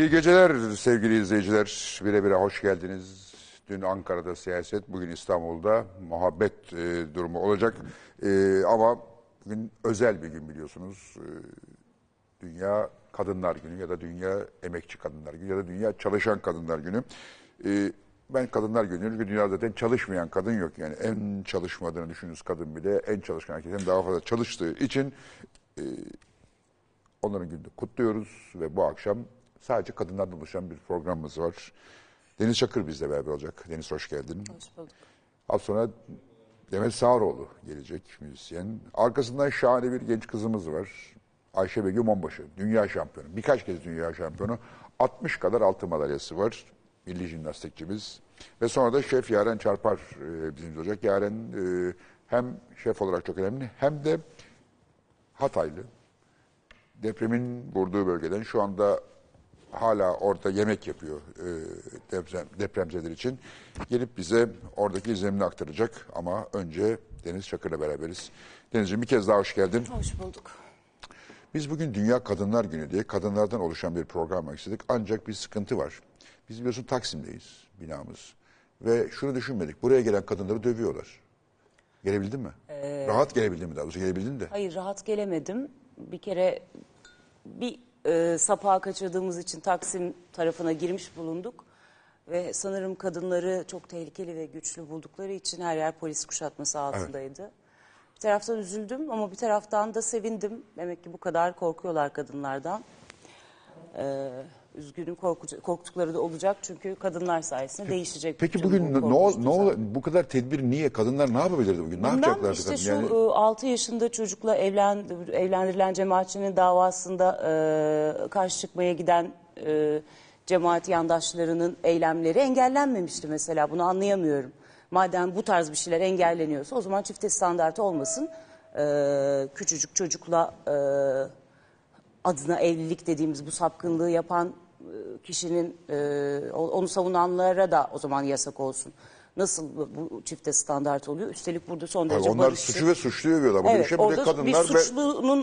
İyi geceler sevgili izleyiciler. Bire bire hoş geldiniz. Dün Ankara'da siyaset, bugün İstanbul'da muhabbet e, durumu olacak. E, ama bugün özel bir gün biliyorsunuz. E, Dünya Kadınlar Günü ya da Dünya Emekçi Kadınlar Günü ya da Dünya Çalışan Kadınlar Günü. E, ben Kadınlar Günü, çünkü dünyada zaten çalışmayan kadın yok. Yani en çalışmadığını düşündüğünüz kadın bile en çalışkan herkesten daha fazla çalıştığı için e, Onların gününü kutluyoruz ve bu akşam sadece kadınlardan oluşan bir programımız var. Deniz Çakır bizle beraber olacak. Deniz hoş geldin. Hoş bulduk. Az sonra Demet Sağaroğlu gelecek müzisyen. Arkasından şahane bir genç kızımız var. Ayşe Begüm Onbaşı. Dünya şampiyonu. Birkaç kez dünya şampiyonu. 60 kadar altın madalyası var. Milli jimnastikçimiz. Ve sonra da şef Yaren Çarpar e, bizimle olacak. Yaren e, hem şef olarak çok önemli hem de Hataylı depremin vurduğu bölgeden şu anda hala orada yemek yapıyor e, deprem, depremzeler için. Gelip bize oradaki izlenimini aktaracak ama önce Deniz Çakır'la beraberiz. Denizciğim bir kez daha hoş geldin. Hoş bulduk. Biz bugün Dünya Kadınlar Günü diye kadınlardan oluşan bir program yapmak istedik. Ancak bir sıkıntı var. Biz biliyorsun Taksim'deyiz binamız. Ve şunu düşünmedik. Buraya gelen kadınları dövüyorlar. Gelebildin mi? Rahat gelebildin mi daha doğrusu? Gelebildin de. Hayır rahat gelemedim. Bir kere bir e, sapağı kaçırdığımız için Taksim tarafına girmiş bulunduk. Ve sanırım kadınları çok tehlikeli ve güçlü buldukları için her yer polis kuşatması altındaydı. Bir taraftan üzüldüm ama bir taraftan da sevindim. Demek ki bu kadar korkuyorlar kadınlardan. Ee, üzgünüm korkucu- korktukları da olacak çünkü kadınlar sayesinde değişecek. Peki bugün bu ne, ne, ol- bu kadar tedbir niye? Kadınlar ne yapabilirdi bugün? Ne Bilmem yapacaklardı işte kadın? şu Yani, e, 6 yaşında çocukla evlen, evlendirilen cemaatçinin davasında e, karşı çıkmaya giden e, cemaat yandaşlarının eylemleri engellenmemişti mesela. Bunu anlayamıyorum. Madem bu tarz bir şeyler engelleniyorsa o zaman çifte standart olmasın. E, küçücük çocukla e, adına evlilik dediğimiz bu sapkınlığı yapan e, kişinin e, onu savunanlara da o zaman yasak olsun. Nasıl bu- çifte standart oluyor? Üstelik burada son Hayır, derece onlar barışçı. suçu ve suçluyu övüyorlar. Bu Evet, bir de bir ve... suçlunun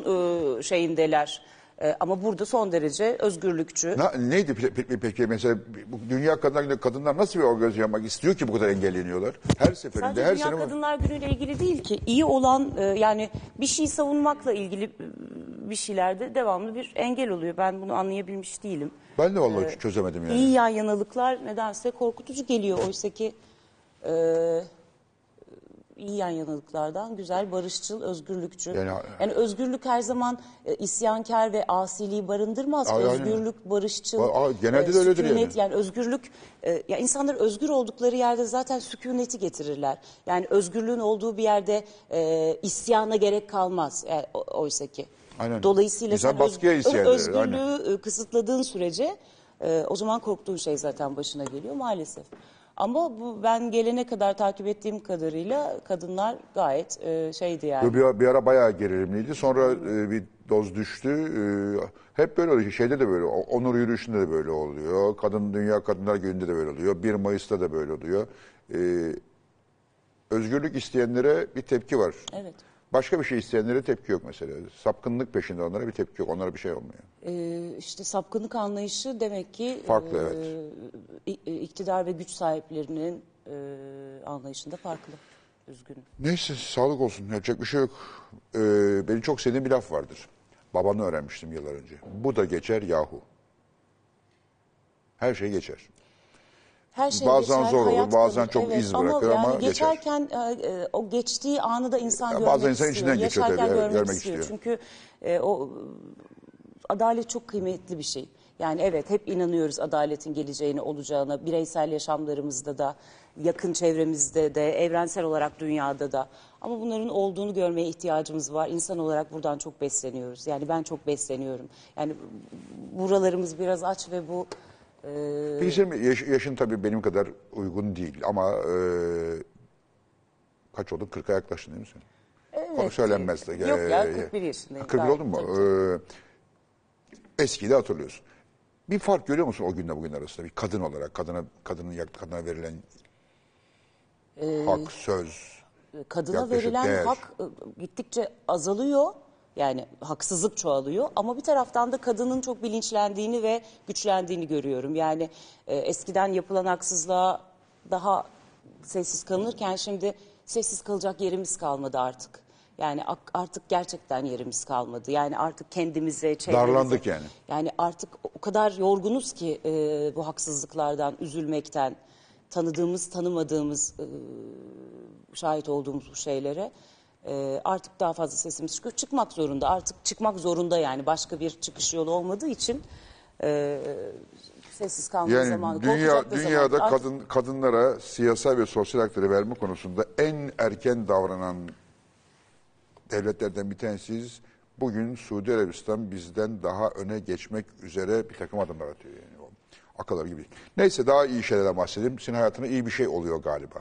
e, şeyindeler. E, ama burada son derece özgürlükçü. Na- neydi pe- pe- peki mesela bu Dünya Kadınlar Günü'nde kadınlar nasıl bir organizasyon yapmak istiyor ki bu kadar engelleniyorlar? Her seferinde Sadece her Dünya sene bu- Kadınlar Günü ile ilgili değil ki iyi olan e, yani bir şey savunmakla ilgili e, bir şeylerde devamlı bir engel oluyor. Ben bunu anlayabilmiş değilim. ben de vallahi çözemedim yani. İyi yan yanalıklar nedense korkutucu geliyor. Oysa ki e, iyi yan yanalıklardan güzel, barışçıl, özgürlükçü. Yani- Yani, özgürlük her zaman e, isyankar ve asiliği barındırmaz. Ay- aynen. özgürlük, barışçıl, Aa, genelde de öyledir sükunet, yani. özgürlük, e, ya insanlar özgür oldukları yerde zaten sükuneti getirirler. Yani özgürlüğün olduğu bir yerde e, isyana gerek kalmaz. Yani, o- oysa ki. Aynen. Dolayısıyla İnsan sen baskıya isyan eder, özgürlüğü e, kısıtladığın sürece e, o zaman korktuğun şey zaten başına geliyor maalesef. Ama bu ben gelene kadar takip ettiğim kadarıyla kadınlar gayet e, şeydi yani. Bir, bir ara bayağı gerilimliydi. Sonra e, bir doz düştü. E, hep böyle oluyor. Şeyde de böyle. Onur yürüyüşünde de böyle oluyor. Kadın Dünya Kadınlar Günü'nde de böyle oluyor. 1 Mayıs'ta da böyle oluyor. E, özgürlük isteyenlere bir tepki var. Evet. Başka bir şey isteyenlere tepki yok mesela. Sapkınlık peşinde onlara bir tepki yok. Onlara bir şey olmuyor. E, işte sapkınlık anlayışı demek ki Farklı, e, evet. i- iktidar ve güç sahiplerinin e, anlayışında farklı. Üzgünüm. Neyse sağlık olsun. Yapacak bir şey yok. Ee, benim çok sevdiğim bir laf vardır. Babanı öğrenmiştim yıllar önce. Bu da geçer yahu. Her şey geçer. Her şey Bazen geçer, zor olur, bazen kalır. çok iz bırakır ama yani geçer. geçerken e, e, o geçtiği anı da insan Ya görmek bazen insan istiyor. içinden geçiyor tabii, görmek, görmek istiyor. istiyor. Çünkü e, o adalet çok kıymetli bir şey. Yani evet hep inanıyoruz adaletin geleceğine, olacağına. Bireysel yaşamlarımızda da, yakın çevremizde de, evrensel olarak dünyada da. Ama bunların olduğunu görmeye ihtiyacımız var. İnsan olarak buradan çok besleniyoruz. Yani ben çok besleniyorum. Yani buralarımız biraz aç ve bu e, Peki senin yaş- yaşın tabii benim kadar uygun değil ama e, kaç oldun? 40'a yaklaştın değil mi sen? Onu söylenmez de. Yok ya, Ee, 41 yaşındayım. 41 Gayet, oldun mu? tabii, Ee, eskiyi de hatırlıyorsun. Bir fark görüyor musun o günle bugün arasında? Bir kadın olarak, kadına kadının kadına verilen hak, söz. kadına verilen değer. hak e, gittikçe azalıyor Yani haksızlık çoğalıyor ama bir taraftan da kadının çok bilinçlendiğini ve güçlendiğini görüyorum. Yani e, eskiden yapılan haksızlığa daha sessiz kalınırken şimdi sessiz kalacak yerimiz kalmadı artık. Yani artık gerçekten yerimiz kalmadı. Yani artık kendimize, çevremize... Darlandık yani. Yani artık o kadar yorgunuz ki e, bu haksızlıklardan, üzülmekten, tanıdığımız, tanımadığımız, e, şahit olduğumuz bu şeylere e, artık daha fazla sesimiz çıkıyor. Çıkmak zorunda, artık çıkmak zorunda yani başka bir çıkış yolu olmadığı için e, sessiz kalma Yani zamanı. dünya dünyada zamanı. Kadın kadınlara siyasal ve sosyal hakları verme konusunda en erken davranan devletlerden bir tanesiyiz. Bugün Suudi Arabistan bizden daha öne geçmek üzere bir takım adımlar atıyor. Yani. Akıllar gibi. Neyse daha iyi şeylerden bahsedeyim. Senin hayatına iyi bir şey oluyor galiba.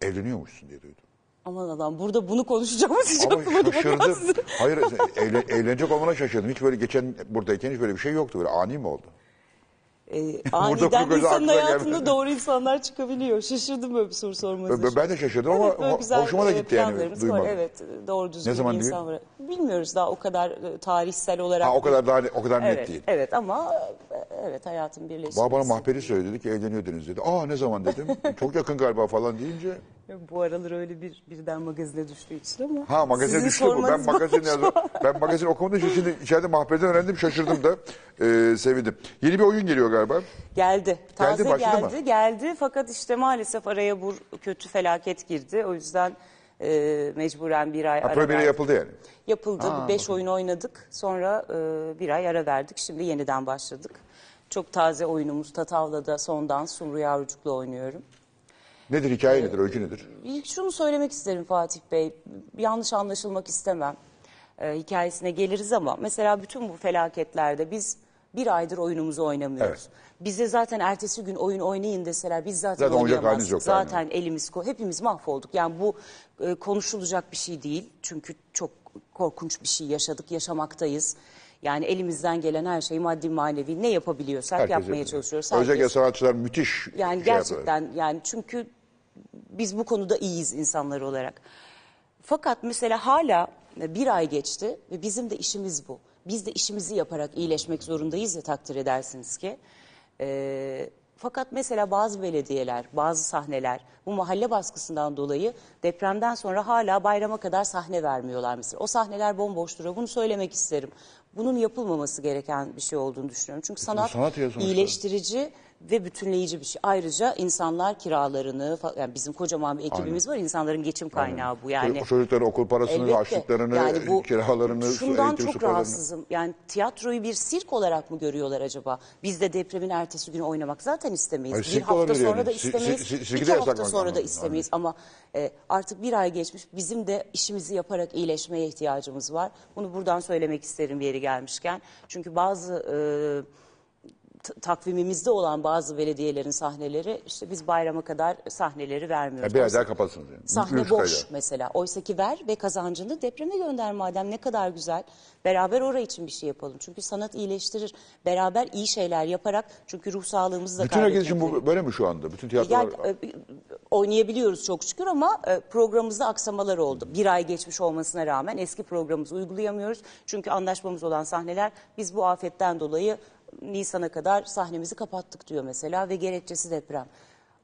Evleniyormuşsun diye duydum. Aman Allah'ım burada bunu konuşacağımız hiç Ama aklıma şaşırdım. Hayır eğle- eğlenecek olmana şaşırdım. Hiç böyle geçen buradayken hiç böyle bir şey yoktu. Böyle ani mi oldu? Burada aniden insanın hayatında gelmedi. doğru insanlar çıkabiliyor. Şaşırdım böyle bir soru sormanız. Ben- Ben de şaşırdım ama Evet, ho- güzel, hoşuma da e, gitti yani duymak. var. Evet doğru düzgün Ne zaman insan var. Bilmiyoruz daha o kadar e, tarihsel olarak. Ha, o kadar daha o kadar net evet, değil. Evet ama e, evet hayatın birleşmesi. Bana, bana mahperi söyledi dedi ki evleniyor Deniz dedi. Aa ne zaman dedim. Çok yakın galiba falan deyince. Bu aralar öyle bir birden magazine düştüğü için ama. Ha magazin sizin düştü bu. Ben magazin yazdım. Ben magazin okumadım için şimdi içeride mahperden öğrendim şaşırdım da e, sevindim. Yeni bir oyun geliyor galiba. Geldi. Taze başladı geldi, mı? geldi. Fakat işte maalesef araya bu kötü felaket girdi. O yüzden e, mecburen bir ay Ha, ara verdik. yapıldı yani. Yapıldı. Bir beş oyun oynadık. Sonra e, bir ay ara verdik. Şimdi yeniden başladık. Çok taze oyunumuz Tatavla'da sondan Sumru Yavrucuk'la oynuyorum. Nedir hikaye nedir, öykü nedir? İlk şunu söylemek isterim Fatih Bey. Yanlış anlaşılmak istemem. Ee, hikayesine geliriz ama mesela bütün bu felaketlerde biz bir aydır oyunumuzu oynamıyoruz. Evet. Bize zaten ertesi gün oyun oynayın deseler biz zaten, Zaten oynayamazdık. yok, Zaten aynen. elimiz ko hepimiz mahvolduk. Yani bu e, konuşulacak bir şey değil. Çünkü çok korkunç bir şey yaşadık, yaşamaktayız. Yani elimizden gelen her şeyi maddi manevi ne yapabiliyorsak Herkes yapmaya yapıyor. çalışıyoruz. Özellikle sanatçılar müthiş yani şey gerçekten yani çünkü biz bu konuda iyiyiz insanlar olarak. Fakat mesela hala bir ay geçti ve bizim de işimiz bu. Biz de işimizi yaparak iyileşmek zorundayız ya takdir edersiniz ki. Ee, fakat mesela bazı belediyeler, bazı sahneler bu mahalle baskısından dolayı depremden sonra hala bayrama kadar sahne vermiyorlar mesela. O sahneler bomboş duruyor. Bunu söylemek isterim. Bunun yapılmaması gereken bir şey olduğunu düşünüyorum. Çünkü sanat, sanat iyileştirici ve bütünleyici bir şey. Ayrıca insanlar kiralarını, yani bizim kocaman bir ekibimiz var. İnsanların geçim kaynağı bu. Yani çocukların okul parasını, Elbette. açlıklarını, Yani bu- kiralarını, Şundan çok paralarını. rahatsızım. Yani tiyatroyu bir sirk olarak mı görüyorlar acaba? Biz de depremin ertesi günü oynamak zaten istemeyiz. Hayır, bir hafta sonra yani. da istemeyiz. si- iki hafta sonra da istemeyiz. Ama e, artık bir ay geçmiş. Bizim de işimizi yaparak iyileşmeye ihtiyacımız var. Bunu buradan söylemek isterim yeri gelmişken. Çünkü bazı... E, takvimimizde olan bazı belediyelerin sahneleri işte biz bayrama kadar sahneleri vermiyoruz. Ya bir ay Oysa- daha kapatsınız yani. Sahne Mümkün boş çıkacak. mesela. Oysa ki ver ve kazancını depreme gönder madem ne kadar güzel. Beraber oraya için bir şey yapalım. Çünkü sanat iyileştirir. Beraber iyi şeyler yaparak çünkü ruh sağlığımızı da Bütün herkes için bu böyle mi şu anda? Bütün tiyatrolar... yani, e, oynayabiliyoruz çok şükür ama e, programımızda aksamalar oldu. Bir ay geçmiş olmasına rağmen eski programımızı uygulayamıyoruz. Çünkü anlaşmamız olan sahneler biz bu afetten dolayı Nisan'a kadar sahnemizi kapattık diyor mesela ve gerekçesi deprem.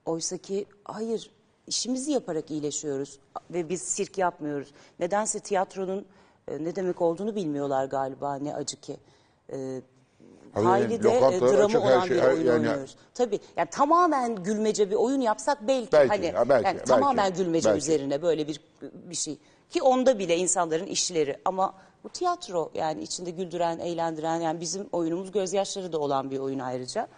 Oysa ki hayır işimizi yaparak iyileşiyoruz ve biz sirk yapmıyoruz. Nedense tiyatronun e, ne demek olduğunu bilmiyorlar galiba ne acı ki. E, Tabii Hayli de e, dramı her olan şey- bir oyun yani- oynuyoruz. Tabii yani tamamen gülmece bir oyun yapsak belki, Belki, hani ha, belki, yani belki, tamamen gülmece belki. üzerine böyle bir bir şey ki onda bile insanların işleri ama bu tiyatro yani içinde güldüren, eğlendiren yani bizim oyunumuz gözyaşları da olan bir oyun ayrıca.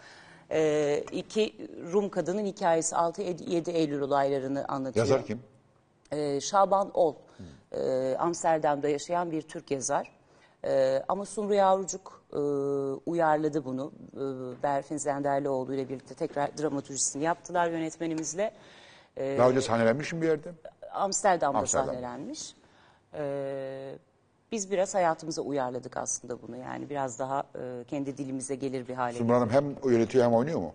Ee, iki Rum kadının hikayesi 6-7 Eylül olaylarını anlatıyor. Yazar kim? Ee, Şaban Ol, Ee, Amsterdam'da yaşayan bir Türk yazar. Ee, ama Sumru Yavrucuk e, uyarladı bunu. Ee, Berfin Zenderlioğlu ile birlikte tekrar dramaturjisini yaptılar yönetmenimizle. Ee, Daha önce sahnelenmiş mi bir yerde? Amsterdam'da Amsterdam. sahnelenmiş. Ee, biz biraz hayatımıza uyarladık aslında bunu. Yani biraz daha e, kendi dilimize gelir bir hale. Sumru Hanım hem yönetiyor hem oynuyor mu?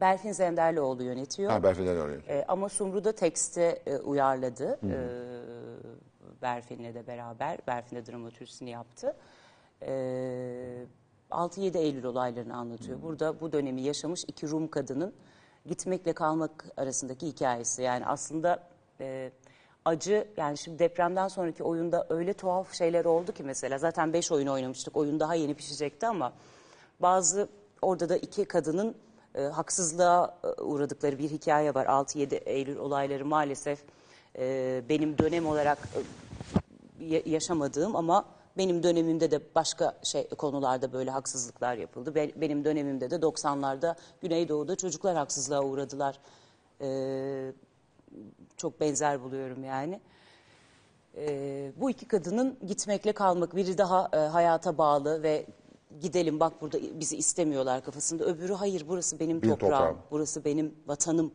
Berfin Zenderlioğlu yönetiyor. Ha Berfe'den oynuyor. Ee, ama Sumru da tekste e, uyarladı. Ee, Berfin'le de beraber. Berfin de dramatürjisini yaptı. Ee, 6-7 Eylül olaylarını anlatıyor. Burada bu dönemi yaşamış iki Rum kadının gitmekle kalmak arasındaki hikayesi. Yani aslında e, acı yani şimdi depremden sonraki oyunda öyle tuhaf şeyler oldu ki mesela zaten 5 oyun oynamıştık. Oyun daha yeni pişecekti ama bazı orada da iki kadının e, haksızlığa e, uğradıkları bir hikaye var. 6-7 Eylül olayları maalesef e, benim dönem olarak e, ya- yaşamadığım ama benim dönemimde de başka şey konularda böyle haksızlıklar yapıldı. Be- Benim dönemimde de 90'larda Güneydoğu'da çocuklar haksızlığa uğradılar. Ee, çok benzer buluyorum yani. Ee, bu iki kadının gitmekle kalmak, biri daha e, hayata bağlı ve gidelim bak burada bizi istemiyorlar kafasında. Öbürü hayır burası benim toprağım, toprağım. burası benim vatanım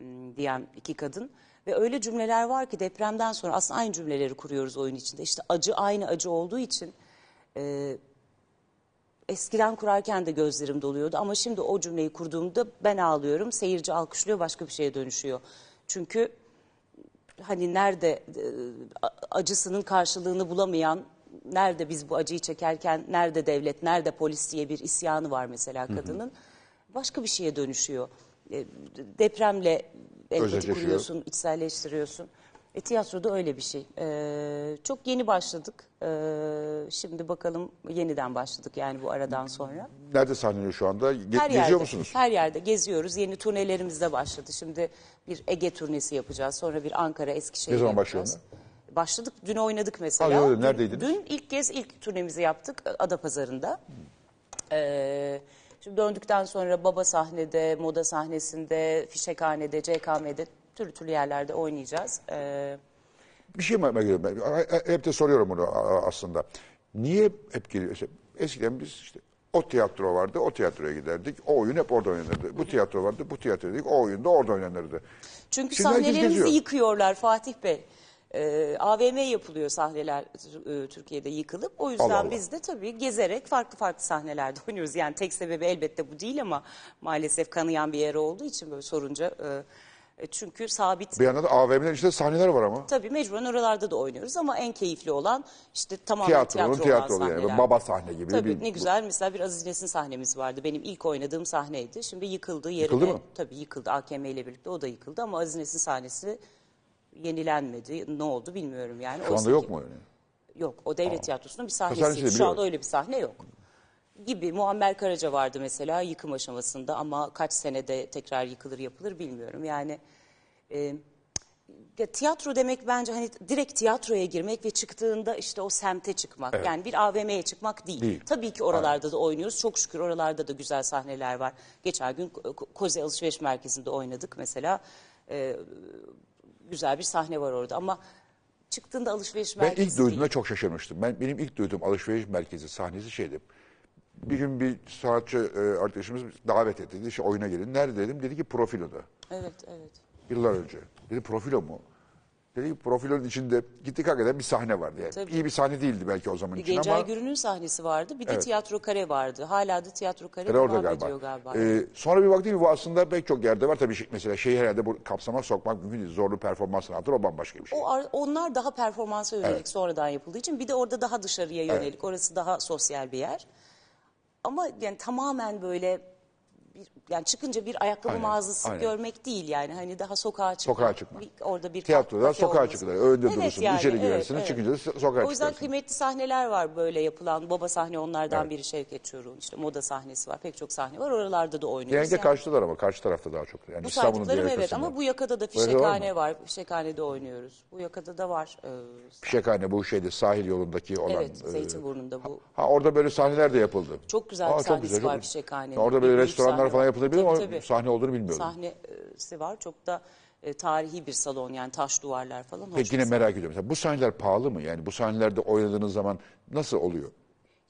m, diyen iki kadın. Ve öyle cümleler var ki depremden sonra aslında aynı cümleleri kuruyoruz oyun içinde. İşte acı aynı acı olduğu için e, eskiden kurarken de gözlerim doluyordu. Ama şimdi o cümleyi kurduğumda ben ağlıyorum, seyirci alkışlıyor, başka bir şeye dönüşüyor. Çünkü hani nerede e, acısının karşılığını bulamayan, nerede biz bu acıyı çekerken, nerede devlet, nerede polis diye bir isyanı var mesela kadının. Başka bir şeye dönüşüyor. E, Depremle empati kuruyorsun, içselleştiriyorsun. E, tiyatroda öyle bir şey. E, çok yeni başladık. E, şimdi bakalım yeniden başladık yani bu aradan sonra. Nerede sahneliyor şu anda? Ge- Her geziyor yerde, musunuz? Her yerde geziyoruz. Yeni turnelerimiz de başladı. Şimdi bir Ege turnesi yapacağız. Sonra bir Ankara, Eskişehir Ne zaman yapacağız. Başladık. Dün oynadık mesela. Aa, öyle. Neredeydiniz? Dün ilk kez ilk turnemizi yaptık Adapazarı'nda. Ee, şimdi döndükten sonra Baba sahnede, Moda sahnesinde, Fişekhane'de, CKM'de türlü türlü yerlerde oynayacağız. Ee, Bir şey ediyorum. ben. Hep de soruyorum bunu aslında. Niye hep geliyor? Eskiden biz işte o tiyatro vardı, o tiyatroya giderdik. O oyun hep orada oynanırdı. Bu tiyatro vardı, bu tiyatro dedik. O oyun da orada oynanırdı. Çünkü Şimdi sahnelerimizi yıkıyorlar Fatih Bey. Ee, AVM yapılıyor sahneler e, Türkiye'de yıkılıp. O yüzden Allah Allah. biz de tabii gezerek farklı farklı sahnelerde oynuyoruz. Yani tek sebebi elbette bu değil ama maalesef kanayan bir yer olduğu için böyle sorunca. e, e, çünkü sabit Bir yandan da AVM'lerin içinde sahneler var ama. Tabii mecburen oralarda da oynuyoruz ama en keyifli olan işte tamamen Tiyatronun tiyatro tiyatro olan yani. sahneler. Baba sahne gibi Tabii bir- ne güzel mesela bir Aziz Nesin sahnemiz vardı. Benim ilk oynadığım sahneydi. Şimdi yıkıldı yerine. Yıkıldı mı? Tabii yıkıldı AKM ile birlikte o da yıkıldı ama Aziz Nesin sahnesi yenilenmedi. Ne oldu bilmiyorum yani. Şu anda yok mu öyle? Yok o devlet tiyatrosunun bir sahnesi de Şu anda öyle bir sahne yok. Gibi Muammer Karaca vardı mesela yıkım aşamasında ama kaç senede tekrar yıkılır yapılır bilmiyorum. Yani e, ya tiyatro demek bence hani direkt tiyatroya girmek ve çıktığında işte o semte çıkmak. Yani bir AVM'ye çıkmak değil. Değil. Tabii ki oralarda da oynuyoruz. Çok şükür oralarda da güzel sahneler var. Geçen gün Ko- Ko- Koze Alışveriş Merkezi'nde oynadık mesela. E, güzel bir sahne var orada ama çıktığında alışveriş Ben merkezi ilk duyduğumda değil. çok şaşırmıştım. Ben benim ilk duyduğum alışveriş merkezi sahnesi şeydi. Bir gün bir sanatçı e, arkadaşımız davet etti. Dedi işte oyuna gelin. Nerede dedim. Dedi ki profiloda. Evet, evet. Yıllar önce. Dedi profilo mu? Dedi ki profilonun içinde gittik hakikaten bir sahne vardı. Yani. Tabii. İyi bir sahne değildi belki o zaman için Gencay ama Gürün'ün sahnesi vardı. Bir de Evet. tiyatro kare vardı. Hala da tiyatro kare orada devam galiba. ediyor galiba. Ee, sonra bir baktım ki bu aslında pek çok yerde var. Tabii şey- mesela şeyi herhalde bu kapsamak sokmak mümkün değil. Zorlu performans sanatı o bambaşka bir şey. O ar- onlar daha performansa yönelik sonradan yapıldığı için bir de orada daha dışarıya yönelik. Orası daha sosyal bir yer. Ama yani tamamen böyle bir, yani çıkınca bir ayakkabı Aynen, mağazası aynen. görmek değil yani hani daha sokağa çıkmak. Sokağa çıkmak. Bir- orada bir Tiyatrodan sokağa çıkılır. Önde durursun, içeri girersiniz, evet, evet. çıkınca da sokağa O yüzden çıkarsınız. kıymetli sahneler var böyle yapılan. Baba sahne onlardan biri Şevket Çoruh'un. işte moda sahnesi var. Pek çok sahne var. Oralarda da oynuyoruz. Genelde Yani karşılar ama karşı tarafta daha çok. Yani bu İstanbul'un saydıklarım evet ama bu yakada da fişekhane var. Fişekhanede oynuyoruz. Bu yakada da var. Ee, Fişekhane bu şeyde sahil yolundaki olan. evet e, Zeytinburnu'nda bu. Ha orada böyle sahneler de yapıldı. Çok güzel Aa, bir sahnesi çok- var Fişekhane'nin. Orada böyle restoranlar sahne falan biliyorum Tabii, ama tabii. sahne olduğunu bilmiyordum. Sahnesi var. Çok da e, tarihi bir salon yani taş duvarlar falan. Peki yine merak ediyorum. Mesela bu sahneler pahalı mı? Yani bu sahnelerde oynadığınız zaman nasıl oluyor?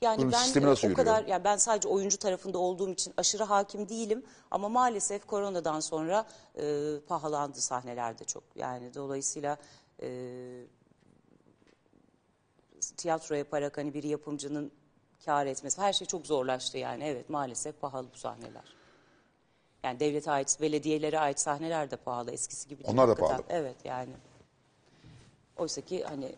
Yani Bunun ben sistemi e, nasıl o yürüyor? kadar yani ben sadece oyuncu tarafında olduğum için aşırı hakim değilim ama maalesef koronadan sonra e, pahalandı sahnelerde çok. Yani dolayısıyla e, tiyatro yaparak hani bir yapımcının kar etmesi her şey çok zorlaştı yani. Evet maalesef pahalı bu sahneler. Yani devlete ait, belediyelere ait sahneler de pahalı eskisi gibi değil. Onlar da hakikaten. pahalı. Evet yani. Oysa ki hani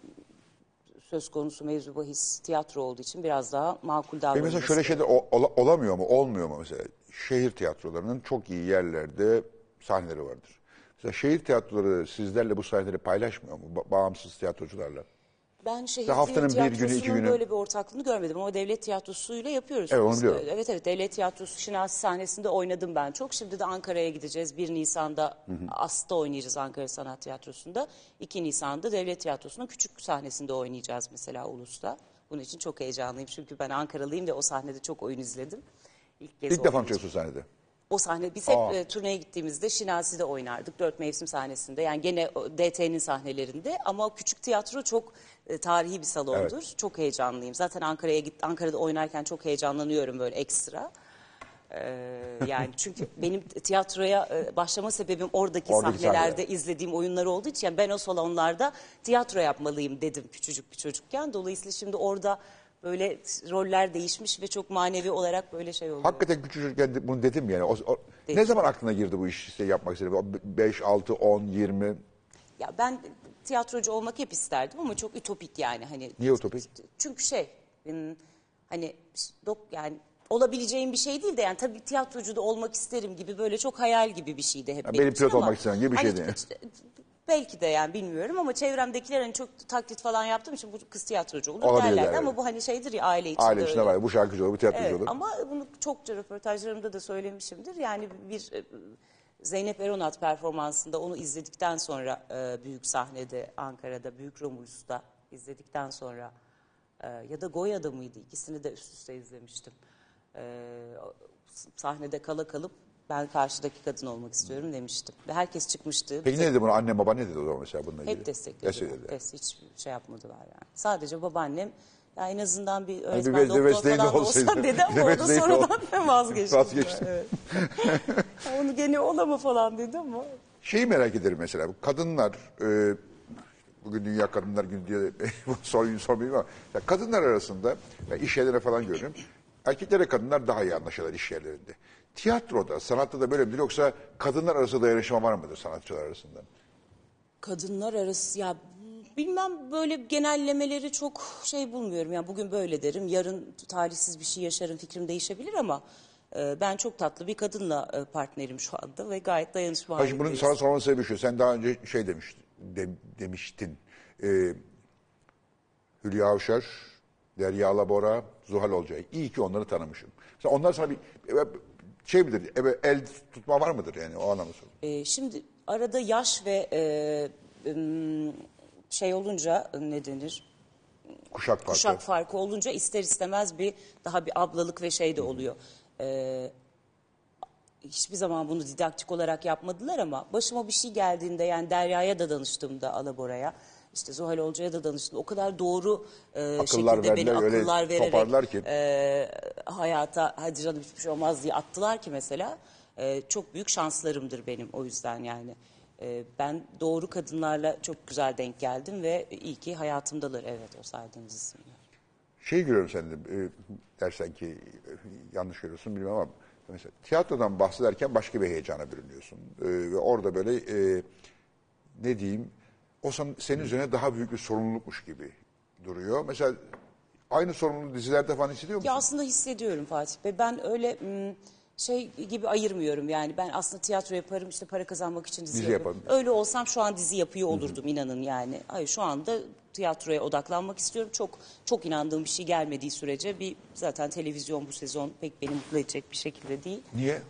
söz konusu mevzu bahis tiyatro olduğu için biraz daha makul Ve davranılması. mesela şöyle ola- olamıyor mu, olmuyor mu mesela? Şehir tiyatrolarının çok iyi yerlerde sahneleri vardır. Mesela şehir tiyatroları sizlerle bu sahneleri paylaşmıyor mu? Ba- bağımsız tiyatrocularla. Ben şehir haftanın bir günü, iki günü- böyle bir ortaklığını görmedim ama devlet tiyatrosuyla yapıyoruz. Evet, onu Biz, biliyorum. Evet evet devlet tiyatrosu Şinasi sahnesinde oynadım ben çok. Şimdi de Ankara'ya gideceğiz. 1 Nisan'da As'ta oynayacağız Ankara Sanat Tiyatrosu'nda. 2 Nisan'da devlet tiyatrosunun küçük sahnesinde oynayacağız mesela Ulus'ta. Bunun için çok heyecanlıyım çünkü ben Ankaralıyım ve o sahnede çok oyun izledim. İlk, kez İlk defa mı oynayacağım. çıkıyorsun sahnede? O sahne biz hep Aa. e, turneye gittiğimizde Şinasi'de oynardık. Dört mevsim sahnesinde. Yani gene o DT'nin sahnelerinde ama küçük tiyatro çok e, tarihi bir salondur. Çok heyecanlıyım. Zaten Ankara'ya git Ankara'da oynarken çok heyecanlanıyorum böyle ekstra. Ee, yani çünkü benim tiyatroya e, başlama sebebim oradaki, Oradaki sahnelerde sahneler. izlediğim oyunlar olduğu için yani ben o salonlarda tiyatro yapmalıyım dedim küçücük bir çocukken. Dolayısıyla şimdi orada böyle roller değişmiş ve çok manevi olarak böyle şey oluyor. Hakikaten küçücükken de bunu dedim yani. O, o- ne zaman aklına girdi bu işi işte yapmak istedi? 5, 6, 10, 20. Ya ben tiyatrocu olmak hep isterdim ama çok ütopik yani hani. Niye ütopik? Çünkü şey hani dok yani olabileceğim bir şey değil de yani tabii tiyatrocu da olmak isterim gibi böyle çok hayal gibi bir şeydi hep. Ya benim pilot ama olmak isteyen gibi bir hani şeydi. işte- Belki de yani bilmiyorum ama çevremdekiler hani çok taklit falan yaptığım için bu kız tiyatrocu olur Olabilir derler. yani. Ama bu hani şeydir ya aile içinde Aile içinde öyle. var. Bu şarkıcı olur, bu tiyatrocu Evet, olur. ama bunu çokça röportajlarımda da söylemişimdir. Yani bir e, Zeynep Eronat performansında onu izledikten sonra e, büyük sahnede Ankara'da Büyük Romulus'ta izledikten sonra e, ya da Goya'da mıydı ikisini de üst üste izlemiştim. E, sahnede kala kalıp ben karşıdaki kadın olmak istiyorum demiştim. Ve herkes çıkmıştı. Peki ne dedi bunu? Anne baba ne dedi o zaman mesela bununla ilgili? Hep desteklediler. Desteklediler. Des, hiç şey yapmadılar yani. Sadece babaannem ya en azından bir öğretmen mes- doktor falan olsaydı. olsan dedi ama o da sonradan vazgeçti. Vazgeçti. Evet. Ya Onu gene olama falan dedi ama. Şeyi merak ederim mesela. Kadınlar, e, bugün Dünya Kadınlar Günü diye soruyu sormayayım ama ya kadınlar arasında ben iş yerlerine falan görüyorum. Erkeklere kadınlar daha iyi anlaşırlar iş yerlerinde. Tiyatroda, sanatta da böyle midir yoksa kadınlar arasında dayanışma var mıdır sanatçılar arasında? Kadınlar arası ya bilmem böyle genellemeleri çok şey bulmuyorum. Yani bugün böyle derim, yarın talihsiz bir şey yaşarım, fikrim değişebilir ama e, ben çok tatlı bir kadınla e, partnerim şu anda ve gayet dayanışma Hayır, bunun halindeyiz. sana sormanın sebebi şu. Sen daha önce şey demiştin, de- demiştin. E, Hülya Avşar, Derya Alabora, Zuhal Olcay. İyi ki onları tanımışım. Mesela onlar sana bir e, şey midir, e, el tutma var mıdır yani o anlamda soruyorum. Ee, şimdi arada yaş ve e, ım, şey olunca ne denir? Kuşak farkı. Kuşak farkı olunca ister istemez bir daha bir ablalık ve şey de oluyor. Ee, hiçbir zaman bunu didaktik olarak yapmadılar ama başıma bir şey geldiğinde yani Derya'ya da danıştığımda Alabora'ya işte Zuhal Olcay'a da danıştım. O kadar doğru e, Akıllar şekilde beni verdiler, öyle akıllar vererek ki. e, hayata hadi canım hiçbir şey olmaz diye attılar ki mesela e, çok büyük şanslarımdır benim o yüzden yani. E, ben doğru kadınlarla çok güzel denk geldim ve iyi ki hayatımdalar evet o saydığınız isimler. Şey görüyorum sende, e, dersen ki e, yanlış görüyorsun bilmem ama mesela tiyatrodan bahsederken başka bir heyecana bürünüyorsun. E, ve orada böyle e, ne diyeyim, o senin üzerine daha büyük bir sorumlulukmuş gibi duruyor. Mesela aynı sorumluluğu dizilerde falan hissediyor musun? Ya aslında hissediyorum Fatih Bey. Ben öyle şey gibi ayırmıyorum yani. Ben aslında tiyatro yaparım işte para kazanmak için dizi, Dizi yaparım. yaparım. Öyle olsam şu an dizi yapıyor olurdum inanın yani. Hayır şu anda tiyatroya odaklanmak istiyorum. Çok çok inandığım bir şey gelmediği sürece bir zaten televizyon bu sezon pek beni mutlu edecek bir şekilde değil. Niye?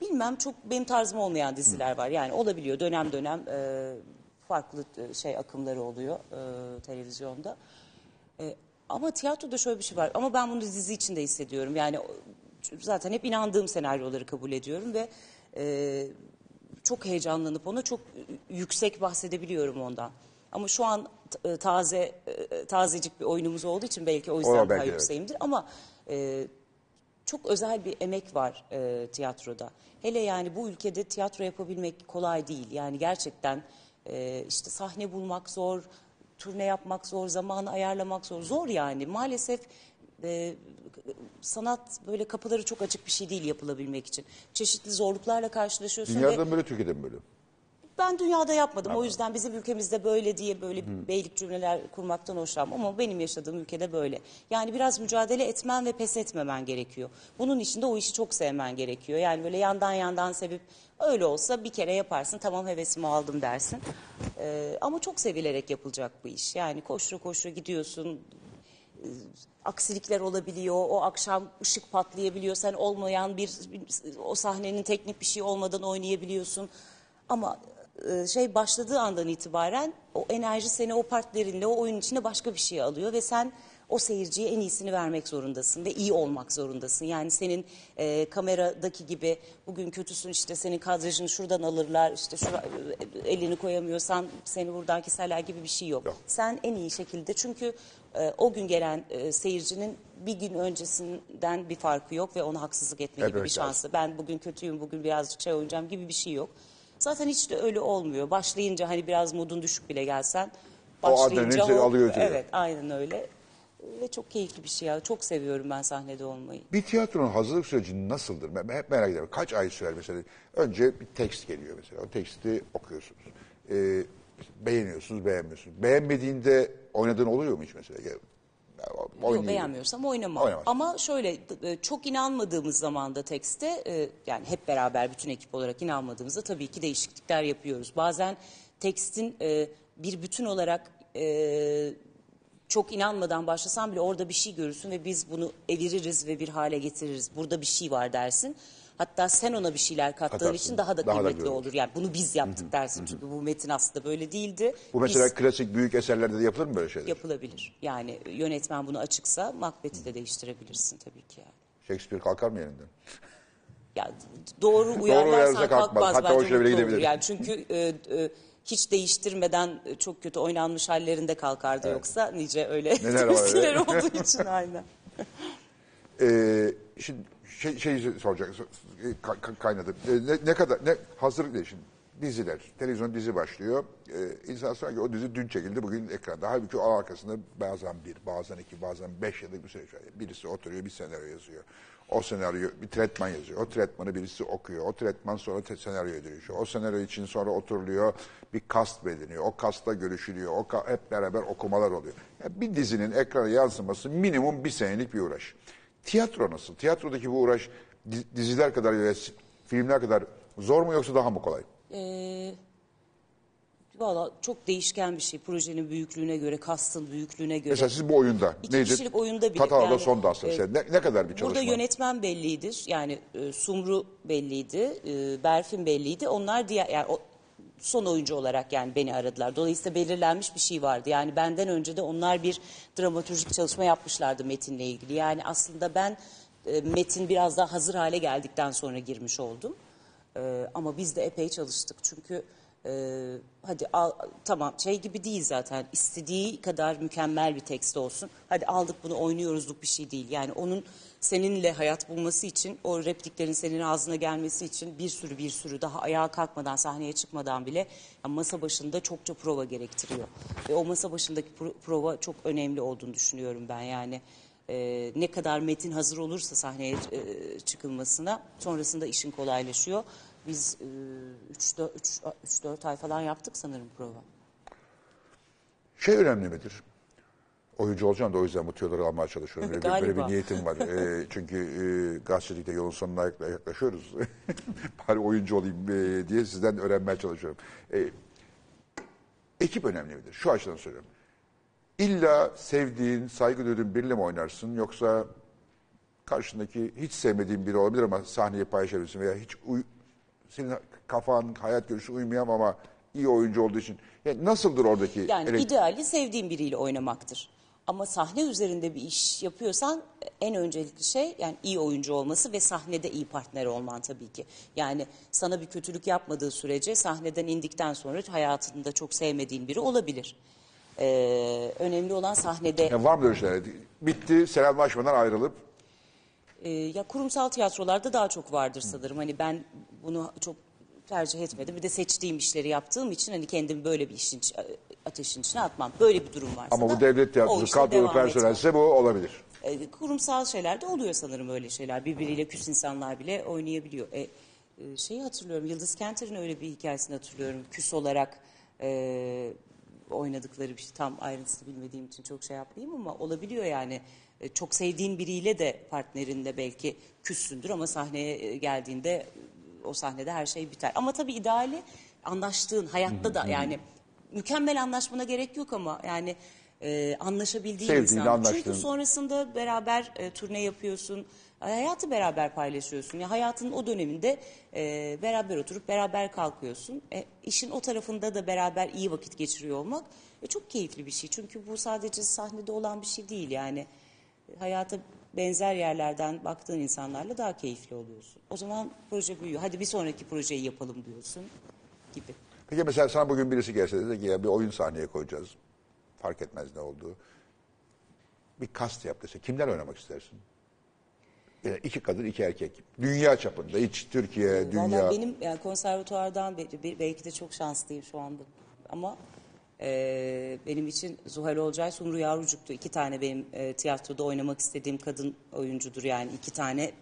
Bilmem çok benim tarzım olmayan diziler var. Yani olabiliyor dönem dönem e, farklı e, şey akımları oluyor e, televizyonda. E, ama tiyatroda şöyle bir şey var. Ama ben bunu dizi içinde hissediyorum. Yani o- zaten hep inandığım senaryoları kabul ediyorum ve e, çok heyecanlanıp ona çok yüksek bahsedebiliyorum ondan. Ama şu an e, taze e, tazecik bir oyunumuz olduğu için belki o yüzden belki daha evet. yükseğimdir. Ama e, çok özel bir emek var e, tiyatroda. Hele yani bu ülkede tiyatro yapabilmek kolay değil. Yani gerçekten e, işte sahne bulmak zor, turne yapmak zor, zamanı ayarlamak zor. Zor yani. Maalesef e, sanat böyle kapıları çok açık bir şey değil yapılabilmek için. Çeşitli zorluklarla karşılaşıyorsun ve Dünyada mı böyle, Türkiye'de mi böyle? Ben dünyada yapmadım. O yüzden bizim ülkemizde böyle diye böyle bir beylik cümleler kurmaktan hoşlanmam. Ama benim yaşadığım ülkede böyle. Yani biraz mücadele etmen ve pes etmemen gerekiyor. Bunun için de o işi çok sevmen gerekiyor. Yani böyle yandan yandan sevip öyle olsa bir kere yaparsın. Tamam hevesimi aldım dersin. Ee, ama çok sevilerek yapılacak bu iş. Yani koşu koşu gidiyorsun aksilikler olabiliyor. O akşam ışık patlayabiliyor. Sen olmayan bir, o sahnenin teknik bir şey olmadan oynayabiliyorsun. Ama e, şey başladığı andan itibaren o enerji seni o partnerinle o oyun içinde başka bir şeye alıyor ve sen o seyirciye en iyisini vermek zorundasın ve iyi olmak zorundasın. Yani senin e, kameradaki gibi bugün kötüsün işte senin kadrajını şuradan alırlar işte şura, e, elini koyamıyorsan seni buradan keserler gibi bir şey yok. Yok. Sen en iyi şekilde çünkü e, o gün gelen e, seyircinin bir gün öncesinden bir farkı yok ve ona haksızlık etme gibi Evet, bir şansı. Ben bugün kötüyüm, bugün birazcık şey oynayacağım gibi bir şey yok. Zaten hiç de öyle olmuyor. Başlayınca hani biraz modun düşük bile gelsen O adrenalin başlayınca alıyor. Evet, aynen öyle. Ve çok keyifli bir şey ya. Çok seviyorum ben sahnede olmayı. Bir tiyatronun hazırlık süreci nasıldır? Ben hep merak ediyorum. Kaç ay sürer mesela? Önce bir tekst geliyor mesela. O teksti okuyorsunuz. Ee, beğeniyorsunuz, beğenmiyorsunuz. Beğenmediğinde oynadığın oluyor mu hiç mesela? Yok beğenmiyorsam oynamam. Oynamaz. Ama şöyle e, çok inanmadığımız zamanda tekste e, yani hep beraber bütün ekip olarak inanmadığımızda tabii ki değişiklikler yapıyoruz. Bazen tekstin e, bir bütün olarak çok inanmadan başlasan bile orada bir şey görürsün ve biz bunu eviririz ve bir hale getiririz. Burada bir şey var dersin. Hatta sen ona bir şeyler kattığın Katarsın. için daha da Daha da kıymetli güzel olur. Yani bunu biz yaptık dersin çünkü bu metin aslında böyle değildi. Bu mesela Biz- klasik büyük eserlerde de yapılır mı böyle şeyler? yapılabilir. Yani yönetmen bunu açıksa Macbeth'i de değiştirebilirsin tabii ki yani. Shakespeare kalkar mı yerinden? Ya doğru uyarırsa uyarlarsan kalkmaz. kalkmaz, Hatta bence hoşuna bile mutlu olur. gidebilir. Yani çünkü e, e, hiç değiştirmeden e, çok kötü oynanmış hallerinde kalkardı yoksa nice öyle tepkiler olduğu için aynen. Ee, şimdi şey, şey soracak ka- kaynadı. Ee, ne, ne kadar ne hazırlık değil şimdi diziler, televizyon dizi başlıyor. Ee, insan sanki o dizi dün çekildi bugün ekranda. Halbuki o arkasında bazen bir, bazen iki, bazen beş yıllık bir süreç var. Birisi oturuyor bir senaryo yazıyor. O senaryo bir tretman yazıyor. O tretmanı birisi okuyor. O tretman sonra te- senaryoya dönüşüyor. O senaryo için sonra oturuluyor. Bir kast belirleniyor. O kastla görüşülüyor. O ka- hep beraber okumalar oluyor. Yani bir dizinin ekrana yansıması minimum bir senelik bir uğraş. Tiyatro nasıl? Tiyatrodaki bu uğraş di- diziler kadar ya filmler kadar zor mu yoksa daha mı kolay? Ee, Valla çok değişken bir şey. Projenin büyüklüğüne göre, kastın büyüklüğüne göre. Mesela siz bu oyunda İki neydi? kişilik oyunda bile. Tatava'da yani, son dansı. e, ne, ne kadar bir çalışma? Burada yönetmen bellidir. Yani e, Sumru belliydi, e, Berfin belliydi. Onlar diğer yani o, son oyuncu olarak yani beni aradılar. Dolayısıyla belirlenmiş bir şey vardı. Yani benden önce de onlar bir dramaturjik çalışma yapmışlardı metinle ilgili. Yani aslında ben e, metin biraz daha hazır hale geldikten sonra girmiş oldum. E, ama biz de epey çalıştık. Çünkü e, hadi al, tamam şey gibi değil zaten. İstediği kadar mükemmel bir tekst olsun. Hadi aldık bunu oynuyoruzluk bir şey değil. Yani onun seninle hayat bulması için, o repliklerin senin ağzına gelmesi için bir sürü bir sürü daha ayağa kalkmadan, sahneye çıkmadan bile yani masa başında çokça prova gerektiriyor. Ve o masa başındaki pro- prova çok önemli olduğunu düşünüyorum ben. Yani e, ne kadar metin hazır olursa sahneye e, çıkılmasına sonrasında işin kolaylaşıyor. Biz 3-4 ay falan yaptık sanırım prova. Şey önemli midir? Oyuncu olacağım da o yüzden bu tüyoları almaya çalışıyorum. Böyle, bir, böyle bir niyetim var. Ee, çünkü e, gazetecilikte yolun sonuna yakla- yaklaşıyoruz. Bari oyuncu olayım e, diye sizden öğrenmeye çalışıyorum. E, ekip önemli midir? Şu açıdan söylüyorum. İlla sevdiğin, saygı duyduğun biriyle mi oynarsın yoksa karşındaki hiç sevmediğin biri olabilir ama sahneyi paylaşabilirsin veya hiç uy- senin kafan, hayat görüşü uymayan ama iyi oyuncu olduğu için. Yani nasıldır oradaki Yani elek- ideali sevdiğin biriyle oynamaktır. Ama sahne üzerinde bir iş yapıyorsan en öncelikli şey yani iyi oyuncu olması ve sahnede iyi partner olman tabii ki. Yani sana bir kötülük yapmadığı sürece sahneden indikten sonra hayatında çok sevmediğin biri olabilir. Ee, önemli olan sahnede Yani var mı böyle şeyler? Bitti, selamlaşmadan ayrılıp Ee, ya kurumsal tiyatrolarda daha çok vardır sanırım. Hani ben bunu çok tercih etmedim. Bir de seçtiğim işleri yaptığım için hani kendimi böyle bir işin ateşin içine atmam. Böyle bir durum varsa ama da bu devlet o tiyatrosu işte kadrolu devam personelse bu olabilir. Ee, kurumsal şeylerde oluyor sanırım öyle şeyler. Birbiriyle küs insanlar bile oynayabiliyor. E, e, şeyi hatırlıyorum. Yıldız Kenter'in öyle bir hikayesini hatırlıyorum. Küs olarak e, oynadıkları bir şey. Tam ayrıntısını bilmediğim için çok şey yapmayayım ama olabiliyor yani. E, çok sevdiğin biriyle de partnerinle belki küssündür ama sahneye e, geldiğinde e, o sahnede her şey biter. Ama tabii ideali anlaştığın hayatta da yani mükemmel anlaşmana gerek yok ama yani e, anlaşabildiğin Sevdiğin, insan. anlaştığın. Çünkü sonrasında beraber e, turne yapıyorsun. Hayatı beraber paylaşıyorsun. Ya hayatın o döneminde e, beraber oturup beraber kalkıyorsun. E, işin o tarafında da beraber iyi vakit geçiriyor olmak e, çok keyifli bir şey. Çünkü bu sadece sahnede olan bir şey değil yani. Hayata benzer yerlerden baktığın insanlarla daha keyifli oluyorsun. O zaman proje büyüyor. Hadi bir sonraki projeyi yapalım diyorsun gibi. Peki mesela sana bugün birisi gelse dedi ki ya bir oyun sahneye koyacağız. Fark etmez ne olduğu. Bir kast yap dese kimler oynamak istersin? Yani iki kadın iki erkek. Dünya çapında hiç Türkiye, dünya. Vallahi benim yani bir- belki de çok şanslıyım şu anda. Ama e, benim için Zuhal Olcay, Sumru Yavrucuk'tu. İki tane benim e, tiyatroda oynamak istediğim kadın oyuncudur. Yani iki tane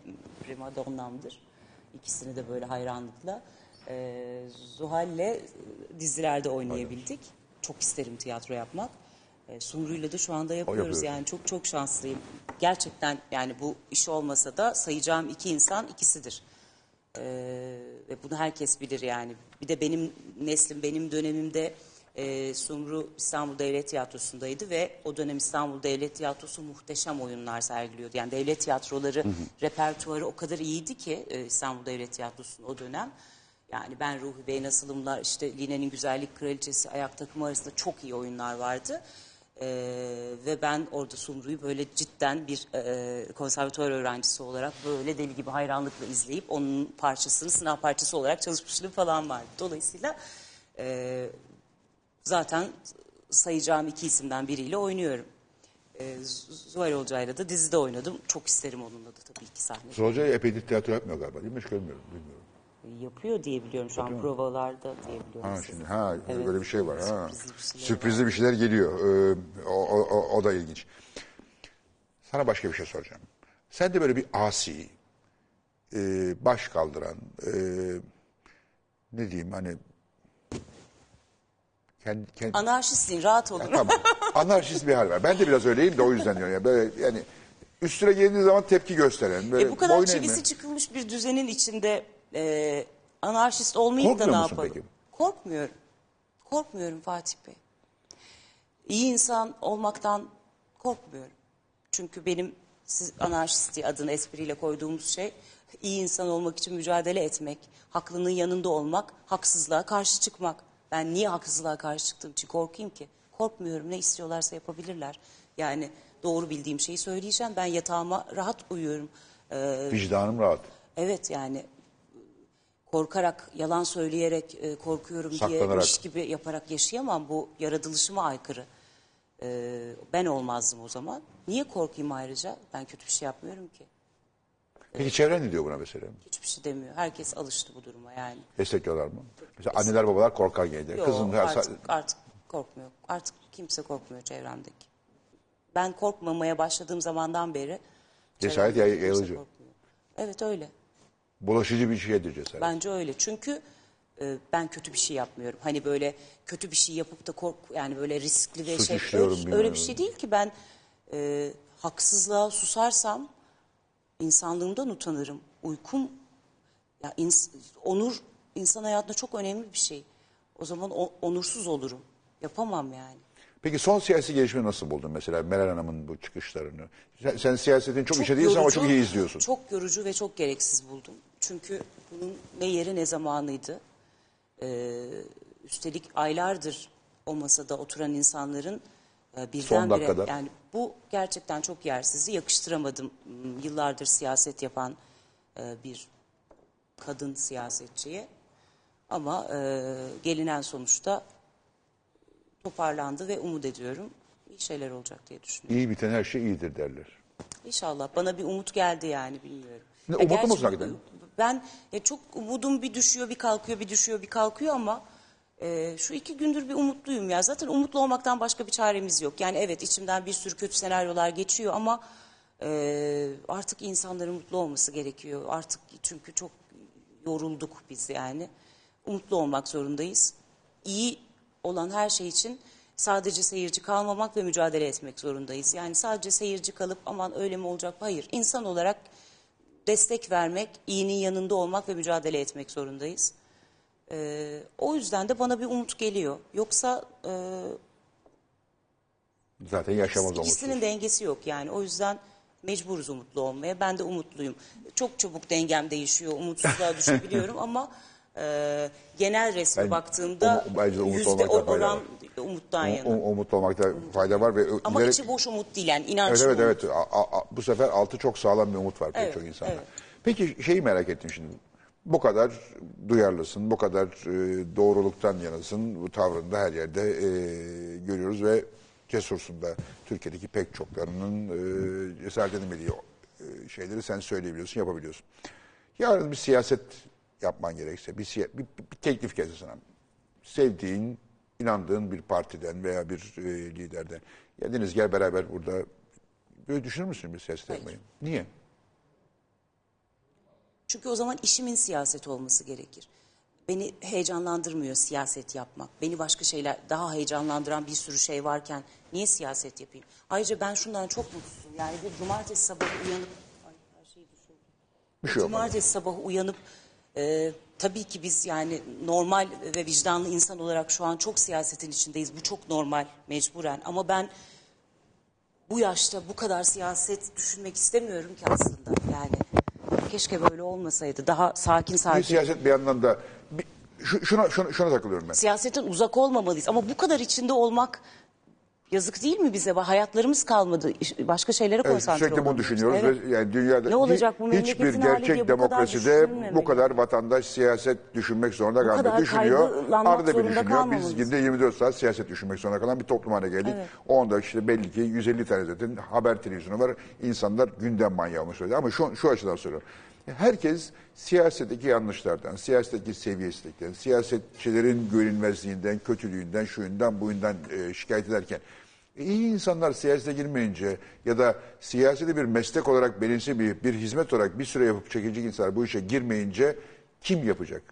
prima donnamdır. İkisini de böyle hayranlıkla. E, Zuhal'le e, dizilerde oynayabildik. Çok isterim tiyatro yapmak. E, Sumru'yla da şu anda yapıyoruz. yapıyoruz. Yani çok çok şanslıyım. Gerçekten yani bu iş olmasa da sayacağım iki insan ikisidir. Ee, ve bunu herkes bilir yani. Bir de benim neslim, benim dönemimde e, Sumru İstanbul Devlet Tiyatrosu'ndaydı ve o dönem İstanbul Devlet Tiyatrosu muhteşem oyunlar sergiliyordu. Yani devlet tiyatroları repertuarı o kadar iyiydi ki e, İstanbul Devlet Tiyatrosu'nun o dönem. Yani ben Ruhi Bey Nasılımlar, işte Line'nin Güzellik Kraliçesi, Ayak Takımı arasında çok iyi oyunlar vardı. Ee, ve ben orada Sumru'yu böyle cidden bir e, konservatuvar öğrencisi olarak böyle deli gibi hayranlıkla izleyip onun parçasını sınav parçası olarak çalışmışlığım falan vardı. Dolayısıyla e, zaten sayacağım iki isimden biriyle oynuyorum. E, Zuhal Olcay'la da dizide oynadım. Çok isterim onunla da tabii ki sahne. Hoca epeydir tiyatro yapmıyor galiba değil mi? Hiç görmüyorum, bilmiyorum. Yapıyor diye biliyorum şu an provalarda diye biliyorum. Ha siz. şimdi ha Evet. böyle bir şey var. Ha. Sürprizli bir şeyler Sürprizli bir şeyler geliyor. Ee, o, o, o, o da ilginç. Sana başka bir şey soracağım. Sen de böyle bir asi, e, baş kaldıran, e, ne diyeyim hani kendi, kendi, Anarşistsin rahat olun. tamam. Anarşist bir hal var. Ben de biraz öyleyim de o yüzden diyorum. Yani böyle yani üstüne geldiği zaman tepki gösteren. Böyle E bu kadar çivisi çıkılmış bir düzenin içinde e, anarşist olmayıp da Korkmuyor ne musun yapalım? peki? Korkmuyorum. Korkmuyorum Fatih Bey. İyi insan olmaktan korkmuyorum. Çünkü benim siz anarşist diye adını espriyle koyduğumuz şey iyi insan olmak için mücadele etmek, haklının yanında olmak, haksızlığa karşı çıkmak. Ben niye haksızlığa karşı çıktığım için korkayım ki? Korkmuyorum. Ne istiyorlarsa yapabilirler. Yani doğru bildiğim şeyi söyleyeceğim. Ben yatağıma rahat uyuyorum. Ee, Vicdanım rahat. Evet yani korkarak, yalan söyleyerek e, korkuyorum diyemiş gibi yaparak yaşayamam. Bu yaratılışıma aykırı. Ee, ben olmazdım o zaman. Niye korkayım ayrıca? Ben kötü bir şey yapmıyorum ki. Peki çevren ne diyor buna mesela? Hiçbir şey demiyor. Herkes alıştı bu duruma yani. Destekliyorlar mı? Mesela anneler babalar korkar genelde. Yok Kızın artık, artık korkmuyor. Artık kimse korkmuyor çevremdeki. Ben korkmamaya başladığım zamandan beri Cesaret çevremdeki yay- kimse yayılıcı. korkmuyor. Evet öyle. bulaşıcı bir şeydir cesaret. Bence öyle. Çünkü e, ben kötü bir şey yapmıyorum. Hani böyle kötü bir şey yapıp da kork yani böyle riskli ve Suç şey işliyorum öyle, bilmem öyle ne. bir şey değil ki ben e, haksızlığa susarsam insanlığımdan utanırım. Uykum ya ins- onur insan hayatında çok önemli bir şey. O zaman o- onursuz olurum. Yapamam yani. Peki son siyasi gelişmeyi nasıl buldun mesela Meral Hanım'ın bu çıkışlarını? Sen, sen siyasetin çok, içe değilsin ama çok iyi izliyorsun. Çok yorucu ve çok gereksiz buldum. Çünkü bunun ne yeri ne zamanıydı. Ee, üstelik aylardır o masada oturan insanların e, birdenbire dakikada. yani bu gerçekten çok yersizdi. Yakıştıramadım Hmm, yıllardır siyaset yapan e, bir kadın siyasetçiye. Ama e, gelinen sonuçta toparlandı ve umut ediyorum iyi şeyler olacak diye düşünüyorum. İyi biten her şey iyidir derler. İnşallah bana bir umut geldi yani bilmiyorum. Ne, umutlu musun hakikaten? Ben ya çok umudum bir düşüyor bir kalkıyor bir düşüyor bir kalkıyor ama e, şu iki gündür bir umutluyum ya. Zaten umutlu olmaktan başka bir çaremiz yok. Yani evet içimden bir sürü kötü senaryolar geçiyor ama e, artık insanların mutlu olması gerekiyor. Artık çünkü çok yorulduk biz yani. Umutlu olmak zorundayız. İyi olan her şey için sadece seyirci kalmamak ve mücadele etmek zorundayız. Yani sadece seyirci kalıp aman öyle mi olacak? Hayır. İnsan olarak destek vermek, iyinin yanında olmak ve mücadele etmek zorundayız. Ee, o yüzden de bana bir umut geliyor. Yoksa e, Zaten yaşamaz ikisinin umutsuz. dengesi yok yani. O yüzden mecburuz umutlu olmaya. Ben de umutluyum. Çok çabuk dengem değişiyor. Umutsuzluğa düşebiliyorum ama e, genel resme Ben- baktığımda umu- bence umut yüzde olmakta fayda oran var. umuttan Um- yana. um- umutlu olmakta fayda var ve Ama üzerine- içi boş umut değil yani Evet inançlı evet umut. evet. A- a- a- bu sefer altı çok sağlam bir umut var pek Evet, çok insanda. evet. Peki şeyi merak ettim şimdi. Bu kadar duyarlısın, bu kadar e, doğruluktan yanasın. Bu tavrında her yerde e, görüyoruz ve cesursun da Türkiye'deki pek çoklarının e, cesaret edemediği e, şeyleri sen söyleyebiliyorsun, yapabiliyorsun. Yarın bir siyaset yapman gerekse, bir, siya- bir, bir teklif gelse sana. Sevdiğin, inandığın bir partiden veya bir e, liderden. Ya Deniz gel beraber burada Böyle düşünür müsün bir siyaset yapmayı? Niye? Çünkü o zaman işimin siyaset olması gerekir. Beni heyecanlandırmıyor siyaset yapmak. Beni başka şeyler daha heyecanlandıran bir sürü şey varken niye siyaset yapayım? Ayrıca ben şundan çok mutsuzum. Yani bir cumartesi sabahı uyanıp Ay, her şey düşürdü. Bir şey. Cumartesi sabahı uyanıp e, tabii ki biz yani normal ve vicdanlı insan olarak şu an çok siyasetin içindeyiz. Bu çok normal mecburen ama ben bu yaşta bu kadar siyaset düşünmek istemiyorum ki aslında. Yani keşke böyle olmasaydı. Daha sakin Bir sakin. siyaset bir yandan da bir, şu- şuna, şuna, şuna takılıyorum ben. Siyasetin uzak olmamalıyız ama bu kadar içinde olmak yazık değil mi bize? Hayatlarımız kalmadı. Başka şeylere Evet, konsantre sürekli bunu düşünüyoruz Evet. ve yani dünyada Ne olacak bu hiçbir gerçek bu kadar demokraside bu kadar vatandaş siyaset düşünmek zorunda kalmıyor. kadar Düşünüyor, arada bir düşünüyor. Biz günde 24 saat siyaset düşünmek zorunda kalan bir toplum haline geldik. O anda işte belli ki 150 tane zaten haber televizyonu var. İnsanlar gündem manyağı olmuş söylüyor. Ama şu, şu açıdan soruyorum. Herkes siyasetteki yanlışlardan, siyasetteki seviyesizlikten, siyasetçilerin görünmezliğinden, kötülüğünden, şuyundan, buyundan e, şikayet ederken iyi insanlar siyasete girmeyince ya da siyaseti bir meslek olarak benimse bir, bir hizmet olarak bir süre yapıp çekilecek insanlar bu işe girmeyince kim yapacak?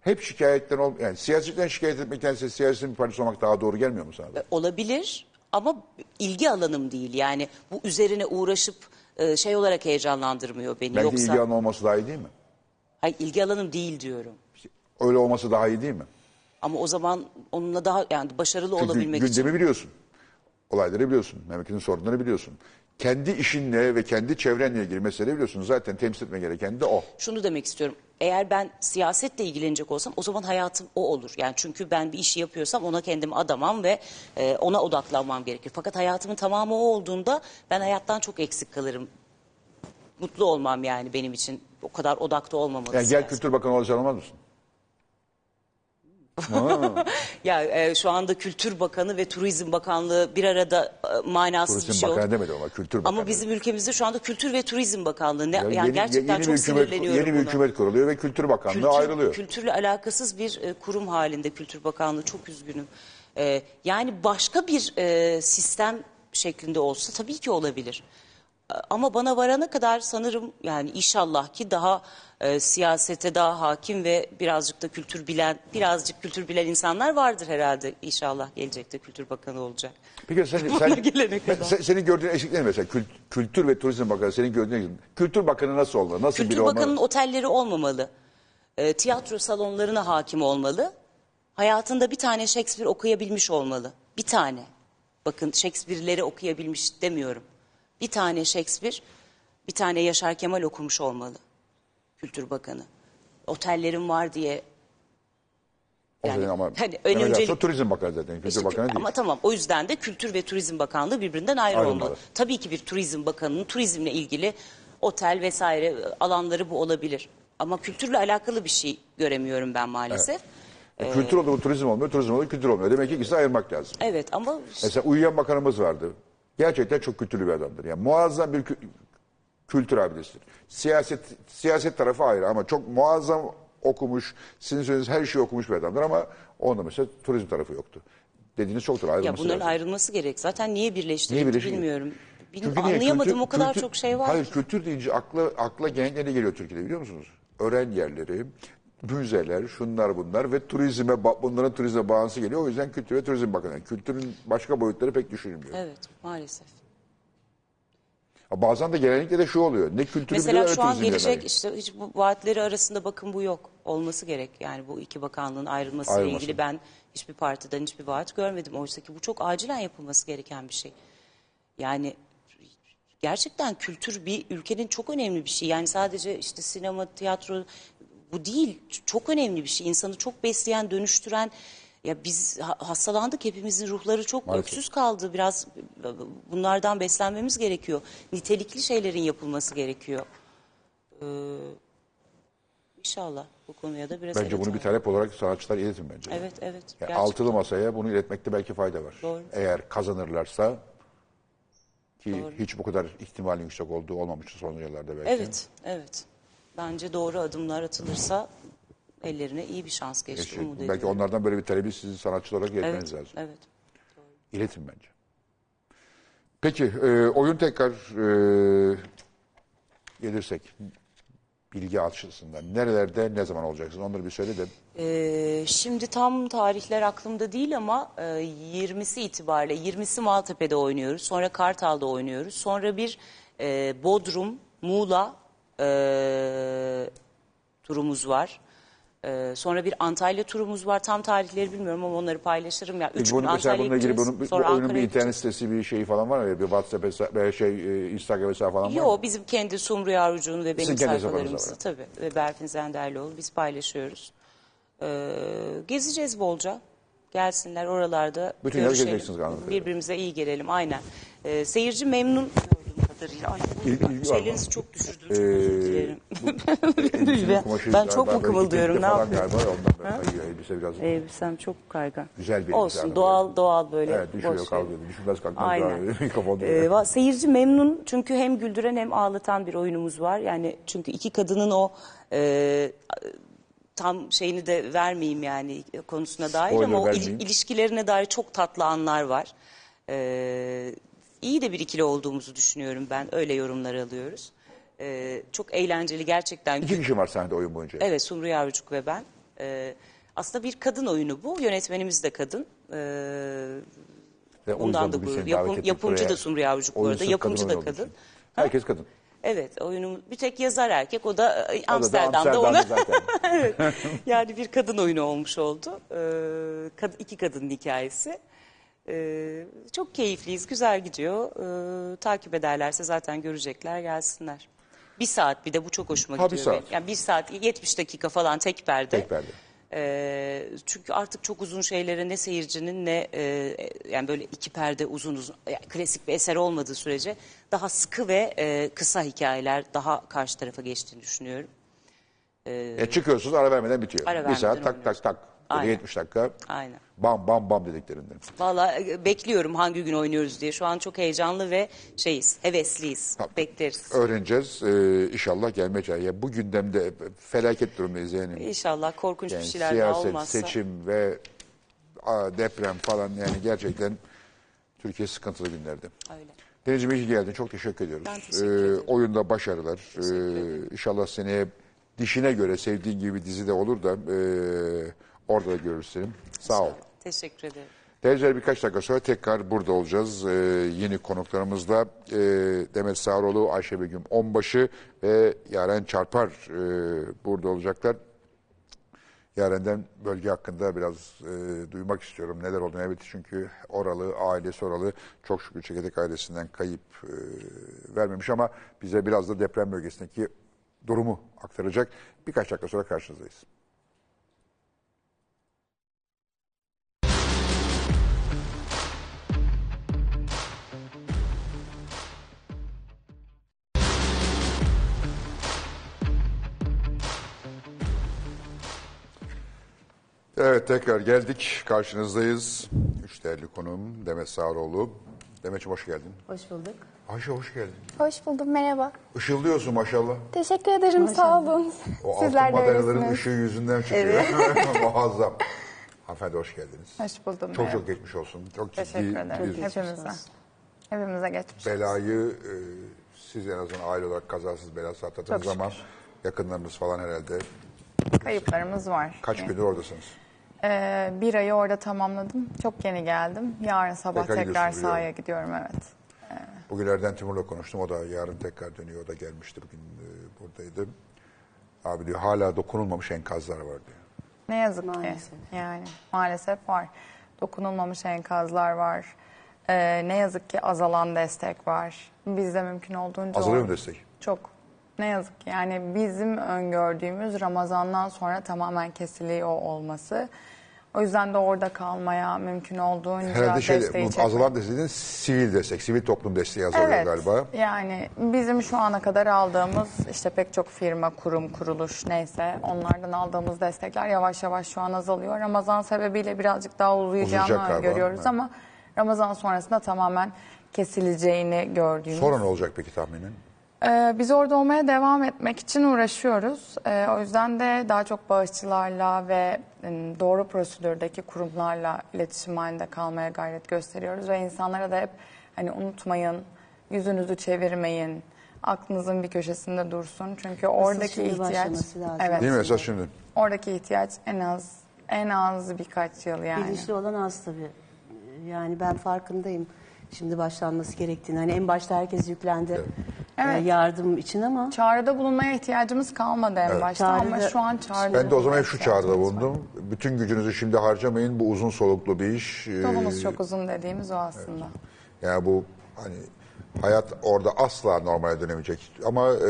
Hep şikayetten ol yani siyasetten şikayet etmektense siyasetin bir parçası olmak daha doğru gelmiyor mu sana? da? olabilir ama ilgi alanım değil. Yani bu üzerine uğraşıp e, şey olarak heyecanlandırmıyor beni. Belki Yoksa ilgi alanı olması daha iyi değil mi? hayır, ilgi alanım değil diyorum. Öyle olması daha iyi değil mi? Ama o zaman onunla daha yani başarılı Çünkü olabilmek gündemi için biliyorsun. Olayları biliyorsun. Memleketin sorunları biliyorsun. Kendi işinle ve kendi çevrenle ilgili meseleyi biliyorsun. Zaten temsil etme gereken de o. şunu demek istiyorum. Eğer ben siyasetle ilgilenecek olsam o zaman hayatım o olur. Yani çünkü ben bir işi yapıyorsam ona kendimi adamam ve e, ona odaklanmam gerekir. Fakat hayatımın tamamı o olduğunda ben hayattan çok eksik kalırım. Mutlu olmam yani benim için. O kadar odakta olmamalı. Yani gel siyaset. Kültür Bakanı olacaksın olmaz mısın? Ya e, şu anda Kültür Bakanı ve Turizm Bakanlığı bir arada e, manasız bir Turizm şey Bakanı oldu. demedim ama Kültür Bakanı. Ama bizim ülkemizde şu anda Kültür ve Turizm Bakanlığı ne, yani, yeni, gerçekten yeni çok bir hükümet, sinirleniyorum Yeni bir buna. hükümet kuruluyor ve Kültür Bakanlığı ayrılıyor. Kültürle alakasız bir e, kurum halinde Kültür Bakanlığı çok üzgünüm. E, yani başka bir e, sistem şeklinde olsa tabii ki olabilir. E, Ama bana varana kadar sanırım yani inşallah ki daha e, siyasete daha hakim ve birazcık da kültür bilen, birazcık kültür bilen insanlar vardır herhalde. İnşallah gelecekte Kültür Bakanı olacak. Peki sen, Bana sen, gelene kadar. sen- senin gördüğün eksikler mesela? Kült- Kültür ve Turizm Bakanı senin gördüğün eksikler. Kültür Bakanı nasıl olmalı? Nasıl Kültür biri olmalı? Bakanı'nın otelleri olmamalı. E, tiyatro salonlarına hakim olmalı. Hayatında bir tane Shakespeare okuyabilmiş olmalı. Bir tane. Bakın Shakespeare'leri okuyabilmiş demiyorum. Bir tane Shakespeare, bir tane Yaşar Kemal okumuş olmalı. Kültür Bakanı. Otellerim var diye O yani, ama hani Mehmet öncelik- Turizm Bakanı zaten. Kültür Bakanı değil. Ama tamam o yüzden de Kültür ve Turizm Bakanlığı birbirinden ayrı Ayrılmalı. olmalı. Tabii ki bir Turizm Bakanı'nın turizmle ilgili otel vesaire e, alanları bu olabilir. Ama kültürle alakalı bir şey göremiyorum ben maalesef. Evet, E, Kültür oldu mu turizm olmuyor, turizm oldu mu kültür olmuyor. Demek ki ikisini ayırmak lazım. ama Mesela uyuyan bakanımız vardı. Gerçekten çok kültürlü bir adamdır. Yani muazzam bir kü- kültür abidesidir. Siyaset siyaset tarafı ayrı ama çok muazzam okumuş, sizin söylediğiniz her şeyi okumuş bir adamdır ama onda mesela turizm tarafı yoktu. Dediğiniz çoktur ayrılması ya bunların lazım. ayrılması gerek. Zaten niye birleştirildi Niye birleşik? bilmiyorum. Bilmiyorum, Çünkü niye? anlayamadım Kültür- o kadar kültür- çok şey var. Hayır ki. kültür deyince akla, akla genellikle ne geliyor Türkiye'de biliyor musunuz? Öğren yerleri, müzeler, şunlar bunlar ve turizme, bunların turizme bağlantısı geliyor. O yüzden Kültür ve Turizm Bakanı. Kültürün başka boyutları pek düşünülmüyor. Evet maalesef. Bazen de genellikle de şu oluyor. Ne kültürü biliyor Mesela ne şu an gelecek biliyor. işte hiç bu vaatleri arasında bakın bu yok. Olması gerek. Yani bu iki bakanlığın ayrılmasıyla Ayrılması. ilgili ben hiçbir partiden hiçbir vaat görmedim. Oysa ki bu çok acilen yapılması gereken bir şey. Yani gerçekten kültür bir ülkenin çok önemli bir şey. Yani sadece işte sinema, tiyatro bu değil. Çok önemli bir şey. İnsanı çok besleyen, dönüştüren ya biz ha- hastalandık hepimizin ruhları çok Maalesef. öksüz kaldı. Biraz bunlardan beslenmemiz gerekiyor. Nitelikli şeylerin yapılması gerekiyor. Ee, inşallah bu konuya da biraz Bence bunu bir talep olarak sanatçılar iletin bence. Evet evet. Yani gerçekten. altılı masaya bunu iletmekte belki fayda var. Doğru. Eğer kazanırlarsa ki hiç bu kadar ihtimalin yüksek olduğu olmamıştı son yıllarda belki. Evet evet. Bence doğru adımlar atılırsa ellerine iyi bir şans geçti. Şey, umut belki ediyorum. onlardan böyle bir talebi sizin sanatçılar olarak iletmeniz Evet, lazım. evet. İletin bence. Peki e, oyun tekrar e, gelirsek bilgi açısından nerelerde ne zaman olacaksın onları bir söyle de Ee, şimdi tam tarihler aklımda değil ama e, 20'si itibariyle 20'si Maltepe'de oynuyoruz. Sonra Kartal'da oynuyoruz. Sonra bir e, Bodrum, Muğla e, turumuz var. E, sonra bir Antalya turumuz var. Tam tarihleri bilmiyorum ama onları paylaşırım. Ya, üç Peki gün bunu mesela Antalya'ya bununla ilgili gideceğiz, bunun, bu sonra oyunun bir Ankara'ya internet sitesi bir şey falan var mı? Bir WhatsApp hesabı, veya şey, e, Instagram hesabı falan var mı? Yok bizim kendi Sumru Yavrucuğun ve benim Sizin kendi sayfalarımızı hesaplarınız tabii ve Berfin Zenderlioğlu biz paylaşıyoruz. Ee, gezeceğiz bolca. Gelsinler oralarda Bütün yer görüşelim. gezeceksiniz kadarıyla. Birbirimize iyi gelelim aynen. Ee, seyirci memnun kadarıyla. Ay, bu var mı? şeylerinizi çok düşürdüm. Çok Ee, özür dilerim. Ben- kumaşı ben çok mu kımıldıyorum, ne yapıyorum? Galiba, ondan hayır, elbise biraz Elbisem çok kaygan. Güzel bir elbise Olsun hanım. doğal doğal böyle. evet, düşüyor kalkıyor. Düşmez kalkmaz. Aynen. Ee, ee, seyirci memnun çünkü hem güldüren hem ağlatan bir oyunumuz var. Yani çünkü iki kadının o e, tam şeyini de vermeyeyim yani konusuna dair Spoiler ama o il- ilişkilerine dair çok tatlı anlar var. Ee, iyi de bir ikili olduğumuzu düşünüyorum ben. Öyle yorumlar alıyoruz. Ee, çok eğlenceli gerçekten. İki kişi var sahnede oyun boyunca. Evet Sumru Yavrucuk ve ben. Ee, aslında bir kadın oyunu bu. Yönetmenimiz de kadın. Ee, Ve bundan da gurur. Yapım- yapımcı buraya. da Sumru Yavrucuk bu arada. Yapımcı da kadın. Herkes kadın. Evet oyunum bir tek yazar erkek o da e, O da Amsterdam'da ona Amsterdam'da zaten. yani bir kadın oyunu olmuş oldu. Ee, kad- iki kadının hikayesi. Ee, çok keyifliyiz, güzel gidiyor. Ee, takip ederlerse zaten görecekler, gelsinler. Bir saat bir de bu çok hoşuma Ha, bir gidiyor. saat. benim. Yani bir saat 70 dakika falan tek perde. Tek perde. Ee, çünkü artık çok uzun şeylere ne seyircinin ne e, yani böyle iki perde uzun uzun yani klasik bir eser olmadığı sürece daha sıkı ve e, kısa hikayeler daha karşı tarafa geçtiğini düşünüyorum. E, çıkıyorsunuz ara vermeden bitiyor. Ara bir saat vermeden tak tak Aynen. 70 dakika. Aynen. Bam bam bam dediklerinden. Valla e, bekliyorum hangi gün oynuyoruz diye. Şu an çok heyecanlı ve şeyiz, hevesliyiz. Tamam. Bekleriz. Öğreneceğiz. Ee, inşallah gelmeye çalışacağız. Ya bu gündemde felaket durumdayız yani. İnşallah korkunç Yani bir şeyler daha siyaset, olmazsa. seçim ve a, deprem falan yani gerçekten Türkiye sıkıntılı günlerde. Öyle. Denizciğim iyi ki geldin. Çok teşekkür ediyoruz. Ben teşekkür ederim. oyunda başarılar. Ee, inşallah seneye dişine göre sevdiğin gibi bir dizide olur da e, orada da görürüz seni. Sağ ol. Teşekkür ederim. Değerli birkaç dakika sonra tekrar burada olacağız. Ee, yeni konuklarımızla e, Demet Sağroğlu, Ayşe Begüm Onbaşı ve Yaren Çarpar e, burada olacaklar. Yaren'den bölge hakkında biraz e, duymak istiyorum. Neler olduğunu evet çünkü oralı, ailesi oralı çok şükür çekirdek ailesinden kayıp e, vermemiş ama bize biraz da deprem bölgesindeki durumu aktaracak. Birkaç dakika sonra karşınızdayız. Evet tekrar geldik. Karşınızdayız. Üç değerli konuğum Demet Sağroğlu. Demet'ciğim hoş geldin. Hoş bulduk. Ayşe hoş geldin. Hoş buldum, merhaba. Işıldıyorsun maşallah. Teşekkür ederim, sağ olun. O Sizler altın de madalyaların öylesiniz. ışığı yüzünden çıkıyor. Muazzam. Hanımefendi hoş geldiniz. Hoş buldum. Çok merhaba. çok geçmiş olsun. Çok Teşekkür ciddi ederim. bir Hepimize. Hepimize geçmiş. belayı e, siz en azından aile olarak kazasız belasız atlattınız Çok ama yakınlarınız falan herhalde Kayıplarımız var. Kaç gündür oradasınız? Ee, bir ayı orada tamamladım. Çok yeni geldim. Yarın sabah Tekrar tekrar, gidiyorsun, sahaya gidiyorum evet. Bugün Erden Timur'la konuştum. O da yarın tekrar dönüyor. O da gelmişti bugün e, buradaydı. Abi diyor hala dokunulmamış enkazlar var diyor. Ne yazık Maalesef. ki yani maalesef var. Dokunulmamış enkazlar var. Ee, ne yazık ki azalan destek var. Biz de mümkün olduğunca... Azalıyor or- mu destek? Çok. Ne yazık ki yani bizim öngördüğümüz Ramazan'dan sonra tamamen kesiliyor olması. O yüzden de orada kalmaya mümkün olduğunca Herhalde şey, desteği bu çekmek. azalan desteğin sivil destek, sivil toplum desteği azalıyor Evet. galiba. Yani bizim şu ana kadar aldığımız işte pek çok firma, kurum, kuruluş neyse onlardan aldığımız destekler yavaş yavaş şu an azalıyor. Ramazan sebebiyle birazcık daha uzayacağını görüyoruz ama Ramazan sonrasında tamamen kesileceğini gördüğümüz. Sonra ne olacak peki tahminen? Ee, biz orada olmaya devam etmek için uğraşıyoruz. Ee, o yüzden de daha çok bağışçılarla ve e, doğru prosedürdeki kurumlarla iletişim halinde kalmaya gayret gösteriyoruz. Ve insanlara da hep hani unutmayın, yüzünüzü çevirmeyin, aklınızın bir köşesinde dursun. Çünkü oradaki şimdi ihtiyaç, başlaması lazım. evet, Değil mi? Esas şimdi. oradaki ihtiyaç en az en az birkaç yıl yani. Bilinçli olan az tabii. Yani ben farkındayım şimdi başlanması gerektiğini. Hani en başta herkes yüklendi Evet. e, yardım için ama Çağrıda bulunmaya ihtiyacımız kalmadı en başta ama Çağrıda- şu an çağrıda Ben de o zaman bulunmaya hep şu çağrıda ihtiyacımız var. bulundum. Bütün gücünüzü şimdi harcamayın. Bu uzun soluklu bir iş. Ee, Yolumuz çok uzun dediğimiz o aslında. Yani bu hani hayat orada asla normale dönemeyecek. Ama e,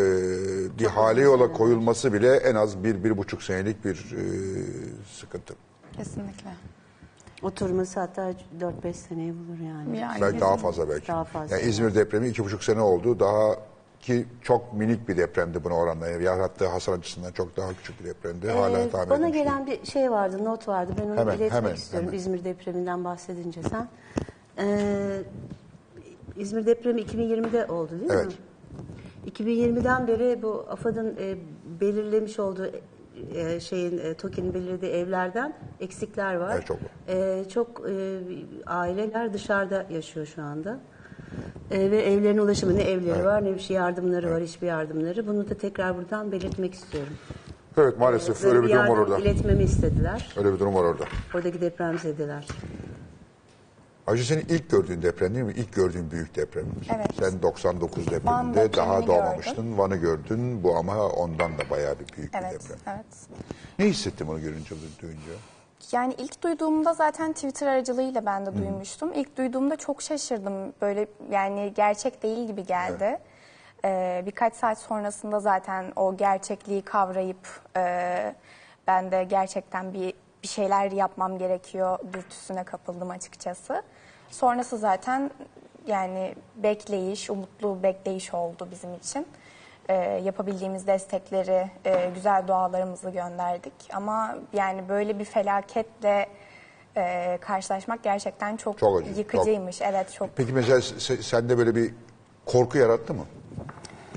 bir hale yola koyulması bile en az bir, bir buçuk senelik bir e, sıkıntı. Kesinlikle. Oturması hatta 4-5 seneyi bulur yani. Yani Belki daha fazla belki. Daha fazla. Yani İzmir depremi iki buçuk sene oldu. Daha ki çok minik bir depremdi buna oranla. Yarattığı hasar açısından çok daha küçük bir depremdi. Hala Ee, tahmin bana değil. gelen bir şey vardı, not vardı. Ben onu Hemen, iletmek hemen, istiyorum hemen. İzmir depreminden bahsedince sen. Ee, İzmir depremi 2020'de oldu değil Evet. mi? 2020'den beri bu AFAD'ın e, belirlemiş olduğu e, şeyin e, TOKİ'nin belirlediği evlerden eksikler var. Evet, çok. E, çok e, aileler dışarıda yaşıyor şu anda. E, ve evlerine ulaşımı ne evleri var ne bir şey yardımları var hiçbir yardımları. Bunu da tekrar buradan belirtmek istiyorum. Evet maalesef Böyle öyle bir durum var orada. iletmemi istediler. Öyle bir durum var orada. Oradaki depremzedeler. Hacı senin ilk gördüğün deprem değil mi? İlk gördüğün büyük deprem. Evet. Sen 99 Van depreminde depremini daha gördüm. doğmamıştın. Van'ı gördün. Bu ama ondan da bayağı bir büyük bir Evet, deprem. evet. Ne hissettin onu görünce, duyunca? Yani ilk duyduğumda zaten Twitter aracılığıyla ben de duymuştum. İlk duyduğumda çok şaşırdım. Böyle yani gerçek değil gibi geldi. Ee, birkaç saat sonrasında zaten o gerçekliği kavrayıp e, ben de gerçekten bir bir şeyler yapmam gerekiyor dürtüsüne kapıldım açıkçası. Sonrası zaten yani bekleyiş, umutlu bekleyiş oldu bizim için. Ee, yapabildiğimiz destekleri, e, güzel dualarımızı gönderdik. Ama yani böyle bir felaketle e, karşılaşmak gerçekten çok, Çok acı, yıkıcıymış. Evet çok. Peki mesela se- sende böyle bir korku yarattı mı?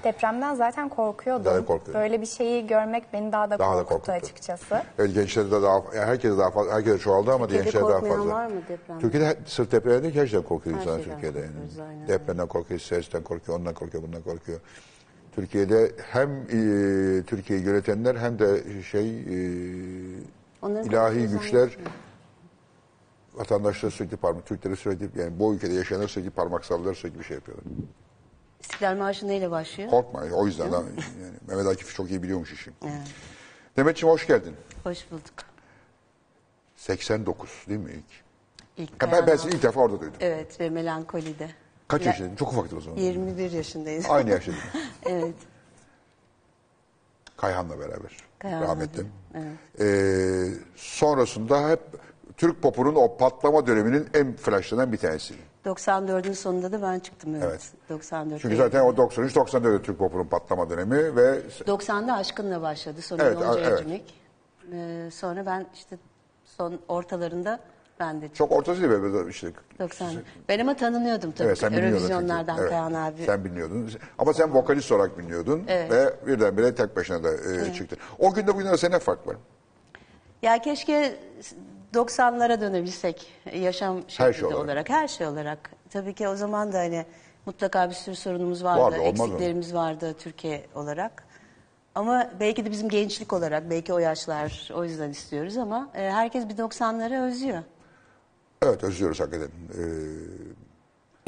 Depremden zaten korkuyordum. Daha da korkuyordum. Böyle bir şeyi görmek beni daha da Daha da korkuttu korkuttu. açıkçası. Evet, gençlerde de daha, yani herkes daha fazla, herkes çoğaldı ama Türkiye'de gençler daha korkmayan fazla. var mı depremden? Türkiye'de sırf depremden değil, gerçekten korkuyor Her şeyden Türkiye'de. Yani. aynen. Depremden korkuyor, sesten korkuyor, ondan korkuyor, bundan korkuyor. Türkiye'de hem e, Türkiye'yi yönetenler hem de şey e, Onların ilahi güçler vatandaşları sürekli parmak, Türkleri sürekli yani bu ülkede yaşayanlar sürekli parmak sallayarak sürekli bir şey yapıyorlar. İstiklal Marşı neyle başlıyor? Korkma o yüzden yani Mehmet Akif çok iyi biliyormuş işi. Evet. Demetciğim hoş geldin. Hoş bulduk. 89 değil mi ilk? İlk ben, ben seni ilk defa orada duydum. Evet ve melankolide. Kaç La- yaşındaydın? Çok ufaktın o zaman. 21 yaşındayız. Aynı yaştaydın. evet. Kayhan'la beraber. Kayhan'la rahmetli. evet. Ee, sonrasında hep Türk popunun o patlama döneminin en flashlarından bir tanesi. 94'ün sonunda da ben çıktım evet. Evet. 94. Çünkü zaten o 93-94'de Türk popunun patlama dönemi ve 90'da aşkınla başladı. Sonra Evet, Yonca evet. Evcimik. Ee, sonra ben işte son ortalarında ben de çıktım. çok ortası değil böyle işte. 90. Ben ama tanınıyordum tabii. Evet sen. Eurovizyonlardan Evet, Kayan abi. Sen biliyordun. Ama sen vokalist olarak biliyordun Evet. ve birdenbire tek başına da e, çıktın. O günde bugün arasında ne fark var? Ya keşke 90'lara dönebilsek yaşam şekli şey olarak. olarak. her şey olarak. Tabii ki o zaman da hani mutlaka bir sürü sorunumuz vardı, Vardı, eksiklerimiz vardı Türkiye olarak. Ama belki de bizim gençlik olarak, belki o yaşlar o yüzden istiyoruz ama e, herkes bir 90'ları özlüyor. Evet özlüyoruz hakikaten. Ee,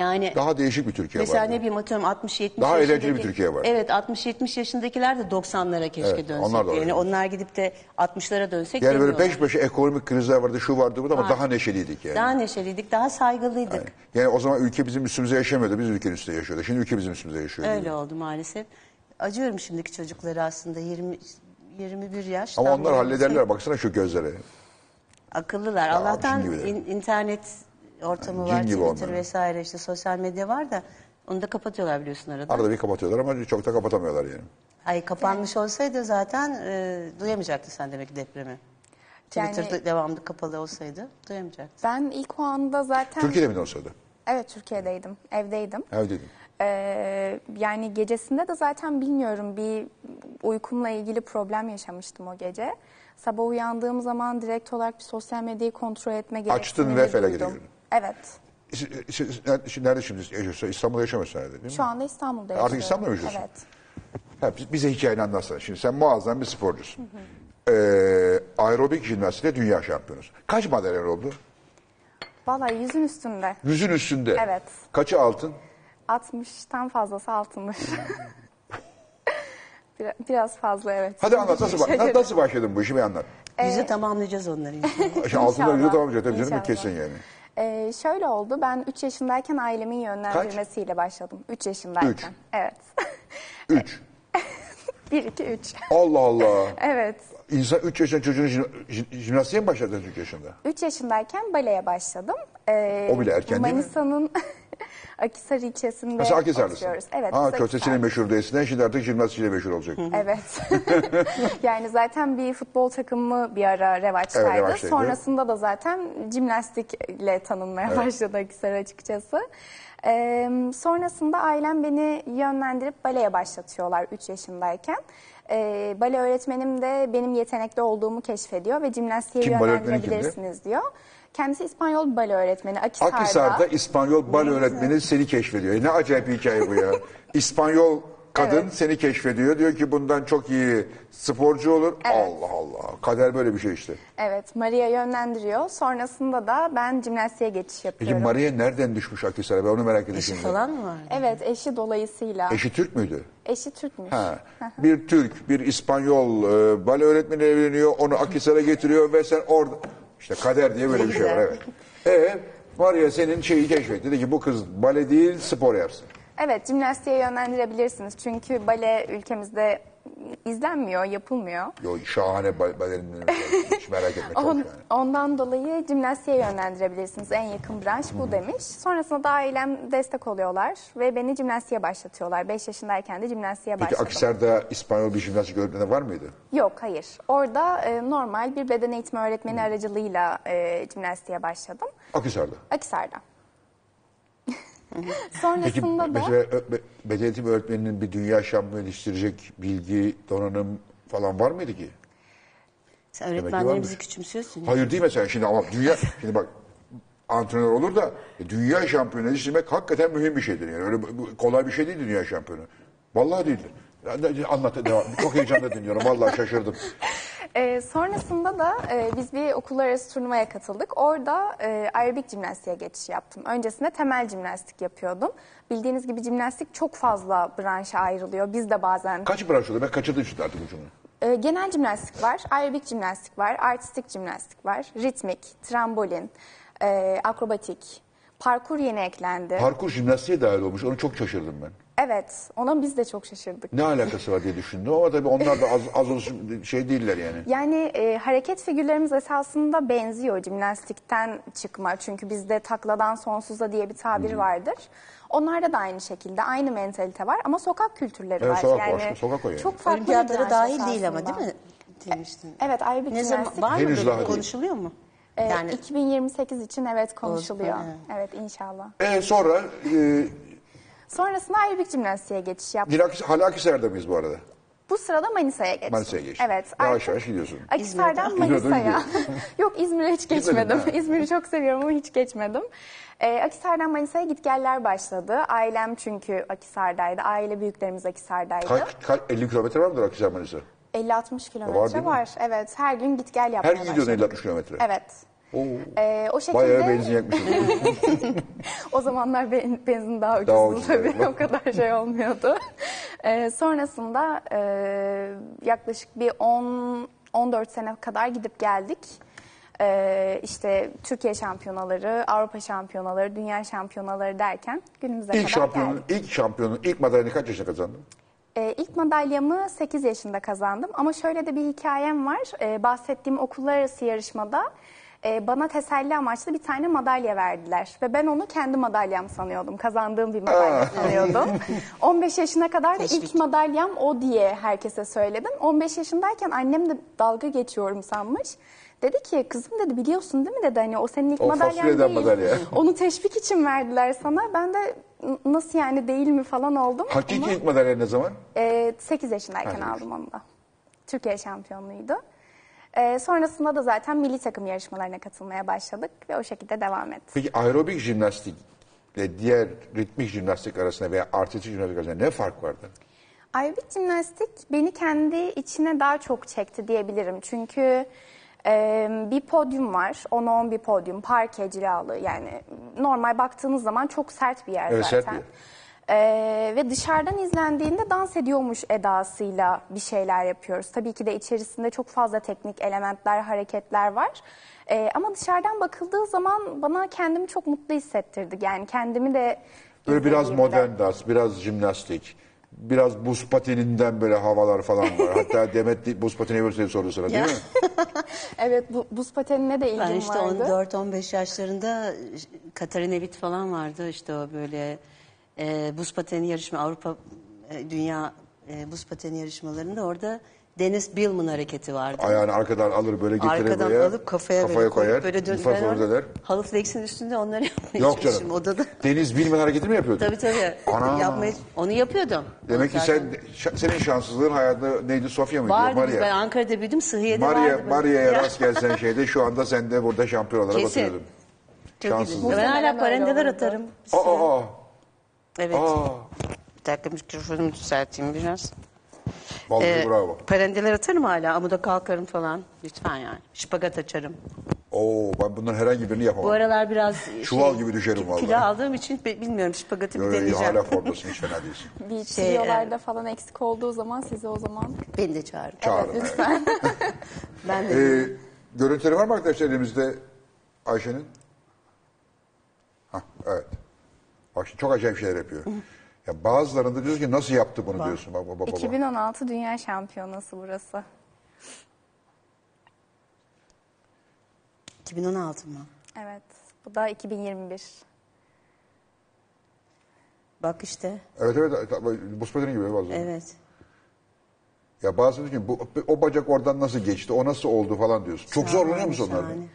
Yani daha değişik bir Türkiye mesela var. ne bileyim atıyorum 60-70 Daha eğlenceli yaşındaki- bir Türkiye var. Evet 60-70 yaşındakiler de 90'lara keşke Evet, dönsek. onlar da öyle. yani onlar gidip de 60'lara dönsek Yani böyle demiyorlar. peş peşe ekonomik krizler vardı, şu vardı, bu da ama daha neşeliydik yani. Daha neşeliydik, daha saygılıydık. Yani o zaman ülke bizim üstümüze yaşamıyordu, biz ülkenin üstünde yaşıyordu. Şimdi ülke bizim üstümüze yaşıyor. Öyle oldu maalesef. Acıyorum şimdiki çocukları aslında 20 21 yaş. Ama tam onlar böyle hallederler, baksana şu gözlere. Akıllılar. Allah'tan in- internet ortamı Cin var, gibi Twitter onlar. vesaire işte sosyal medya var da onu da kapatıyorlar biliyorsun arada. Arada bir kapatıyorlar ama çok da kapatamıyorlar yani. Ay kapanmış olsaydı zaten e, duyamayacaktı sen demek ki depremi. Yani- Twitter'da devamlı kapalı olsaydı duyamayacaktı. Ben ilk o anda zaten... Türkiye'de mi olsaydı? Evet Türkiye'deydim, evdeydim. Evet dedim. Ee, yani gecesinde de zaten bilmiyorum bir uykumla ilgili problem yaşamıştım o gece. Sabah uyandığım zaman direkt olarak bir sosyal medyayı kontrol etme Açtın gereksinimi ve felaket duydum. Evet. Siz- siz- nerede- şimdi Nerede şimdi yaşıyorsun? İstanbul'da yaşamıyorsun herhalde değil mi? Şu anda İstanbul'da Artık yaşıyorum. İstanbul'da mı yaşıyorsun? Evet. Ha, biz- bize hikayeni anlatsana. Şimdi sen muazzam bir sporcusun. Ee, aerobik jimnastikte dünya şampiyonusun. Kaç madalyan oldu? Vallahi yüzün üstünde. Yüzün üstünde. Evet. Kaçı altın? 60'tan fazlası altınmış. Biraz, biraz fazla evet. Hadi anlat nasıl, ba- Şaşırdım. nasıl başladın bu işi bir anlat. Yüzü tamamlayacağız onları inşallah. Şimdi altında İnşallah, yüzü tamam tabii canım inşallah. kesin yani. Ee, şöyle oldu. Ben 3 yaşındayken ailemin yönlendirmesiyle başladım. 3 yaşındayken. Üç. Evet. Üç. 1 2 3. Allah Allah. Evet. İnsan 3 yaşında çocuğun jim- jim- jimnastiğe mi başladın 3 yaşında? 3 yaşındayken baleye başladım. Ee, O bile erken değil mi? Manisa'nın Akisar ilçesinde Mesela Akhisarlısın. oturuyoruz. Evet. Ha biz köftesiyle Akhisar- meşhurdu eskiden şimdi artık jimnastiğiyle meşhur olacak. Evet. yani zaten bir futbol takımı bir ara revaçtaydı. Evet, revaçtaydı. Sonrasında da zaten jimnastikle tanınmaya başladı Akisar açıkçası. Ee, sonrasında ailem beni yönlendirip baleye başlatıyorlar 3 yaşındayken. Ee, bale öğretmenim de benim yetenekli olduğumu keşfediyor ve jimnastiğe Kim, bale öğretmeni kimdi? yönlendirebilirsiniz diyor. Kendisi İspanyol bale öğretmeni Akisar'da. Akhisar'da İspanyol bal öğretmeni seni keşfediyor. Ne acayip bir hikaye bu ya. İspanyol kadın Evet. seni keşfediyor. Diyor ki bundan çok iyi sporcu olur. Allah Allah. Kader böyle bir şey işte. Evet, Maria yönlendiriyor. Sonrasında da ben jimnastiğe geçiş Peki yapıyorum. Maria nereden düşmüş Akhisar'a? Ben onu merak ediyorum. Eşi şimdi. falan mı var? Evet, eşi dolayısıyla. Eşi Türk müydü? Eşi Türkmüş. Ha. Bir Türk, bir İspanyol e, bale öğretmeni evleniyor. Onu Akhisar'a getiriyor ve sen orada... İşte kader diye böyle bir şey var evet. E Maria senin şeyi keşfetti. Dedi ki bu kız bale değil spor yapsın. Evet, jimnastiğe yönlendirebilirsiniz. Çünkü bale ülkemizde izlenmiyor, yapılmıyor. Yo, şahane bal- var. Hiç merak etme çok On- şahane. ondan dolayı jimnastiğe yönlendirebilirsiniz. En yakın branş bu demiş. Sonrasında da ailem destek oluyorlar ve beni jimnastiğe başlatıyorlar. 5 yaşındayken de jimnastiğe Peki başladım. Akhisar'da İspanyol bir jimnastik öğretmeni var mıydı? Yok, hayır. Orada e, normal bir beden eğitimi öğretmeni aracılığıyla e, jimnastiğe başladım. Akhisar'da. Akisar'da. Peki Sonrasında da mesela beden eğitimi öğretmeninin bir dünya şampiyonu yetiştirecek bilgi, donanım falan var mıydı ki? Sen öğretmenlerimizi küçümsüyorsun. Hayır değil mesela şimdi ama dünya şimdi bak antrenör olur da e, dünya şampiyonu yetiştirmek hakikaten mühim bir şeydir yani öyle kolay bir şey değil dünya şampiyonu. Vallahi değildir. Anlat devam. Çok heyecanla dinliyorum. Vallahi şaşırdım. e, sonrasında da e, biz bir okullar arası turnuvaya katıldık. Orada e, aerobik jimnastiğe geçiş yaptım. Öncesinde temel jimnastik yapıyordum. Bildiğiniz gibi jimnastik çok fazla branşa ayrılıyor. Biz de bazen Kaç branş oldu? Ben kaçırdım şimdi artık ucunu. e, genel jimnastik var, aerobik jimnastik var, artistik jimnastik var, ritmik, trambolin, e, akrobatik, parkur yeni eklendi. Parkur jimnastiğe dahil olmuş. Onu çok şaşırdım ben. Evet, ona biz de çok şaşırdık. Ne alakası var diye düşündüm ama tabii onlar da az, az olsun şey değiller yani. Yani e, hareket figürlerimiz esasında benziyor jimnastikten çıkma. Çünkü bizde takladan sonsuza diye bir tabir vardır. Onlarda da aynı şekilde aynı mentalite var ama sokak kültürleri Evet, var. sokak yani var, sokak o yani. Çok farklı bir Olimpiyatlara branş dahil değil ama değil mi? Demiştin. Evet ayrı bir Ne zaman jimnastik. var mı Henüz böyle daha değil. konuşuluyor mu? E, Yani 2028 için evet konuşuluyor. Evet inşallah. E sonra e, Sonrasında aerobik jimnastiğe geçiş yaptım. Dilakis, hala Akhisar'da mıyız bu arada? Bu sırada Manisa'ya geçtim. Manisa'ya geçtin. Evet. Yavaş yavaş gidiyorsun. Doğru Manisa'ya. Yok İzmir'e hiç geçmedim. mi? İzmir'i çok seviyorum ama hiç geçmedim. Ee, Akisar'dan Manisa'ya gitgeller başladı. Ailem çünkü Akisar'daydı. Aile büyüklerimiz Akisar'daydı. Kaç, kaç, 50 kilometre vardır Akhisar Manisa. 50-60 kilometre Var var, mi? Evet. Her gün git gel Her yapmaya gün gidiyorsun başladık. 50-60 kilometre. Evet. Oo. Ee, o şekilde Bayağı benzin o zamanlar ben- benzin daha ucuzdu Daha ucuz, tabii. evet. o kadar şey olmuyordu. Ee, sonrasında e, yaklaşık bir 10 14 sene kadar gidip geldik. Ee, işte Türkiye şampiyonaları, Avrupa şampiyonaları, dünya şampiyonaları derken günümüze ilk kadar şampiyonun, geldik. ilk şampiyonun, ilk madalyonu kaç yaşında kazandın? Ee, ilk madalyamı 8 yaşında kazandım ama şöyle de bir hikayem var. Ee, bahsettiğim okullar arası yarışmada e, bana teselli amaçlı bir tane madalya verdiler. Ve ben onu kendi madalyam sanıyordum. Kazandığım bir madalya sanıyordum. 15 yaşına kadar da ilk madalyam o diye herkese söyledim. 15 yaşındayken annem de dalga geçiyorum sanmış. Dedi ki kızım dedi biliyorsun değil mi dedi hani o senin ilk O madalyan fasulyeden değil. madalya. Onu teşvik için verdiler sana. Ben de "N- nasıl yani değil mi falan oldum. Hakiki ilk madalya ne zaman? ee, 8 yaşındayken Ha, aldım onu da. Türkiye şampiyonluğuydu. Ee, sonrasında da zaten milli takım yarışmalarına katılmaya başladık ve o şekilde devam ettik. Peki aerobik jimnastik ile diğer ritmik jimnastik arasında veya artistik jimnastik arasında ne fark vardı? Aerobik jimnastik beni kendi içine daha çok çekti diyebilirim. Çünkü e, bir podyum var, 10-10 bir podyum, parke cilalı yani normal baktığınız zaman çok sert bir yer Evet, sert zaten. bir yer. Ee, ve dışarıdan izlendiğinde dans ediyormuş edasıyla bir şeyler yapıyoruz. Tabii ki de içerisinde çok fazla teknik elementler, hareketler var. Ee, ama dışarıdan bakıldığı zaman bana kendimi çok mutlu hissettirdi. Yani kendimi de Böyle biraz izlediğimde. modern dans, biraz jimnastik, biraz buz pateninden böyle havalar falan var. Hatta Demet buz pateni verirse soru sıra değil mi? Evet bu, buz patenine de ilgim Ben işte vardı. 14-15 yaşlarında Katarina Witt falan vardı işte o böyle e, buz pateni yarışma Avrupa e, dünya e, buz pateni yarışmalarında orada Dennis Billman hareketi vardı. Ayağını arkadan alır böyle getirir Arkadan buraya. alıp kafaya, kafaya böyle koyar. koyup böyle dön. Ufak ben orada der. Halı flex'in üstünde onları yapmaya Yok canım. odada. Deniz bilmen hareketi mi yapıyordu? Tabii tabii. Ana. Yapmaya, onu yapıyordum. Demek ki sen şa- senin şanssızlığın hayatında neydi Sofya mıydı? Vardı Maria. ben Ankara'da büyüdüm Sıhhiye'de Maria, vardı. Maria'ya Ya, rast gelsen şeyde şu anda sen de burada şampiyon olarak Kesin. oturuyordun. çok şanssızlık. Ben hala parendeler atarım. Aa, aa, Evet. aa. Bir dakika mikrofonumu düzelteyim biraz. Vallahi Ee, bravo. Parendeler atarım hala. Amuda kalkarım falan. Lütfen yani. Şipagat açarım. Oo, ben bunların herhangi birini yapamam. Bu aralar biraz Çuval gibi düşerim vallahi. Kilo aldığım için bilmiyorum şipagatı bir Yo, yo, deneyeceğim. hala formdasın hiç fena değilsin. Bir Şey, videolarda falan eksik olduğu zaman sizi o zaman Beni de çağırın. Çağırın. evet. lütfen. Ben de Ee, görüntüleri var mı arkadaşlar elimizde Ayşe'nin? Hah, evet. Bak şimdi çok acayip şeyler yapıyor. Ya bazılarında diyorsun ki nasıl yaptı bunu diyorsun. Baba, baba, baba. 2016 Dünya Şampiyonası burası. 2016 mı? Evet. Bu da 2021. Bak işte. Evet evet buz pateni gibi bazıları. Evet. Ya bazı diyor ki bu, o bacak oradan nasıl geçti, o nasıl oldu falan diyorsun. Çok zorlanıyor musun Şahane, onlardan?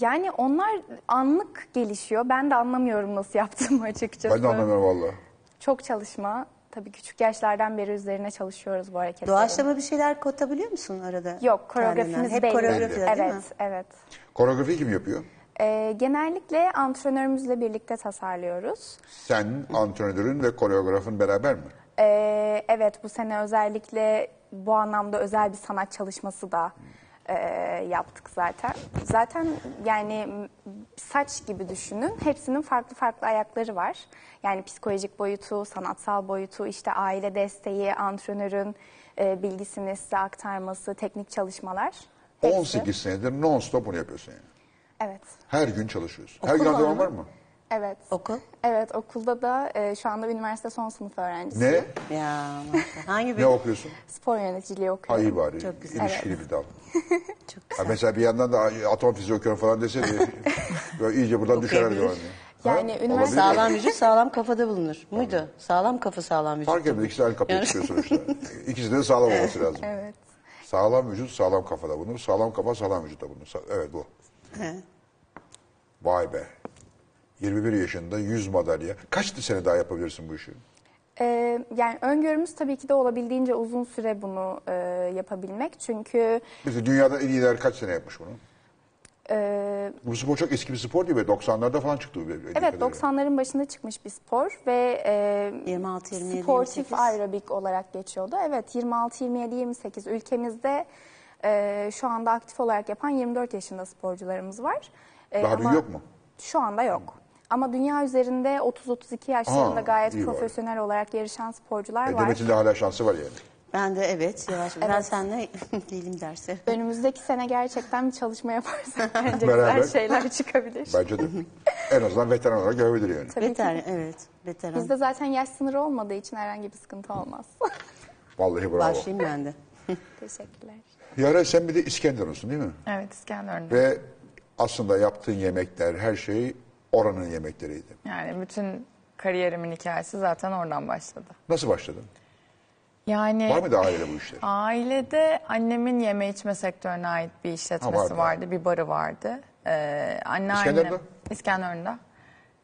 Yani onlar anlık gelişiyor. Ben de anlamıyorum nasıl yaptığımı açıkçası. Ben de anlamıyorum valla. Çok çalışma. Tabii küçük yaşlardan beri üzerine çalışıyoruz bu hareketleri. Doğaçlama bir şeyler katabiliyor musun arada? Yok, koreografimiz Hep belli. koreografi değil evet, mi? evet. Koreografi kim yapıyor? Ee, genellikle antrenörümüzle birlikte tasarlıyoruz. Sen, antrenörün ve koreografın beraber mi? Ee, evet bu sene özellikle bu anlamda özel bir sanat çalışması da e, yaptık zaten. Zaten yani saç gibi düşünün. Hepsinin farklı farklı ayakları var. Yani psikolojik boyutu, sanatsal boyutu, işte aile desteği, antrenörün e, bilgisini size aktarması, teknik çalışmalar. Hepsi. 18 senedir non-stop bunu yapıyorsun yani. Evet. Her gün çalışıyorsun. Her gün mı? var mı? Evet. Okul? Evet okulda da e, şu anda üniversite son sınıf öğrencisiyim. Ne? Ya maşallah. hangi bir? Ne okuyorsun? Spor yöneticiliği okuyorum. iyi bari. Çok güzel. İlişkili bir dal. Çok Ha, güzel. mesela bir yandan da atom fiziği okuyorum falan deseydi böyle iyice buradan düşer herhalde. Okuyabilir. bana. Yani üniversite- Olabilir. Sağlam vücut sağlam kafada bulunur. Muydu? Sağlam kafa sağlam vücut. Fark etmez. İkisi de aynı kapıya çıkıyor sonuçta. İkisi de sağlam olması lazım. Evet. Sağlam vücut sağlam kafada bulunur. Sağlam kafa sağlam vücutta bulunur. Sa- Evet bu. He. Vay be. 21 yaşında 100 madalya. Kaç sene daha yapabilirsin bu işi? Ee, yani öngörümüz tabii ki de olabildiğince uzun süre bunu e, yapabilmek. Çünkü Mesela dünyada en iyiler kaç sene yapmış bunu? e, Bu spor çok eski bir spor değil mi? 90'larda falan çıktı. evet kadarıyla. 90'ların başında çıkmış bir spor ve e, 26, 27, sportif 28. aerobik olarak geçiyordu. Evet 26, 27, 28 ülkemizde e, şu anda aktif olarak yapan 24 yaşında sporcularımız var. E, Daha büyük yok mu? Şu anda yok. Ama dünya üzerinde 30-32 yaşlarında Aa, gayet iyi var. profesyonel olarak yarışan sporcular E, var. Demet'in de hala şansı var yani. Ben de evet yavaş. Ben seninle değilim derse. Önümüzdeki sene gerçekten bir çalışma yaparsak bence Beraber. güzel şeyler çıkabilir. Bence de. en azından veteran olarak görebilir yani. Tabii ki. Veteran evet. Veteran. Bizde zaten yaş sınırı olmadığı için herhangi bir sıkıntı olmaz. Vallahi bravo. Başlayayım ben de. Teşekkürler. Yara sen bir de İskenderun'sun değil mi? Evet İskenderun'da. Ve aslında yaptığın yemekler, her şey oranın yemekleriydi. Yani bütün kariyerimin hikayesi zaten oradan başladı. Nasıl başladın? Yani Var mıydı ailede bu işler? Ailede annemin yeme içme sektörüne ait bir işletmesi Ha, vardı. vardı, bir barı vardı. Ee, anneannem İskenderun'da? İskenderun'da.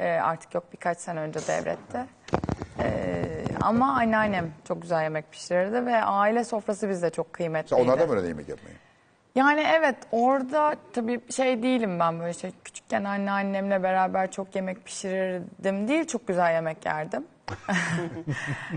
Ee, artık yok birkaç sene önce devretti. Ee, ama anneannem çok güzel yemek pişirirdi ve aile sofrası bizde çok Sen kıymetliydi. onlardan mı öğrendin yemek yapmayı? Yani evet orada tabii şey değilim ben böyle şey küçükken anneannemle beraber çok yemek pişirirdim değil çok güzel yemek yerdim.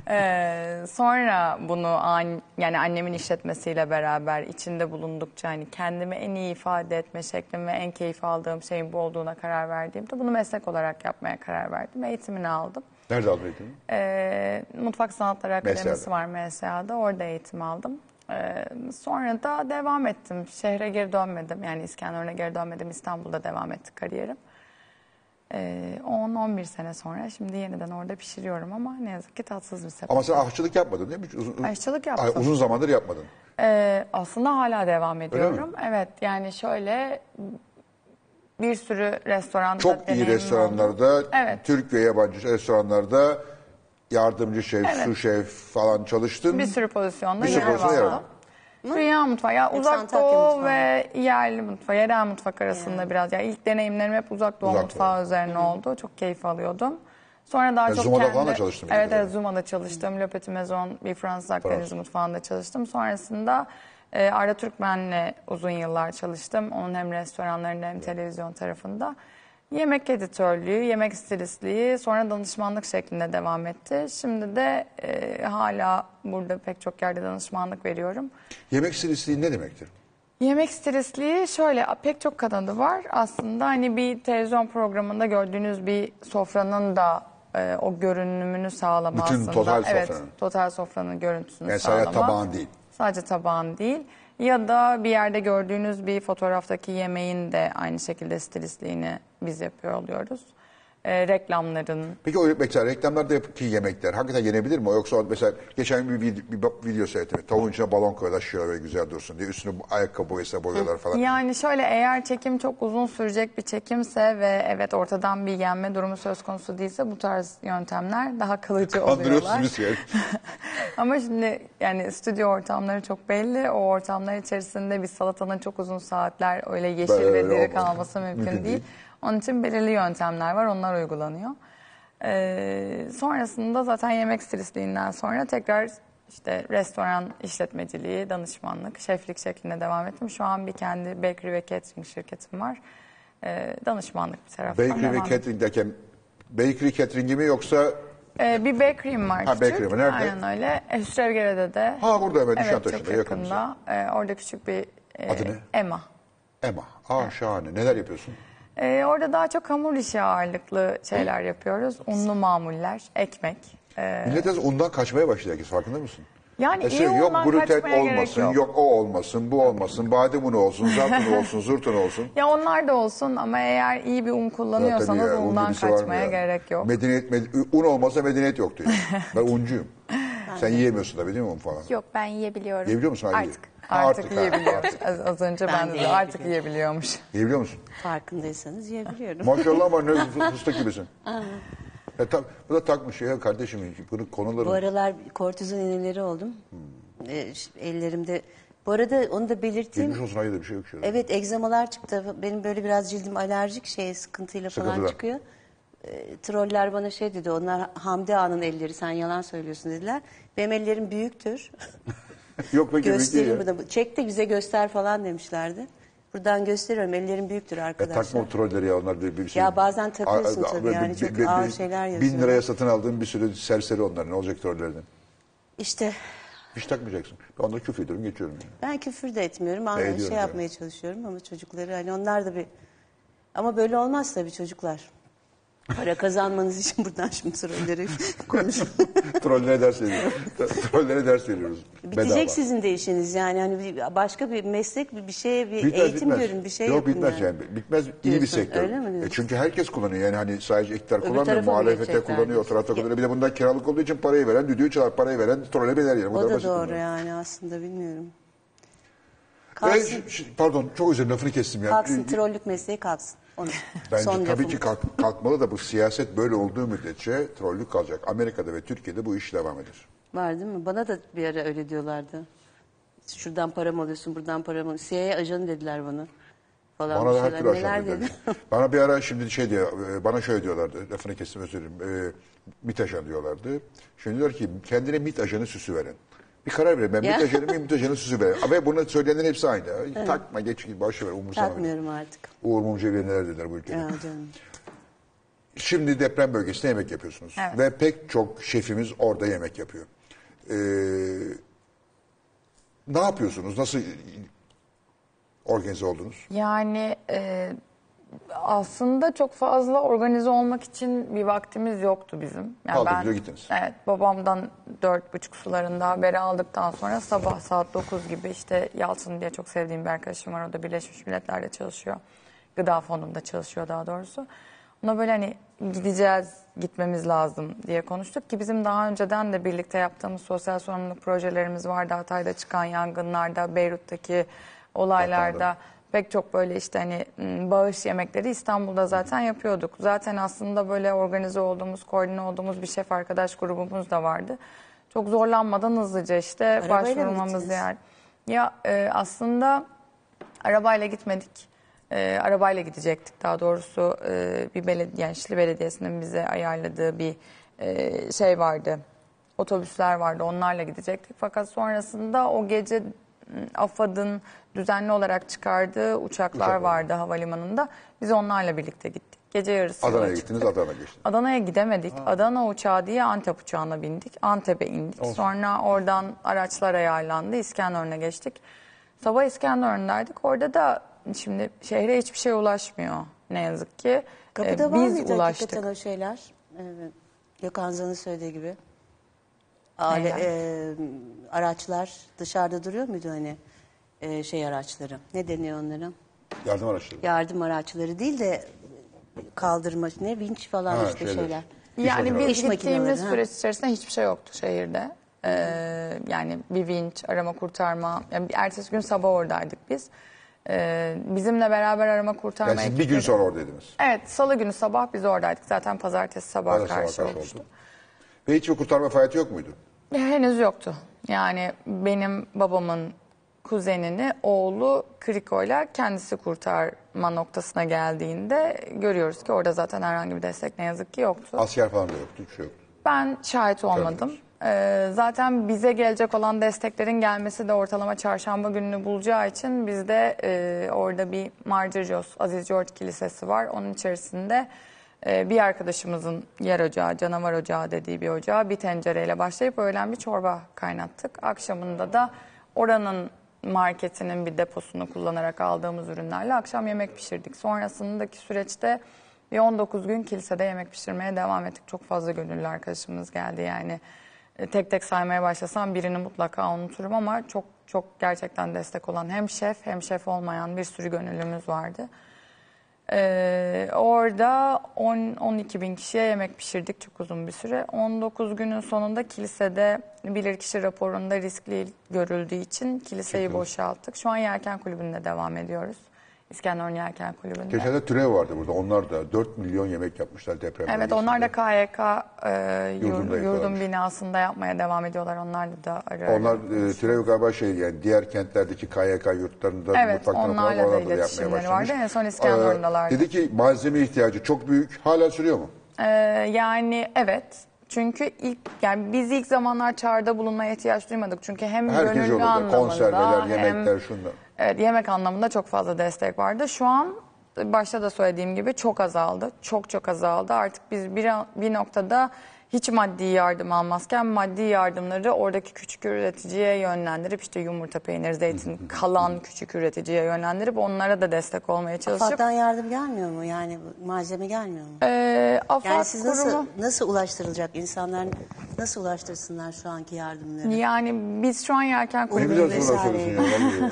Ee, sonra bunu an, yani annemin işletmesiyle beraber içinde bulundukça hani kendimi en iyi ifade etme şeklim ve en keyif aldığım şeyin bu olduğuna karar verdiğimde bunu meslek olarak yapmaya karar verdim. Eğitimini aldım. Nerede aldın eğitimi? Ee, Mutfak Sanatları Akademisi MSA'da. var MSA'da. Orada eğitim aldım. Ee, sonra da devam ettim. Şehre geri dönmedim. Yani İskenderun'a geri dönmedim. İstanbul'da devam etti kariyerim. Ee, 10-11 sene sonra şimdi yeniden orada pişiriyorum ama ne yazık ki tatsız bir sebep. Ama sen aşçılık yapmadın değil mi? Hiç Uzun, Aşçılık Ay, yaptım. uzun zamandır yapmadın. Ee, aslında hala devam ediyorum. Evet yani şöyle bir sürü restoranda Çok iyi deneyimim oldu. restoranlarda, Evet. Türk ve yabancı restoranlarda yardımcı şef, Evet. su şef falan çalıştın. Bir sürü pozisyonda Bir sürü yer pozisyonda yer aldım. Dünya mutfağı. Ya uzak Antakya doğu mutfağı. ve yerli mutfağı, yerel mutfak arasında biraz. Ya ilk deneyimlerim hep uzak doğu Uzak mutfağı doğu. üzerine oldu. Çok keyif alıyordum. Sonra daha Ya çok Zuma'da kendi... falan da çalıştın Evet, bildiğim evet Zuma'da çalıştım. Le Petit Maison, bir Fransız Akdeniz Fransız. mutfağında çalıştım. Sonrasında e, Arda Türkmen'le uzun yıllar çalıştım. Onun hem restoranlarında hem televizyon tarafında. Yemek editörlüğü, yemek stilistliği, sonra danışmanlık şeklinde devam etti. Şimdi de e, hala burada pek çok yerde danışmanlık veriyorum. Yemek stilistliği ne demektir? Yemek stilistliği şöyle pek çok kanadı var. Aslında hani bir televizyon programında gördüğünüz bir sofranın da e, o görünümünü sağlama Bütün aslında. total evet, sofranın. total sofranın görüntüsünü Yani sadece sağlama. tabağın değil. Sadece tabağın değil. Ya da bir yerde gördüğünüz bir fotoğraftaki yemeğin de aynı şekilde stilistliğini biz yapıyor oluyoruz. E, reklamların, Peki o mesela reklamlardaki yemekler hakikaten yenebilir mi? Yoksa mesela geçen bir, vid- bir bak- video seyrettim. Tavuğun içine balon koyuyorlar şöyle böyle güzel dursun diye. Üstüne bu- ayakkabı boyasına boyuyorlar falan. Yani şöyle eğer çekim çok uzun sürecek bir çekimse ve evet ortadan bir yenme durumu söz konusu değilse bu tarz yöntemler daha kalıcı oluyorlar. Kandırıyorsunuz yani. Ama şimdi yani stüdyo ortamları çok belli. O ortamlar içerisinde bir salatanın çok uzun saatler öyle yeşil Böyle ve diri olmaz. kalması mümkün, Mümkün değil. değil. Onun için belirli yöntemler var. Onlar uygulanıyor. Ee, sonrasında zaten yemek stilistliğinden sonra tekrar işte restoran işletmeciliği, danışmanlık, şeflik şeklinde devam ettim. Şu an bir kendi bakery ve catering şirketim var. Ee, danışmanlık bir taraftan Bakery ve catering derken bakery catering'i mi yoksa Ee, bir bakery'm var Ha, küçük. bakery mi? Nerede? Aynen öyle. E, Hüsrevgere'de de. Ha, burada hemen Evet Nişantaşı'nda, yakında. Ee, orada küçük bir e, Adı ne? Emma. Emma? Aa şahane. Neler yapıyorsun? Ee, orada daha çok hamur işi ağırlıklı şeyler yapıyoruz. Unlu mamuller, ekmek. Ee, Millet biraz undan kaçmaya başladı herkes farkında mısın? Yani Mesela iyi yok undan gluten kaçmaya gerek olmasın, yok. yok. o olmasın, bu olmasın, badem unu olsun, zartun olsun, zurtun olsun. ya onlar da olsun ama eğer iyi bir un kullanıyorsanız ya, un undan kaçmaya ya? gerek yok. Medeniyet, med- un olmasa medeniyet yok diyor. ben uncuyum. Sen yiyemiyorsun tabii değil mi un falan? Yok ben yiyebiliyorum. Yiyebiliyor musun? Ha, Artık. Artık, ha, yiyebiliyor. artık. Az, az önce Ben ben, de de artık yiyebiliyormuş. Yiyebiliyor musun? Farkındaysanız yiyebiliyorum. Maşallah ama ne fıstık gibisin. Ya, ta- bu da takmış ya kardeşim. Bunun konuları... Bu aralar kortizon iğneleri oldum. Ee, ş- ellerimde. Bu arada onu da belirteyim. Geçmiş olsun hayırdır bir şey yok. Şöyle. Evet egzamalar çıktı. Benim böyle biraz cildim alerjik şey sıkıntıyla falan Sıkıntılar. çıkıyor. e, troller bana şey dedi, onlar Hamdi Ağa'nın elleri, sen yalan söylüyorsun dediler. Benim ellerim büyüktür. Yok değil Göstereyim ya. bu da. Çek de bize göster falan demişlerdi. Buradan gösteriyorum, ellerim büyüktür E, arkadaşlar. takma o trolleri ya onlar bir, bir şey. Ya bazen takıyorsun Aa, tabii yani, bir- çok bir- ağır şeyler Bin yazıyorlar. liraya satın aldığın bir sürü serseri onlar. Ne olacak trollerden? İşte Hiç takmayacaksın. Ben onları küfür ediyorum geçiyorum. Yani. ben küfür de etmiyorum ama şey yapmaya çalışıyorum ama çocukları hani onlar da bir... Ama böyle olmaz tabii çocuklar. Para kazanmanız için buradan şimdi trolleri konuşuyorum. Trollere ders veriyoruz. Trollere ders veriyoruz. Bitecek Bedava. sizin de işiniz yani. Hani bir- başka bir meslek, bir bir şeye bir Bitmez, eğitim bitmez. görün, bir şey Yok yapın bitmez yani. Bitmez iyi bir Diyorsun, sektör. öyle mi E çünkü herkes kullanıyor. Yani hani sadece iktidar kullanmıyor. tarafa mı Muhalefete geçecekler kullanıyor. O diyorsun? tarafta kullanıyor. Bir de bundan kiralık olduğu için parayı veren, düdüğü çalar. Parayı veren trole biner yani. Bu O kadar da basit doğru yani aslında bilmiyorum. Ve Kalsın, ş- ş- pardon çok özür dilerim lafını kestim ya. kalksın trollük mesleği kalksın. Bence Son tabii lafım. ki kalk- kalkmalı da bu siyaset böyle olduğu müddetçe trollük kalacak. Amerika'da ve Türkiye'de bu iş devam eder. Var değil mi? Bana da bir ara öyle diyorlardı. Şuradan para mı alıyorsun, buradan para mı alıyorsun? CIA ajanı dediler bana. Falan Bana bir da her türlü Neler aşağı dedi? Bana bir ara şimdi şey diyor, e, bana şöyle diyorlardı, lafını kestim özür dilerim. E, MİT ajanı diyorlardı. Şimdi diyor ki kendine MİT ajanı süsü veren. Bir karar verin. Ben Ya. Mıyım, MİT ajanı süsü veren. Ve bunu söyleyenlerin hepsi aynı. Takma geç boş ver umursama. Takmıyorum artık. Uğur Mumcu'ya neler dediler bu ülkede. Ya canım. Şimdi deprem bölgesinde yemek yapıyorsunuz. Evet. Ve pek çok şefimiz orada yemek yapıyor. Ee, ne yapıyorsunuz? Nasıl organize oldunuz? Yani e, aslında çok fazla organize olmak için bir vaktimiz yoktu bizim. Yani Kaldınız ve gittiniz. Evet, babamdan dört buçuk sularında haberi aldıktan sonra sabah saat 9 gibi işte Yalçın diye çok sevdiğim bir arkadaşım var. O da Birleşmiş Milletler'de çalışıyor. Gıda fonunda çalışıyor daha doğrusu. Ona böyle hani gideceğiz, gitmemiz lazım diye konuştuk ki bizim daha önceden de birlikte yaptığımız sosyal sorumluluk projelerimiz vardı. Hatay'da çıkan yangınlarda, Beyrut'taki olaylarda Vatandaş. Pek çok böyle işte hani bağış yemekleri İstanbul'da zaten yapıyorduk. Zaten aslında böyle organize olduğumuz, koordine olduğumuz bir şef arkadaş grubumuz da vardı. Çok zorlanmadan hızlıca işte Arabayla mı başvurmamız yani. Ya e, aslında arabayla gitmedik. E, arabayla gidecektik daha doğrusu e, bir belediye, yani Şili Belediyesi'nin bize ayarladığı bir e, şey vardı. Otobüsler vardı onlarla gidecektik. Fakat sonrasında o gece AFAD'ın düzenli olarak çıkardığı uçaklar Uçak var. vardı havalimanında. Biz onlarla birlikte gittik. Gece yarısı Adana'ya çıktık. gittiniz, Adana geçtiniz. Adana'ya gidemedik. Adana uçağı diye Antep uçağına bindik. Antep'e indik. Sonra oradan araçlar ayarlandı. İskenderun'a geçtik. Sabah İskenderun'daydık. Orada da şimdi şehre hiçbir şey ulaşmıyor ne yazık ki. Kapıda Ee, var Biz mıydı ulaştık. hakikaten o şeyler? Evet. Gökhan Zan'ın söylediği gibi. Neler? e, araçlar dışarıda duruyor muydu hani e, şey araçları? Ne deniyor onlara? Yardım araçları. Yardım araçları değil de kaldırma ne vinç falan Ha, işte şeyler. şeyler. İş Yani makineleri. biz İş makineleri, gittiğimiz ha. süreç içerisinde hiçbir şey yoktu şehirde. Ee, yani bir vinç, arama kurtarma. Yani bir- ertesi gün sabah oradaydık biz. Ee, bizimle beraber arama kurtarma Yani siz bir gün ekipleri- sonra oradaydınız. Evet, salı günü sabah biz oradaydık. Zaten pazartesi sabah Pazar sabah karşı karşı olmuştu. oldu. Ve hiç bir kurtarma faaliyeti yok muydu? Henüz yoktu. Yani benim babamın kuzenini oğlu Kriko'yla kendisi kurtarma noktasına geldiğinde görüyoruz ki orada zaten herhangi bir destek ne yazık ki yoktu. Asker falan da yoktu, hiçbir şey yoktu. Ben şahit olmadım. Ee, zaten bize gelecek olan desteklerin gelmesi de ortalama çarşamba gününü bulacağı için bizde e, orada bir Mardircos Aziz George Kilisesi var. Onun içerisinde e, bir arkadaşımızın yer ocağı, canavar ocağı dediği bir ocağı bir tencereyle başlayıp öğlen bir çorba kaynattık. Akşamında da oranın marketinin bir deposunu kullanarak aldığımız ürünlerle akşam yemek pişirdik. Sonrasındaki süreçte bir 19 gün kilisede yemek pişirmeye devam ettik. Çok fazla gönüllü arkadaşımız geldi yani. E, Tek tek saymaya başlasam birini mutlaka unuturum ama çok çok gerçekten destek olan hem şef hem şef olmayan bir sürü gönüllümüz vardı. Ee, orada 10-12 bin kişiye yemek pişirdik çok uzun bir süre. 19 günün sonunda kilisede bilirkişi raporunda riskli görüldüğü için kiliseyi boşalttık. Şu an Yelken Kulübü'nde devam ediyoruz. İskenderun Yelken Kulübü'nde. Geçen de türev vardı burada. Onlar da 4 milyon yemek yapmışlar deprem Evet bölgesinde. onlar da KYK e, yur- Yurdunda yurdun binasında yapmaya devam ediyorlar. Onlar da ara Onlar e, türev galiba şey yani diğer kentlerdeki KYK yurtlarında Evet, mutfaklarını onlarla da oralarda yapmaya iletişimleri başlamış. vardı. En son İskenderun'dalardı. Ee, dedi ki malzeme ihtiyacı çok büyük. Hala sürüyor mu? Ee, yani evet. Çünkü ilk yani biz ilk zamanlar çağrıda bulunmaya ihtiyaç duymadık. Çünkü hem Herkes gönüllü yolunda. anlamında Konserveler, hem yemekler, şunlar. Evet yemek anlamında çok fazla destek vardı. Şu an başta da söylediğim gibi çok azaldı. Çok çok azaldı. Artık biz bir, bir noktada hiç maddi yardım almazken maddi yardımları oradaki küçük üreticiye yönlendirip işte yumurta, peynir, zeytin kalan küçük üreticiye yönlendirip onlara da destek olmaya çalışıp AFAD'dan yardım gelmiyor mu? Yani malzeme gelmiyor mu? e, AFAD Yani siz nasıl kurumu nasıl ulaştırılacak insanlar nasıl ulaştırsınlar şu anki yardımları? yani biz şu an yerken güzel Vesaire.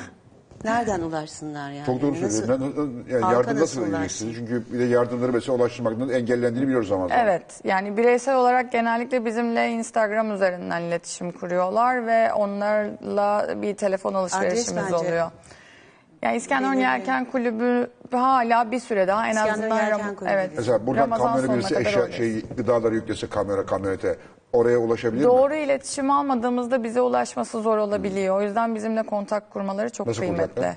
Nereden ulaşsınlar yani? Çok doğru söylüyorsun. Ben- Yani Halka yardım nasıl nasıl? Çünkü bir de yardımları mesela ulaştırmaktan engellendiğini biliyoruz zaman zaman. Evet yani bireysel olarak genellikle bizimle Instagram üzerinden iletişim kuruyorlar ve onlarla bir telefon alışverişimiz bence. oluyor. Yani İskenderun. Yelken Kulübü hala bir süre daha en İskenderun azından Yelken Ram- Kulübü. evet. Mesela buradan Ramazan kamyona sonuna birisi kadar eşya, oradayız. şey, gıdaları yüklese kamyona, kamyonete oraya ulaşabilir mi? Doğru iletişim almadığımızda bize ulaşması zor olabiliyor. O yüzden bizimle kontak kurmaları çok Nasıl kıymetli. kontaklar?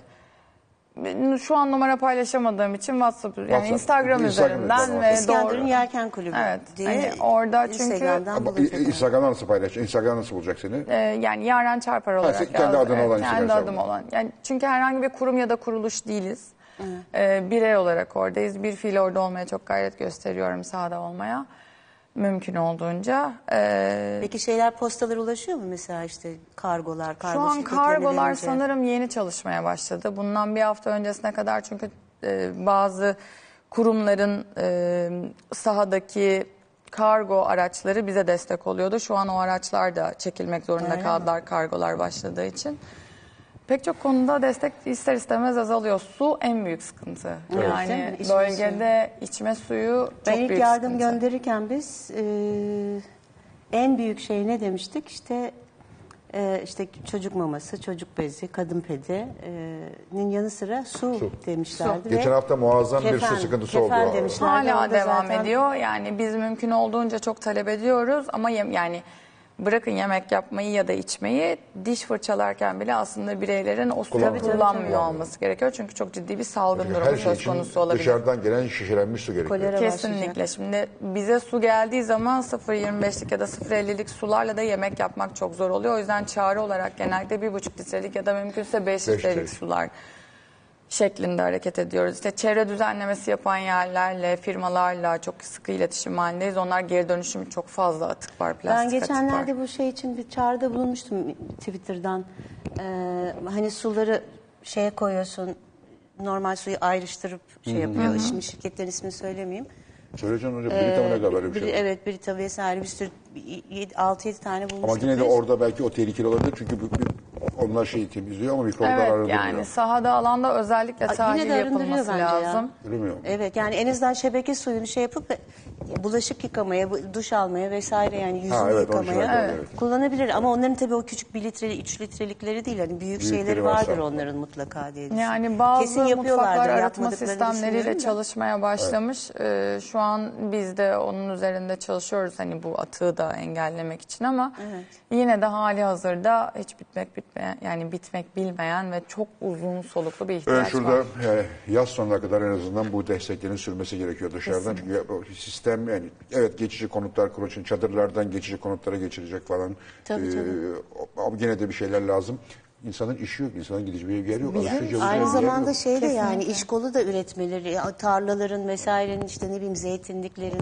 Şu an numara paylaşamadığım için WhatsApp, yani WhatsApp. Instagram Instagram üzerinden ve İskenderun doğru. Yelken Kulübü Evet, diye hani orada çünkü- Instagram'dan Ama bulacak. İ- Instagram'da nasıl paylaşacak? Instagram nasıl bulacak seni? Ee, yani Yaren Çarpar olarak sen kendi adına Evet, olan Instagram Kendi adım olan. Yani çünkü herhangi bir kurum ya da kuruluş değiliz. Ee, birey olarak oradayız. Bir fiil orada olmaya çok gayret gösteriyorum sahada olmaya. Mümkün olduğunca. Ee, Peki şeyler postalar ulaşıyor mu mesela işte kargolar, kargo şu an şirketlerine kargolar verince? sanırım yeni çalışmaya başladı. Bundan bir hafta öncesine kadar çünkü e, bazı kurumların e, sahadaki kargo araçları bize destek oluyordu. Şu an o araçlar da çekilmek zorunda Öyle mi? kaldılar kargolar başladığı için. Pek çok konuda destek ister istemez azalıyor. Su en büyük sıkıntı. mi? Yani İçme bölgede içme suyu çok Ben ilk büyük yardım sıkıntı. gönderirken biz e, en büyük şey ne demiştik? İşte e, işte çocuk maması, çocuk bezi, kadın pedinin yanı sıra su, demişlerdi. ve Geçen hafta muazzam bir su kefen- sıkıntısı oldu. kefen. Hala Orada devam zaten- ediyor. Yani biz mümkün olduğunca çok talep ediyoruz ama yani bırakın yemek yapmayı ya da içmeyi diş fırçalarken bile aslında bireylerin o suyu Kullanmıyor. kullanmıyor olması gerekiyor. Çünkü çok ciddi bir salgın Çünkü durumu her şey söz için konusu olabilir. dışarıdan gelen şişirenmiş su gerekiyor. Kolera Kesinlikle. başlayacak. Şimdi bize su geldiği zaman 0.25'lik ya da 0.50'lik sularla da yemek yapmak çok zor oluyor. O yüzden çare olarak genellikle 1.5 litrelik ya da mümkünse 5 Beş litrelik litrelik. sular şeklinde hareket ediyoruz. İşte çevre düzenlemesi yapan yerlerle, firmalarla çok sıkı iletişim halindeyiz. Onlar geri dönüşümü çok fazla atık var, plastik Ben atık var. geçenlerde bu şey için bir çağrıda bulunmuştum Twitter'dan. Ee, hani suları şeye koyuyorsun, normal suyu ayrıştırıp şey yapıyor. Şimdi şirketlerin ismini söylemeyeyim. Söyleyeceğim hocam. Britanya'da galiba böyle bir şey Bir- evet, Brita vesaire bir sürü 6-7 tane bulmuştuk. Ama yine de biz. orada belki o tehlikeli olabilir çünkü bu- bu- onlar şeyi temizliyor ama mikroplar Evet arada yani sahada alanda özellikle Yine tahliye de arındırıyor yapılması bence lazım. ya. Yürümüyor mu? Evet yani en azından şebeke suyunu şey yapıp bulaşık yıkamaya, duş almaya vesaire yani yüzünü Ha, evet, yıkamaya evet. kullanabilir. Ama onların tabii o küçük bir litreli, üç litrelikleri değil. Hani büyük Büyükleri şeyleri varsa. vardır onların mutlaka diye düşünüyorum. Yani bazı Kesin yapıyorlardır, mutfaklar arıtma yapmadıklarını sistemleriyle düşünmüyorum da. çalışmaya başlamış. Ee, şu an biz de onun üzerinde çalışıyoruz hani bu atığı da engellemek için ama yine de hali hazırda hiç bitmek bitmeyen yani bitmek bilmeyen ve çok uzun soluklu bir Evet, ihtiyaç şurada var. e, yaz sonuna kadar en azından bu desteklerin sürmesi gerekiyor dışarıdan. Çünkü o sistem yani evet geçici konutlar kurulu için çadırlardan geçici konutlara geçirecek falan. Tabii, tabii. Ama yine de bir şeyler lazım. İnsanın işi yok, insanın gideceği bir yer yok. alışveriş yapacağı Aynı zamanda şey de yani iş kolu da üretmeleri, tarlaların vesairenin işte ne bileyim zeytinliklerin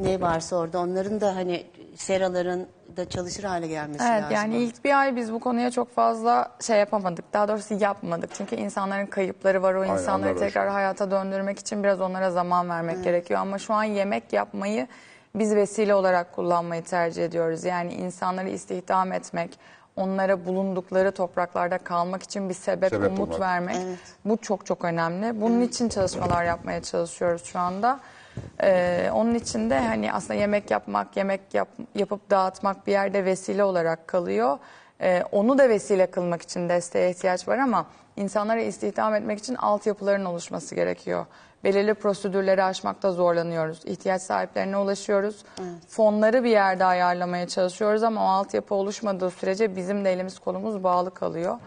ne varsa orada onların da hani seraların da çalışır hale gelmesi Evet lazım. yani ilk bir ay biz bu konuya çok fazla şey yapamadık. Daha doğrusu yapmadık. Çünkü insanların kayıpları var. O Aynen, insanları tekrar şey. hayata döndürmek için biraz onlara zaman vermek gerekiyor. Ama şu an yemek yapmayı biz vesile olarak kullanmayı tercih ediyoruz. Yani insanları istihdam etmek, onlara bulundukları topraklarda kalmak için bir sebep, Sebep umut olmak. vermek. Bu çok çok önemli. Bunun için çalışmalar yapmaya çalışıyoruz şu anda. Ee, onun için de hani aslında yemek yapmak, yemek yap, yapıp dağıtmak bir yerde vesile olarak kalıyor. Ee, onu da vesile kılmak için desteğe ihtiyaç var ama insanlara istihdam etmek için altyapıların oluşması gerekiyor. Belirli prosedürleri aşmakta zorlanıyoruz. İhtiyaç sahiplerine ulaşıyoruz. Fonları bir yerde ayarlamaya çalışıyoruz ama o altyapı oluşmadığı sürece bizim de elimiz kolumuz bağlı kalıyor.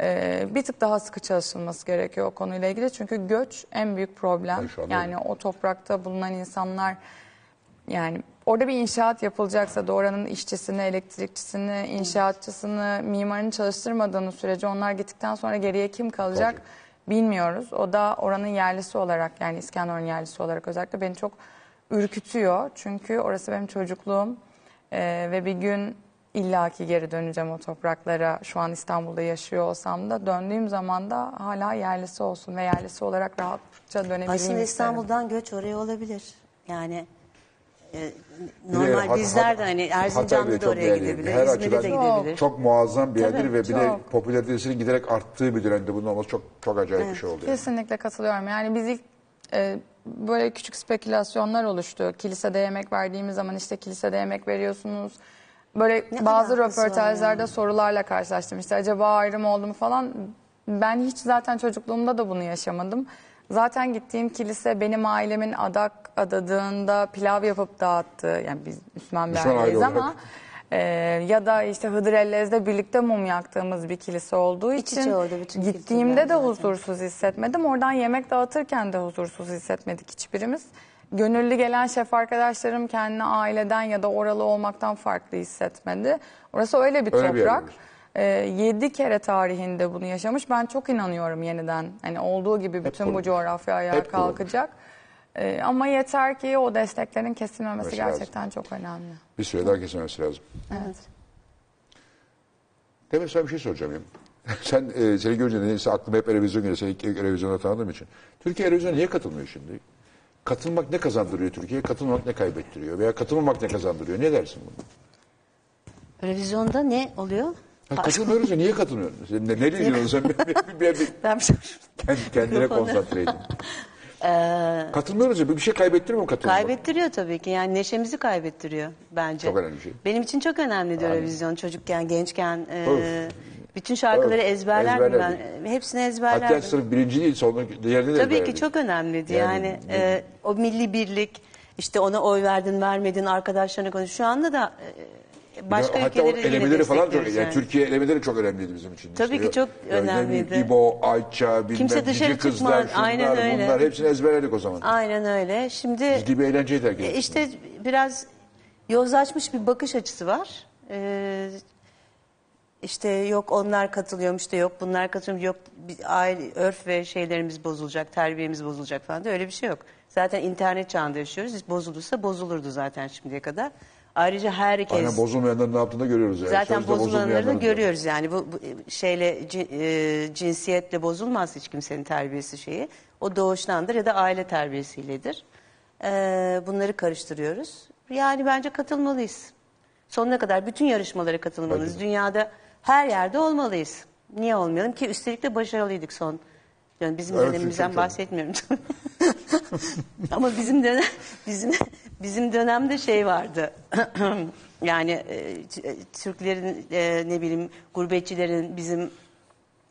Ee, bir tık daha sıkı çalışılması gerekiyor o konuyla ilgili. Çünkü göç en büyük problem. Evet, Yani o toprakta bulunan insanlar yani orada bir inşaat yapılacaksa da oranın işçisini, elektrikçisini, inşaatçısını, mimarını çalıştırmadığınız sürece onlar gittikten sonra geriye kim kalacak bilmiyoruz. O da oranın yerlisi olarak yani İskenderun yerlisi olarak özellikle beni çok ürkütüyor. Çünkü orası benim çocukluğum Ee, ve bir gün illaki geri döneceğim o topraklara. Şu an İstanbul'da yaşıyor olsam da döndüğüm zaman da hala yerlisi olsun ve yerlisi olarak rahatça dönebileyim Aslında isterim. İstanbul'dan göç oraya olabilir. Yani e, normal Hat- bizler Hat- de hani Erzincan'da bile da oraya değerli. gidebilir. Her İzmir'e de gidebilir. Çok muazzam bir yerdir Tabii, ve bir de çok. popülaritesinin giderek arttığı bir dönemde bunun olması çok çok acayip bir şey oldu. Yani. Kesinlikle katılıyorum. Yani biz ilk e, böyle küçük spekülasyonlar oluştu. Kilisede yemek verdiğimiz zaman işte kilisede yemek veriyorsunuz. Böyle Ne bazı röportajlarda sorularla karşılaştım. İşte acaba ayrım oldu mu falan. Ben hiç zaten çocukluğumda da bunu yaşamadım. Zaten gittiğim kilise benim ailemin adak adadığında pilav yapıp dağıttığı. Yani biz Müslüman bir Müslüman aileyiz aile ama e, ya da işte Hıdrellez'de birlikte mum yaktığımız bir kilise olduğu İç içe için orada bütün gittiğimde kültürler de zaten. huzursuz hissetmedim. Oradan yemek dağıtırken de huzursuz hissetmedik hiçbirimiz. Gönüllü gelen şef arkadaşlarım kendini aileden ya da oralı olmaktan farklı hissetmedi. Orası öyle bir Öyle bir yer toprak. olmuş. Ee, yedi kere tarihinde bunu yaşamış. Ben çok inanıyorum yeniden. Hani olduğu gibi bütün bu coğrafya ayağa Hep kurulmuş. kalkacak. Ee, ama yeter ki o desteklerin kesilmemesi Mesela gerçekten çok önemli. Bir süre daha kesilmesi lazım. Evet. Demek sana bir şey soracağım ya. Sen e, seni görünce neyse aklıma hep televizyon geliyor. Seni ilk televizyonda tanıdığım için. Türkiye televizyona niye katılmıyor şimdi? Katılmak ne kazandırıyor Türkiye'ye? Katılmak ne kaybettiriyor? Veya katılmamak ne kazandırıyor? Ne dersin buna? Televizyonda ne oluyor? Ha, katılmıyoruz ya niye katılmıyorsun? Sen ne, ne diyorsun sen? Bir, bir, bir, bir, Ben bir şey- kendi, kendine konsantre edin. Katılmıyoruz ya. Bir şey kaybettiriyor mu katılmak? Kaybettiriyor tabii ki. Yani neşemizi kaybettiriyor bence. Çok önemli bir şey. Benim için çok önemli televizyon. Çocukken, gençken e, bütün şarkıları Öf. ezberlerdim ben. Hepsini Hatta ezberlerdim. sırf birinci değil, sonunda diğerini de Tabii ki ezberledik. çok önemliydi. Yani Yani, e, o milli birlik, işte ona oy verdin, vermedin, arkadaşlarına konuş. Şu anda da e, başka Hatta ülkeleri yine elemeleri falan çok, yani. yani. Türkiye elemeleri çok önemliydi bizim için. Tabii ki çok yani bileyim, önemliydi. İbo, Ayça, bilmem, Kimse dışarı kızlar, çıkmaz. şunlar, Aynen öyle. bunlar hepsini ezberledik o zaman. Aynen öyle. Şimdi Ciddi bir eğlenceyi terk ettik. E, İşte biraz yozlaşmış bir bakış açısı var. Ee, işte yok onlar katılıyormuş da yok bunlar katılıyormuş yok aile örf ve şeylerimiz bozulacak, terbiyemiz bozulacak falan da öyle bir şey yok. Zaten internet çağında yaşıyoruz. Biz bozulursa bozulurdu zaten şimdiye kadar. Ayrıca herkes Aynen bozulmayanların ne yaptığını görüyoruz. Yani. Zaten Sözde bozulanları da bozulmayanların görüyoruz yani bu, bu şeyle cin- e, cinsiyetle bozulmaz hiç kimsenin terbiyesi şeyi. O doğuştandır ya da aile terbiyesiyledir. Ee, bunları karıştırıyoruz. Yani bence katılmalıyız. Sonuna kadar bütün yarışmalara katılmalıyız. Dünyada her yerde olmalıyız. Niye olmayalım ki? Üstelik de başarılıydık son. Yani bizim Evet, dönemimizden bahsetmiyorum. Ama bizim dönem bizim bizim dönemde şey vardı. yani e, t- Türklerin e, ne bileyim gurbetçilerin bizim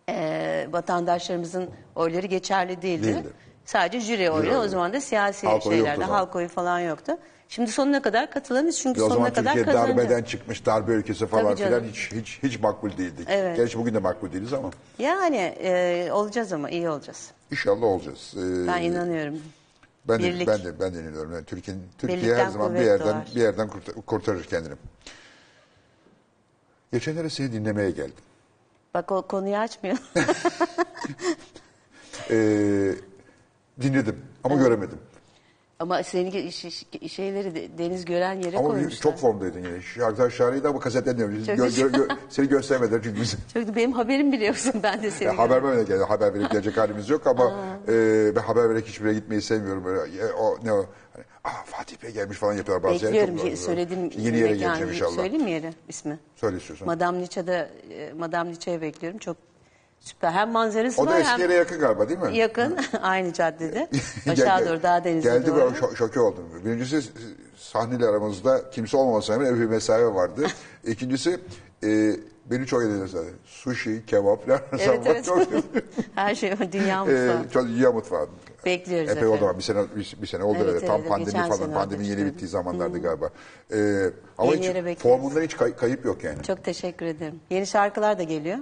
e, vatandaşlarımızın oyları geçerli değildi. Değildi. Sadece jüri oyları. oyları. O zaman da siyasi Halk oyu yoktu şeylerde o zaman. halk oyu falan yoktu. Şimdi sonuna kadar katılamayız çünkü O zaman sonuna kadar Türkiye kazanacağız. darbeden çıkmış, darbe ülkesi falan Tabii filan hiç, hiç, hiç makbul değildik. Evet. Gerçi bugün de makbul değiliz ama Yani e, olacağız ama iyi olacağız. inşallah olacağız. Ee, Ben inanıyorum. Ben de, ben de ben de inanıyorum. Yani Türkiye Türkiye her zaman bir yerden doğar. bir yerden kurtar- kurtarır kendini. Geçenlere seni dinlemeye geldim. Bak o konuyu açmıyor. Ee, dinledim ama göremedim. Ama senin şeyleri de- deniz gören yere Ama koymuşlar. çok formdaydın yine. Şarkılar şahaneydi ama kasetten dinliyorum. Çok Gö, gö, gö, seni göstermediler çünkü biz Çünkü benim haberim biliyorsun ben de seni. Ya haber vermeye geldi. Haber verip gelecek halimiz yok ama e, ben haber vererek hiçbir yere gitmeyi sevmiyorum. Böyle, e, o ne o? Hani, Aa, Fatih Bey gelmiş falan yapıyorlar bazı. Bekliyorum. Çok- ye- Söyledim. Yeni yere mekan- geleceğim inşallah. Söyleyeyim mi yeri ismi? İstiyorsan. Madame Nietzsche'de e, Madame Nietzsche'ye bekliyorum. Çok süper. Hem manzarası o da var hem yere yakın galiba değil mi? yakın. Aynı caddede. Aşağı doğru daha denize Geldi doğru. ve şo- şoke oldum. Birincisi sahneyle aramızda kimse olmamasına rağmen bir mesafe vardı. İkincisi e, beni çok etkiledi. Sushi, kebap falan. Evet evet. Çok, Her şey dünya e, mutfağı. çok iyi mutfağı. Bekliyoruz Epey o efendim. zaman bir sene bir, bir sene oldu Evet, herhalde. Tam evet, pandemi geçen falan. sene Pandemi oldu yeni işte. bittiği zamanlardı galiba. E, ama Yeni hiç bekleriz. formundan hiç kay- kayıp yok yani. Çok teşekkür ederim. Yeni şarkılar da geliyor.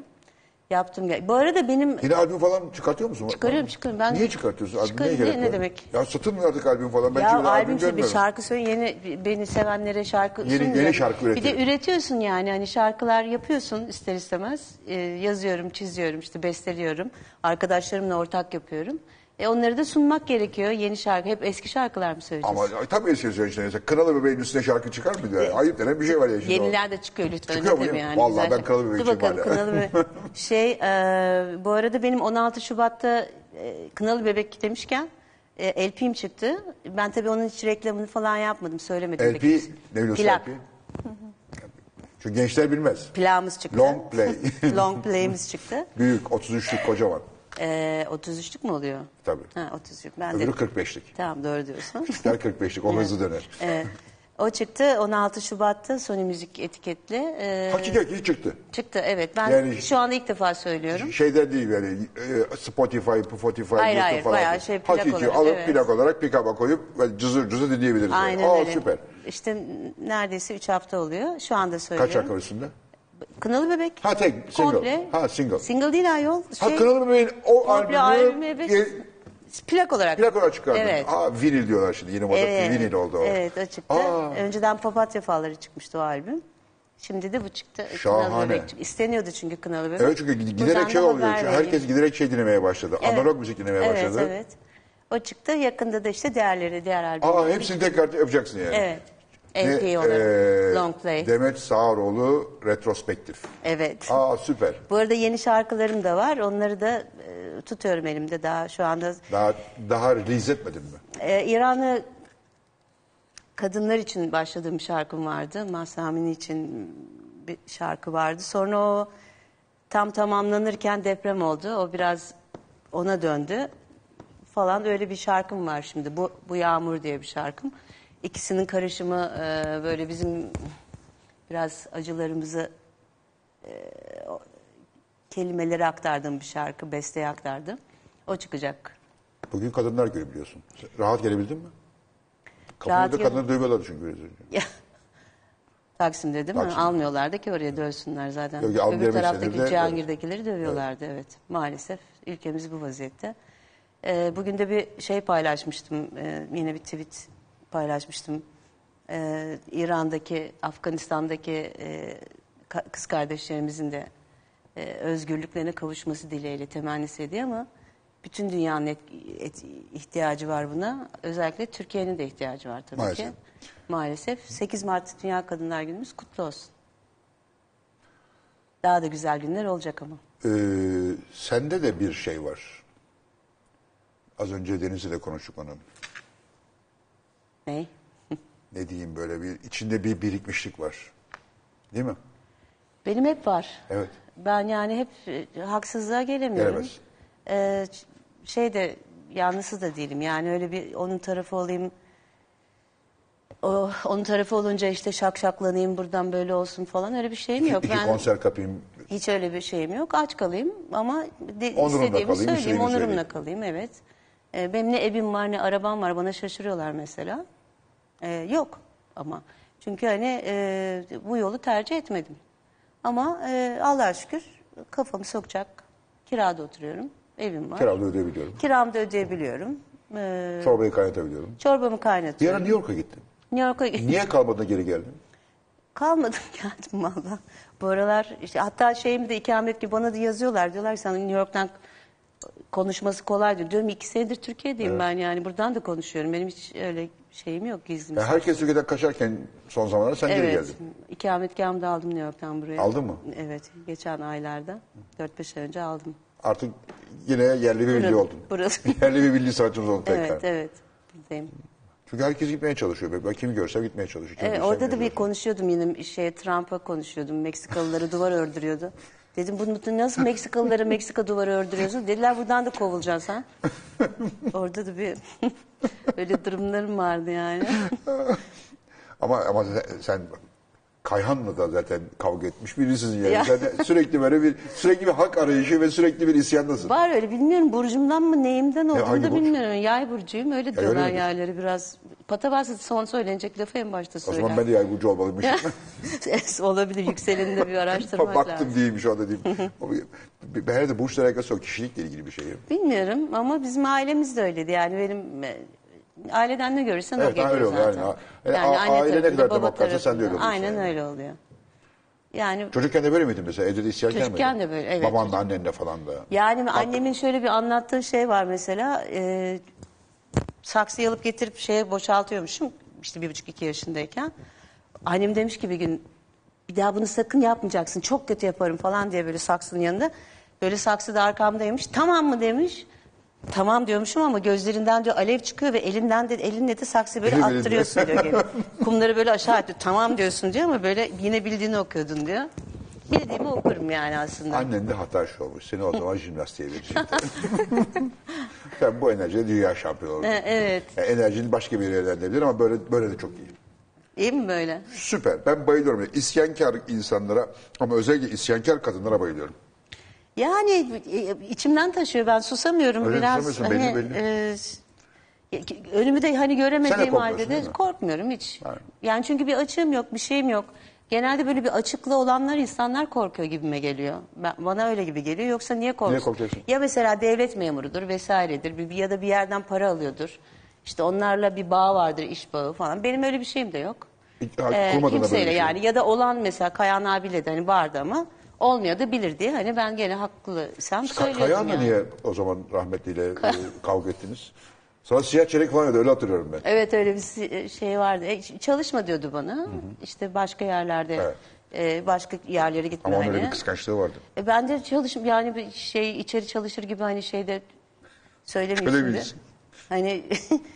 Yaptım. Bu arada benim Yine albüm falan çıkartıyor musun? Çıkarıyorum, çıkarıyorum. Ben- Niye çıkartıyorsun? Albüm Çıkar- neye gerek ne- demek? Ya satılmıyor artık albüm falan. Ben ya şimdi albüm işte bir şarkı söyle yeni beni sevenlere şarkı Yeni- sunmuyorum. yeni şarkı Bir de üretiyorum. üretiyorsun yani hani şarkılar yapıyorsun ister istemez. Ee, yazıyorum, çiziyorum, işte besteliyorum. Arkadaşlarımla ortak yapıyorum. E onları da sunmak gerekiyor. Yeni şarkı hep eski şarkılar mı söyleyeceğiz? Ama ay, tabii eski söyleyeceksin. Mesela Kınalı Bebeğin üstüne şarkı çıkar mı? diye. Ayıp denen bir şey var ya şimdi. Yeniler de çıkıyor lütfen. Çıkıyor mu? Yeni- Vallahi ben Kınalı Dur Bebekçiyim bakalım hala. Kınalı Bebek. Şey, e, bu arada benim 16 Şubat'ta e, Kınalı Bebek demişken e, LP'm çıktı. Ben tabii onun hiç reklamını falan yapmadım, söylemedim. LP, ne biliyorsun Plak. LP? Çünkü gençler bilmez. Plağımız çıktı. Long play. Long play'imiz çıktı. Büyük, 33'lük kocaman. E, 33'lük mü oluyor? Tabii. Ha 33'lük. Ben de. Öbürü 45'lik. Tamam doğru diyorsun. İster 45'lik, o hızlı döner. E, o çıktı 16 Şubat'ta Sony Müzik etiketli. E, Hakikaten çıktı. çıktı evet. Ben Yani- şu anda ilk defa söylüyorum. Şeyden değil yani e, Spotify, Spotify, Hayır, YouTube hayır, falan. bayağı şey, plak Hakiki olarak, alıp evet. plak olarak pick-up'a koyup böyle cızır cızır dinleyebiliriz. yani. Aynen Aa öyle. süper. İşte neredeyse 3 hafta oluyor. Şu anda söylüyorum. Kaç şarkı var üstünde? Kınalı Bebek. Ha tek, single. Komple. Ha single. Single değil ayol. Ha Şey, Kınalı Bebeğin o albümü albümü ve plak olarak. plak olarak çıkardı. Evet. Aa vinil diyorlar şimdi yeni moda Evet. vinil oldu o. Evet o çıktı. Aa. Önceden Papatya Falları çıkmıştı o albüm. Şimdi de bu çıktı. Kınalı Şahane. Bebek. İsteniyordu çünkü Kınalı Bebek. Evet çünkü giderek Buradan şey oluyor. Çünkü herkes giderek şey dinlemeye başladı. Evet. Analog müzik dinlemeye Evet başladı. evet. O çıktı. Yakında da işte diğerleri, diğer albüm. Aa hepsini tekrar yapacaksın yani. Evet. Ne, LP olarak. eee, Long play. Demet Sağaroğlu retrospektif. Evet. Aa süper. Bu arada yeni şarkılarım da var. Onları da e, tutuyorum elimde daha şu anda. Daha daha release etmedin mi? Ee, İranlı kadınlar için başladığım şarkım vardı. Masamini için bir şarkı vardı. Sonra o tam tamamlanırken deprem oldu. O biraz ona döndü falan öyle bir şarkım var şimdi. Bu, bu Yağmur diye bir şarkım. İkisinin karışımı e, böyle bizim biraz acılarımızı e, o kelimeleri aktardığım bir şarkı, besteye aktardım. O çıkacak. Bugün kadınlar günü biliyorsun. Rahat gelebildin mi? Rahat Kapıda gele- kadını dövüyorlardı çünkü. Taksim'de değil mi? Taksim'de. Almıyorlardı ki oraya dövsünler zaten. Yok, Öbür taraftaki de- Cihangir'dekileri dövüyorlardı evet. Maalesef ülkemiz bu vaziyette. Ee, bugün de bir şey paylaşmıştım. Ee, yine bir tweet paylaşmıştım. Ee, İran'daki, Afganistan'daki e, ka- kız kardeşlerimizin de e, özgürlüklerine kavuşması dileğiyle temennisi diye ama bütün dünyanın et- et- ihtiyacı var buna. Özellikle Türkiye'nin de ihtiyacı var tabii Maalesef. ki. Maalesef. 8 Mart Dünya Kadınlar Günümüz kutlu olsun. Daha da güzel günler olacak ama. Ee, sende de bir şey var. Az önce Deniz'le de konuştuk onu. Ne? Ne diyeyim böyle bir içinde bir birikmişlik var. Değil mi? Benim hep var. Evet. Ben yani hep e, haksızlığa gelemiyorum. Gelemez. Ee, ç- şey de yanlısı da değilim. Yani öyle bir onun tarafı olayım. O, onun tarafı olunca işte şakşaklanayım buradan böyle olsun falan öyle bir şeyim yok. İki ben konser kapayım. hiç öyle bir şeyim yok. Aç kalayım ama de, Onurumla istediğimi kalayım, söyleyeyim. istediğimi Onurumla söyleyeyim. kalayım evet. Ee, benim ne evim var ne arabam var. Bana şaşırıyorlar mesela. Ee, yok ama. Çünkü hani e, bu yolu tercih etmedim. Ama e, Allah'a şükür kafamı sokacak. Kirada oturuyorum. Evim var. Kiralı ödeyebiliyorum. Kiramı da ödeyebiliyorum. Ee, Çorbayı kaynatabiliyorum. çorbamı Bir ara kaynatıyorum. New York'a gittin. New York'a Niye kalmadın geri geldin? kalmadım geldim valla. Bu aralar işte hatta şeyimi de ikamet gibi bana da yazıyorlar. Diyorlar ki sana New York'tan konuşması kolay diyor. Diyorum iki senedir Türkiye'deyim ben yani buradan da konuşuyorum. Benim hiç öyle şeyim yok gizlim. Ya herkes Türkiye'den kaçarken son zamanlarda sen geri Evet. geldin. İkametgahımı da aldım New York'tan buraya. Aldın mı? Evet. Geçen aylarda. 4-5 ay önce aldım. Artık yine yerli bir milli oldun. burası. yerli bir milli sanatçımız oldun tekrar. Evet, evet. Buradayım. Çünkü herkes gitmeye çalışıyor. Ben kimi görsem gitmeye çalışıyor. Kimi Evet, görsem orada da gitmeye bir çalışıyor. konuşuyordum yine şey Trump'a konuşuyordum. Meksikalıları duvar ördürüyordu. Dedim bunu nasıl Meksikalılara Meksika duvarı ördürüyorsun? Dediler buradan da kovulacaksın ha. Orada da bir öyle durumlarım vardı yani. Ama ama sen Kayhan'la da zaten kavga etmiş birisiniz yani. Ya. Sen de sürekli böyle bir sürekli bir hak arayışı ve sürekli bir isyandasın. Var öyle bilmiyorum burcumdan mı neyimden olduğunu hangi da burç? bilmiyorum. Yay burcuyum öyle diyorlar midir? yayları biraz. Patavası son söylenecek lafı en başta O söyler. zaman ben de yay burcu olmalıymışım. Olabilir yükseleninde bir araştırmak Baktım lazım. diyeyim şu anda diyeyim. O Herhalde burçla alakası yok. Kişilikle ilgili bir şey. Bilmiyorum ama bizim ailemiz de öyleydi. Yani benim e, aileden ne görürsen o Evet, geliyor öyle oluyor, zaten. aynen. Yani a- aile ne kadar demokratsa sen de öyle oluyorsun Aynen yani. öyle oluyor. Yani Çocukken de böyle miydin mesela? Evde de isyankar Çocukken de böyle, evet. Babanla annenle falan da. Yani annemin şöyle bir anlattığı şey var mesela. E, saksıyı alıp getirip şeye boşaltıyormuşum. işte bir buçuk iki yaşındayken. Annem demiş ki bir gün bir daha bunu sakın yapmayacaksın. Çok kötü yaparım falan diye böyle saksının yanında. Böyle saksı da arkamdaymış. Tamam mı demiş. Tamam diyormuşum ama gözlerinden diyor alev çıkıyor ve elinden de elinle de saksı böyle Elim elinde. attırıyorsun diyor. geri. Kumları böyle aşağı atıyor. Tamam diyorsun diyor ama böyle yine bildiğini okuyordun diyor. Bildiğimi okurum yani aslında. Annen de hata şu olmuş. Seni o zaman jimnastiğe verecek. Sen bu enerjiyle dünya şampiyonu oldun. E, evet. Yani enerjini başka bir yere yönlendirebilir ama böyle böyle de çok iyi. İyi mi böyle? Süper. Ben bayılıyorum. İsyankar insanlara ama özellikle isyankar kadınlara bayılıyorum. Yani e, içimden taşıyor ben susamıyorum Öyle biraz. belli, hani, e, önümü de hani de göremediğim halde de korkmuyorum hiç. Aynen. Yani çünkü bir açığım yok, bir şeyim yok. Genelde böyle bir açıklığı olanlar insanlar korkuyor gibime geliyor. Ben, bana öyle gibi geliyor. Yoksa niye korkuyorsun? korkuyorsun? Ya mesela devlet memurudur vesairedir bir, ya da bir yerden para alıyordur. İşte onlarla bir bağ vardır, iş bağı falan. Benim öyle bir şeyim de yok. Hiç- Ee, kimseyle şey. yani ya da olan mesela Kayan abiyle de hani vardı ama olmuyor da bilir diye hani ben gene haklıysam Ka- söylüyorum Kayahan'la yani. niye o zaman rahmetliyle e, kavga ettiniz? Sana siyah çeyrek falan öyle, öyle hatırlıyorum ben. Evet öyle bir si- şey vardı. E, çalışma diyordu bana. İşte başka yerlerde Evet. e, başka yerlere gitme Ama onun hani. öyle bir kıskançlığı vardı. E, ben de çalışım yani bir şey içeri çalışır gibi hani şeyde söylemeyeyim şimdi. Söylemeyiz. Hani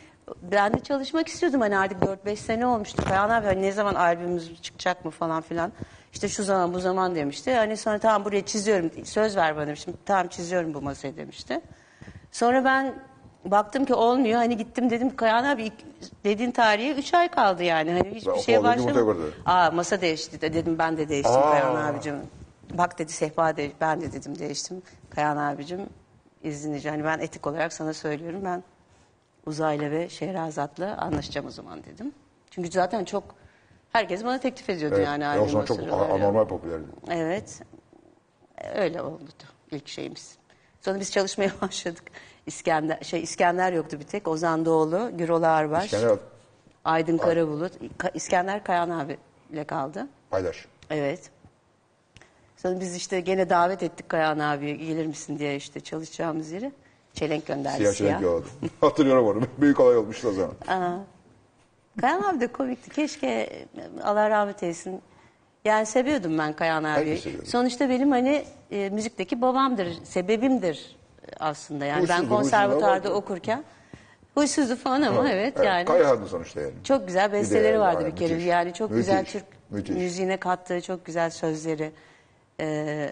ben de çalışmak istiyordum hani artık 4-5 sene olmuştu. Kayan abi hani ne zaman albümümüz çıkacak mı falan filan. İşte şu zaman bu zaman demişti. Hani sonra tamam buraya çiziyorum söz ver bana demiştim. Tamam çiziyorum bu masayı demişti. Sonra ben baktım ki olmuyor. Hani gittim dedim Kayan abi dediğin tarihe 3 ay kaldı yani. Hani hiçbir O şeye kırdı. Aa masa değişti de dedim ben de değiştim Aa. Kayan abicim. Bak dedi sehpa de ben de dedim değiştim. Kayan abicim izninizle hani ben etik olarak sana söylüyorum ben Uzaylı ve Şehrazat'la anlaşacağım o zaman dedim. Çünkü zaten çok herkes bana teklif ediyordu Evet. yani E, o albüm zaman çok basarı a- öyle. anormal popülerdi. Evet. Öyle oldu ilk şeyimiz. Sonra biz çalışmaya başladık. İskender şey İskender yoktu bir tek. Ozan Doğulu, Gürol Ağırbaş, İskender Aydın Karabulut, Ka- İskender Kayan abiyle kaldı. paylaş. Evet. Sonra biz işte gene davet ettik Kayan abiye gelir misin diye işte çalışacağımız yere. Çelenk gönderdi Siyah siyah. çeyrek yolladı. Hatırlıyorum onu. Büyük olay olmuştu o zaman. Kayan abi de komikti. Keşke Allah rahmet eylesin. Yani seviyordum ben Kayan abiyi. Seviyordu. Sonuçta benim hani e, müzikteki babamdır, sebebimdir aslında. Yani ben Huysuzdu, konservatuarda okurken huysuzdu falan ama evet, yani. Kayahan'dı sonuçta yani. Çok güzel besteleri değerli vardı var, bir kere. müthiş. Yani çok Müthiş, güzel Türk müthiş. müziğine kattığı çok güzel sözleri. e,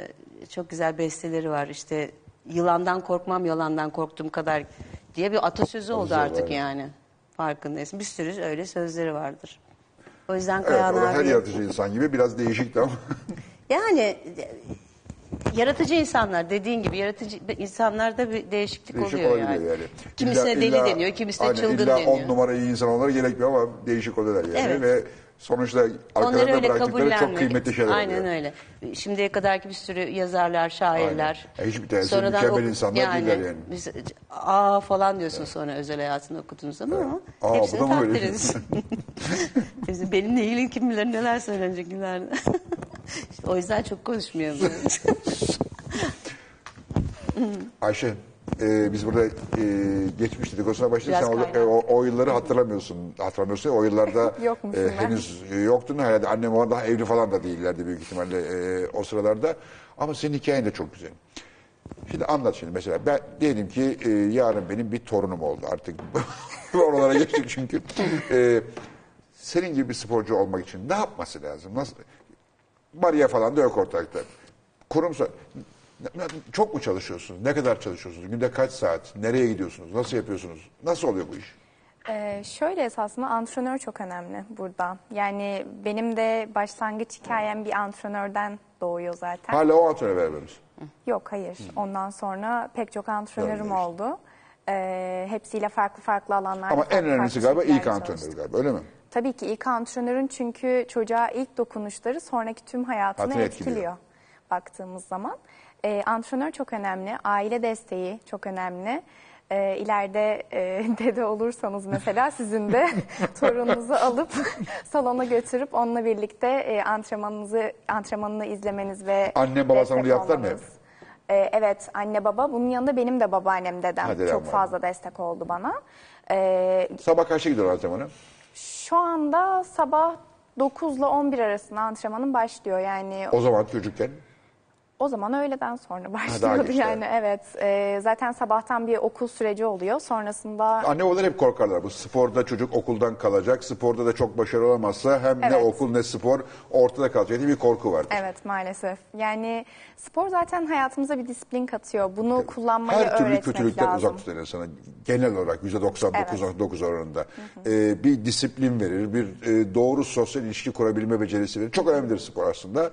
çok güzel besteleri var. İşte yılandan korkmam yalandan korktuğum kadar diye bir atasözü oldu artık evet. yani. Farkındayız. Bir sürü öyle sözleri vardır. O yüzden Evet, Kayahan o da her abi... yaratıcı insan gibi biraz değişikti ama. Yani yaratıcı insanlar dediğin gibi yaratıcı insanlarda bir değişiklik, Değişik oluyor olabiliyor yani. yani. Kimisine deli deniyor, kimisine çılgın illa deniyor. on numara iyi insan olmaları gerekmiyor ama değişik oluyorlar yani. Evet. Ve sonuçta arkalarında bıraktıkları çok kıymetli şeyler Aynen oluyor. öyle. Şimdiye kadarki bir sürü yazarlar, şairler. Aynen. E, hiçbir tanesi Sonradan mükemmel insanlar değiller yani. Biz, aa falan diyorsun sonra özel hayatını okuduğun zaman ama Aa, hepsini da mı takdir böyle? ediyorsun. Bizim benimle ilgili kim bilir neler söylenecek ileride. İşte o yüzden çok konuşmuyorum. Ayşe, e, biz burada e, geçmiş dedikodusuna başladık. Biraz Sen o, e, o, o yılları hatırlamıyorsun. Hatırlamıyorsun. O yıllarda ben. henüz yoktun. Herhalde annem o daha evli falan da değillerdi büyük ihtimalle e, o sıralarda. Ama senin hikayen de çok güzel. Şimdi anlat şimdi mesela. Ben diyelim ki e, yarın benim bir torunum oldu artık. Oralara geçtik çünkü. E, senin gibi bir sporcu olmak için ne yapması lazım? Nasıl? Maria falan da yok ortalıkta. Kurumsal. Çok mu çalışıyorsunuz? Ne kadar çalışıyorsunuz? Günde kaç saat? Nereye gidiyorsunuz? Nasıl yapıyorsunuz? Nasıl oluyor bu iş? Ee, şöyle esasında antrenör çok önemli burada. Yani benim de başlangıç hikayem bir antrenörden doğuyor zaten. Hala o antrenör vermemiz. Yok hayır. Ondan sonra pek çok antrenörüm Görmüyor işte. oldu. Ee, hepsiyle farklı farklı alanlarda. Ama en farklı önemlisi farklı galiba ilk şekillerde antrenör çalıştım. galiba öyle mi? Tabii ki ilk antrenörün çünkü çocuğa ilk dokunuşları sonraki tüm hayatını Hayatını etkiliyor. etkiliyor. baktığımız zaman. Ee, antrenör çok önemli, aile desteği çok önemli. Ee, ileride e, dede olursanız mesela sizin de torununuzu alıp salona götürüp onunla birlikte e, antrenmanınızı antrenmanını izlemeniz ve Anne, baba sana destek yaptılar mı olmanız. hep? Ee, evet anne baba bunun yanında benim de babaannem dedem Ha, dedem çok var. fazla destek oldu bana. Ee, Sabah kaçta gidiyor antrenmana? şu anda sabah 9 ile 11 arasında antrenmanım başlıyor. Yani O zaman çocukken. O zaman öğleden sonra başlıyordu yani evet. Ee, zaten sabahtan bir okul süreci oluyor. Sonrasında Anne babalar hep korkarlar. Bu sporda çocuk okuldan kalacak. Sporda da çok başarılı olamazsa hem ne Evet. okul ne spor ortada kalacak diye bir korku vardır. evet maalesef. Yani spor zaten hayatımıza bir disiplin katıyor. Bunu kullanmayı Her türlü öğretmek kötülükten lazım. uzak tutar sana. Genel olarak %99 oranında. Ee, bir disiplin verir, bir e, doğru sosyal ilişki kurabilme becerisi verir. Çok önemlidir spor aslında.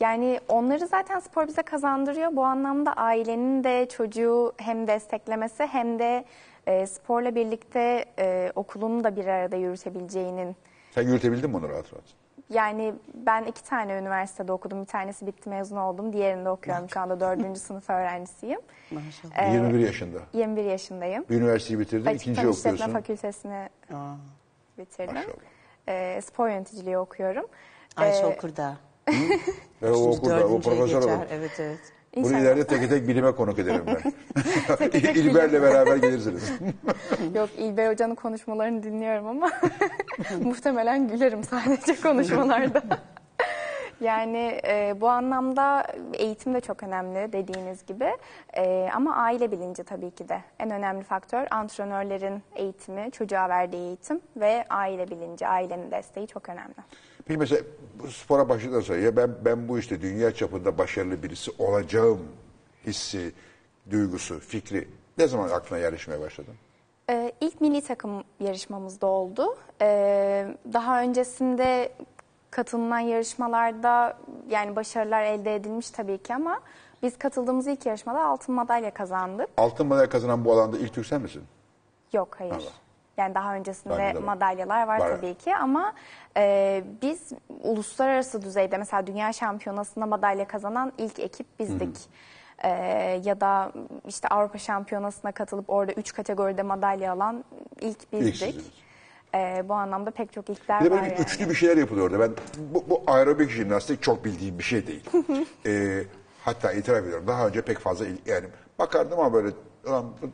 Yani onları zaten spor bize kazandırıyor. Bu anlamda ailenin de çocuğu hem desteklemesi hem de e, sporla birlikte e, okulunu da bir arada yürütebileceğinin Sen yürütebildin mi onu rahat rahat? Yani ben iki tane üniversitede okudum. Bir tanesi bitti mezun oldum. Diğerinde okuyorum. Şu anda dördüncü sınıf öğrencisiyim. Maşallah. 21 yaşında. 21 yaşındayım. Bir üniversiteyi bitirdin, Açık ikinciyi Fen İşletme okuyorsun. Fakültesini Aa, bitirdim. Maşallah. Ee, spor yöneticiliği okuyorum. Ayşe Ee, Okurdağ. Ve o okulda, o profesör olur. Evet evet. Bunu İnşallah. ileride tek tek bilime konuk ederim ben. İlber'le beraber gelirsiniz. Yok İlber Hoca'nın konuşmalarını dinliyorum ama muhtemelen gülerim sadece konuşmalarda. Yani e, bu anlamda eğitim de çok önemli dediğiniz gibi E, ama aile bilinci tabii ki de en önemli faktör antrenörlerin eğitimi, çocuğa verdiği eğitim ve aile bilinci, ailenin desteği çok önemli. Peki mesela bu spora başladıktan sonra ya ben, ben bu işte dünya çapında başarılı birisi olacağım hissi, duygusu, fikri ne zaman aklına yerleşmeye başladın? Ee, ilk milli takım yarışmamızda oldu. Ee, daha öncesinde katılınan yarışmalarda yani başarılar elde edilmiş tabii ki ama biz katıldığımız ilk yarışmada altın madalya kazandık. Altın madalya kazanan bu alanda ilk Türk sen misin? Yok hayır. Allah. Yani daha öncesinde de var. madalyalar var, Var. tabii ki ama e, biz uluslararası düzeyde mesela dünya şampiyonasında madalya kazanan ilk ekip bizdik. E, ya da işte Avrupa şampiyonasına katılıp orada üç kategoride madalya alan ilk bizdik. E, bu anlamda pek çok ilkler Bir de var böyle bir yani. üçlü bir şeyler yapılıyor orada. Ben bu, bu aerobik jimnastik çok bildiğim bir şey değil. Ee, hatta itiraf ediyorum. Daha önce pek fazla il- yani bakardım ama böyle "Ulan bu, bu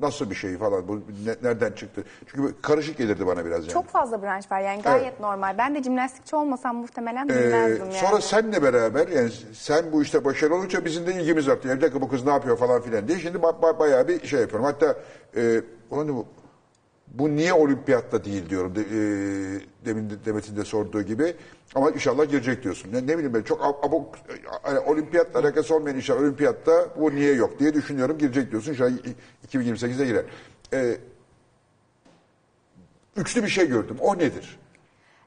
nasıl bir şey falan bu ne- nereden çıktı? Çünkü karışık gelirdi bana biraz yani. Çok fazla branş var yani gayet Evet. normal. Ben de jimnastikçi olmasam muhtemelen Ee, bilmezdim yani. sonra senle beraber yani sen bu işte başarılı olunca bizim de ilgimiz arttı. Yani bir dakika bu kız ne yapıyor falan filan diye. Şimdi ba- ba- bayağı bir şey yapıyorum. Hatta e, ulan bu, bu niye olimpiyatta değil diyorum. De, e, demin de, Demet'in de sorduğu gibi. Ama inşallah girecek diyorsun. Ne, ne bileyim ben çok ab- abuk, yani olimpiyatla alakası olmayan inşallah olimpiyatta bu niye yok diye düşünüyorum. Girecek diyorsun. İnşallah 2028'de girer. E, üçlü bir şey gördüm. O nedir?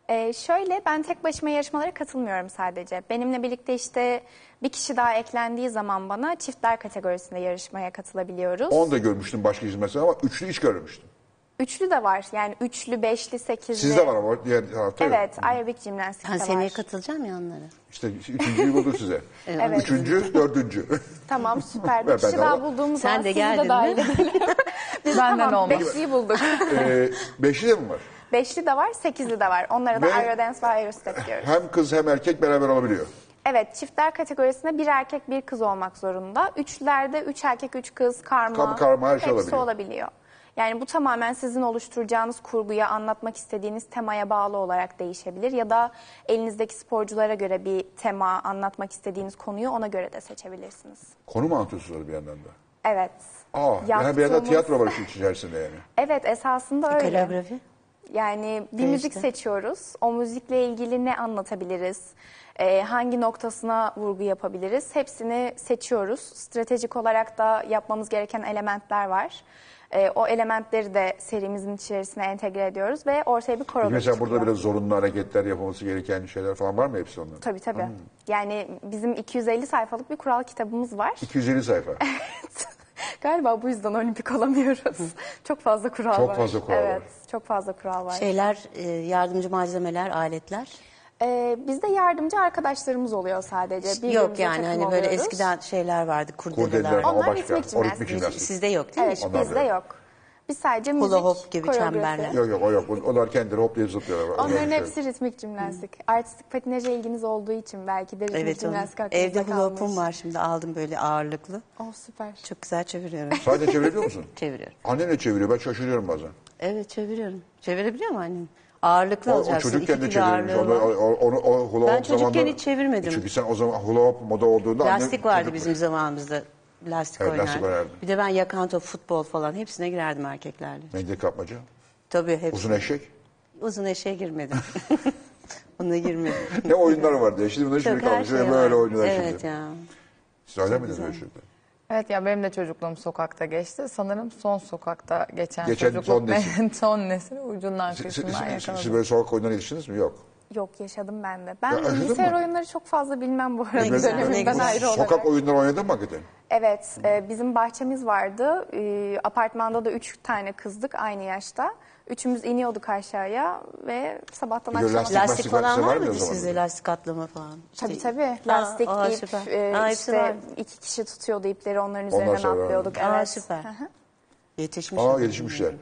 Ee, şöyle ben tek başıma yarışmalara katılmıyorum sadece. Benimle birlikte işte bir kişi daha eklendiği zaman bana çiftler kategorisinde yarışmaya katılabiliyoruz. Onu da görmüştüm başka hizmetler ama üçlü hiç görmemiştim. Üçlü de var yani üçlü, beşli, sekizli. Sizde var ama diğer tarafta yok. Evet aerobik jimnastik Ben de seneye var. katılacağım ya onlara. İşte üçüncüyü bulduk size. Evet. Üçüncü, dördüncü. Tamam süper. Ben Bir kişi de daha var. bulduğumuz Sen zaman de sizi geldin de dahil mi? edelim. Biz Benden tamam olmadı. beşliyi bulduk. ee, beşli de mi var? Beşli de var, sekizli de var. Onlara da Ve- aerodance ve aerostep diyoruz. Hem kız hem erkek beraber olabiliyor. Evet, çiftler kategorisinde bir erkek bir kız olmak zorunda. Üçlerde üç erkek üç kız karma, Kam- karma her şey hepsi olabiliyor. olabiliyor. Yani bu tamamen sizin oluşturacağınız kurguya, anlatmak istediğiniz temaya bağlı olarak değişebilir. Ya da elinizdeki sporculara göre bir tema, anlatmak istediğiniz konuyu ona göre de seçebilirsiniz. Konu mu anlatıyorsunuz bir yandan da? Evet. Aa, yani bir yanda Yaptığımız- tiyatro var işin içerisinde yani. Evet, esasında öyle. Koreografi. Yani bir Değişti. müzik seçiyoruz. O müzikle ilgili ne anlatabiliriz? Ee, hangi noktasına vurgu yapabiliriz? Hepsini seçiyoruz. Stratejik olarak da yapmamız gereken elementler var. E, o elementleri de serimizin içerisine entegre ediyoruz ve ortaya bir koreografi Mesela burada biraz zorunlu hareketler yapılması gereken şeyler falan var mı hepsi onların? Tabii tabii. Yani bizim 250 sayfalık bir kural kitabımız var. 250 sayfa. Galiba bu yüzden olimpik olamıyoruz. çok fazla kural Çok var. fazla kural evet, var. çok fazla kural var. Şeyler, e, yardımcı malzemeler, aletler. Ee, bizde yardımcı arkadaşlarımız oluyor sadece. Yok Birbirimize yani takım hani böyle oluyoruz. eskiden şeyler vardı, kurdeleler. Kurdeleler falan o Onlar başka. jimnastik. Sizde yok değil mi? Evet, Onlar bizde yok. yok. Biz sadece müzik, hop gibi koreografi. çemberler. Yok yok o yok. Onlar kendileri hoplayıp zıplıyorlar. Onların bir şey hepsi ritmik jimnastik. Artistik patinaja ilginiz olduğu için belki de ritmik Evet onu. jimnastik aklınızda Evde hula kalmış. hoop'um var şimdi aldım böyle ağırlıklı. Oh süper. Çok güzel çeviriyorum. Sadece çevirebiliyor musun? Çeviriyorum. Annen de çeviriyor. Ben şaşırıyorum bazen. Evet çeviriyorum. Çevirebiliyor mu annem? Ağırlıklı O, o alacaksın. çocukken de İki kilo çevirirmiş. ağırlığı Onu, var. o, onu, o hula Ben çocukken zamanında- hiç çevirmedim. Çünkü sen o zaman hula hoop moda olduğunda annen Lastik vardı çocuk- bizim zamanımızda. Lastik Evet, oynardı. lastik. Bir de ben yakan top, futbol falan hepsine girerdim erkeklerle. Mendil kapmaca. Tabii hepsi. Uzun eşek. Uzun eşeğe girmedim. Ona girmedim. Ne oyunlar vardı ya. Şimdi bunları Çok şimdi her kalmış. şey böyle oynuyorlar Evet şimdi. ya. Siz öyle miydiniz böyle çocuklar? Evet ya benim de çocukluğum sokakta geçti. Sanırım son sokakta geçen, Geçen çocukluk son nesil. benim son nesil ucundan Siz, siz, kıyısından siz, yakaladım. siz böyle sokak oyunlarına yetiştiniz mi? Yok. Yok yaşadım ben de. Ben Ya, yaşadın bilgisayar mı? oyunları çok fazla bilmem bu arada ne güzel. ayrı olarak. Sokak oyunları oynadın mı hakikaten? Evet, e, bizim bahçemiz vardı. E, apartmanda da üç tane kızdık aynı yaşta. Üçümüz iniyorduk aşağıya ve sabahtan Bir de akşama lastik. Lastik falan var mıydı o mıydı zaman sizde? Lastik atlama falan. İşte- Tabii tabii. Aa, Lastik, aa, ip, süper. e, Aa, hepsi işte var. iki kişi tutuyordu ipleri onların üzerinden sonra atlıyorduk. Aa, Evet. süper. Hı hı. Yetişmiş. Aa yetişmişler.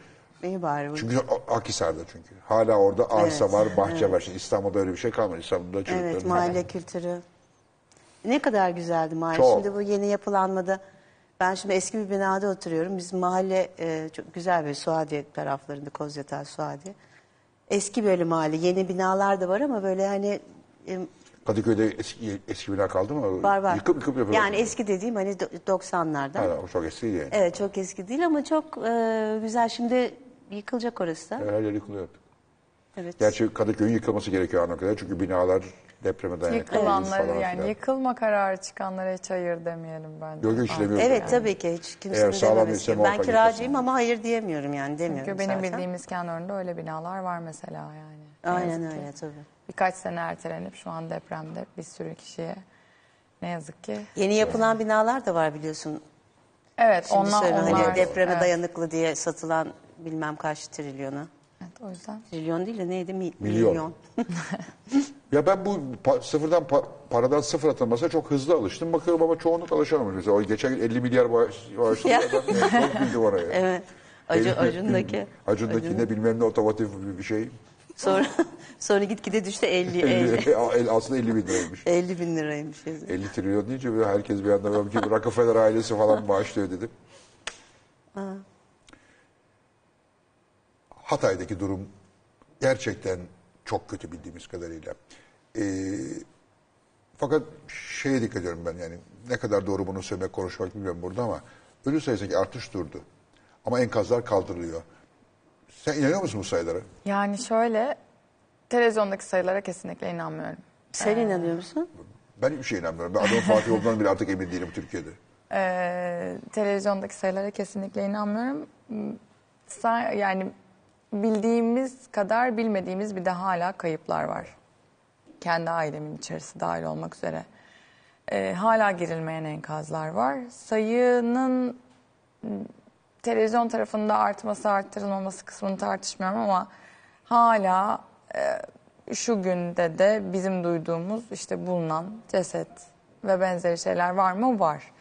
İyi bari. bu. Çünkü Akhisar'da çünkü. Hala orada arsa Evet, var, bahçe var. Şimdi İstanbul'da öyle bir şey kalmadı. İstanbul'da çocukların... Evet mahalle kültürü. Ne kadar güzeldi mahalle. Çok. Şimdi bu yeni yapılanmada ben şimdi eski bir binada oturuyorum. Bizim mahalle e, çok güzel bir Suadiye taraflarında Kozyatağı Suadiye. Eski böyle mahalle. Yeni binalar da var ama böyle hani e, Kadıköy'de eski, eski bina kaldı mı? var var. Yıkıp yıkıp yapıyorlar. Yani eski dediğim hani do- 90'lardan. Ha, o çok eski değil yani. Evet çok eski değil ama çok e, güzel. Şimdi yıkılacak orası da. Her yer yıkılıyor. Evet. Gerçi Kadıköy'ün yıkılması gerekiyor anladığım kadarıyla. Çünkü binalar depreme dayanıklı. Yıkılanları falan yani filan. yıkılma kararı çıkanlara hiç hayır demeyelim bence. Yok, hiç demiyorum. Evet Yani. tabii ki hiç kimsenin Eğer sağlam dememesi. ise Ben muhakkak kiracıyım ama hayır diyemiyorum yani demiyorum Çünkü benim zaten. bildiğim İskenderun'da öyle binalar var mesela yani. Ne Aynen yazık ki. öyle tabii. Birkaç sene ertelenip şu an depremde bir sürü kişiye ne yazık ki. Yeni yapılan binalar da var biliyorsun. Evet Şimdi onlar, söyle onlar hani depreme evet, dayanıklı diye satılan bilmem kaç trilyona. Evet, o yüzden. Trilyon değil de neydi? Mi- Milyon. milyon. Ya ben bu pa- sıfırdan pa- paradan sıfır atılmasına çok hızlı alıştım. Bakıyorum ama çoğunluk alışamamış. Mesela o geçen gün 50 milyar bağış, bağışladı Ya. adam. Yani çok bildi oraya. Evet. Acı, acındaki. Acundaki ne bilmem ne otomotiv bir- şey. Sonra, sonra gitgide düştü 50, 50, 50, el- aslında 50 bin liraymış. 50 bin liraymış. 50 trilyon deyince herkes bir anda böyle ki Rockefeller ailesi falan bağışlıyor dedim. Hatay'daki durum gerçekten çok kötü bildiğimiz kadarıyla. Ee, fakat şeye dikkat ediyorum ben yani ne kadar doğru bunu söylemek konuşmak bilmiyorum burada ama ölü sayısındaki artış durdu. Ama enkazlar kaldırılıyor. Sen inanıyor musun bu sayılara? Yani şöyle televizyondaki sayılara kesinlikle inanmıyorum. Sen inanıyor musun? Ben hiçbir şeye inanmıyorum. Ben adamın Fatih olduğundan bile artık emin değilim Türkiye'de. Ee, televizyondaki sayılara kesinlikle inanmıyorum. Sa- Yani bildiğimiz kadar bilmediğimiz bir de hala kayıplar var. Kendi ailemin içerisi dahil olmak üzere. Ee, hala girilmeyen enkazlar var. Sayının televizyon tarafında artması arttırılmaması kısmını tartışmıyorum ama hala e, şu günde de bizim duyduğumuz işte bulunan ceset ve benzeri şeyler var mı? Var.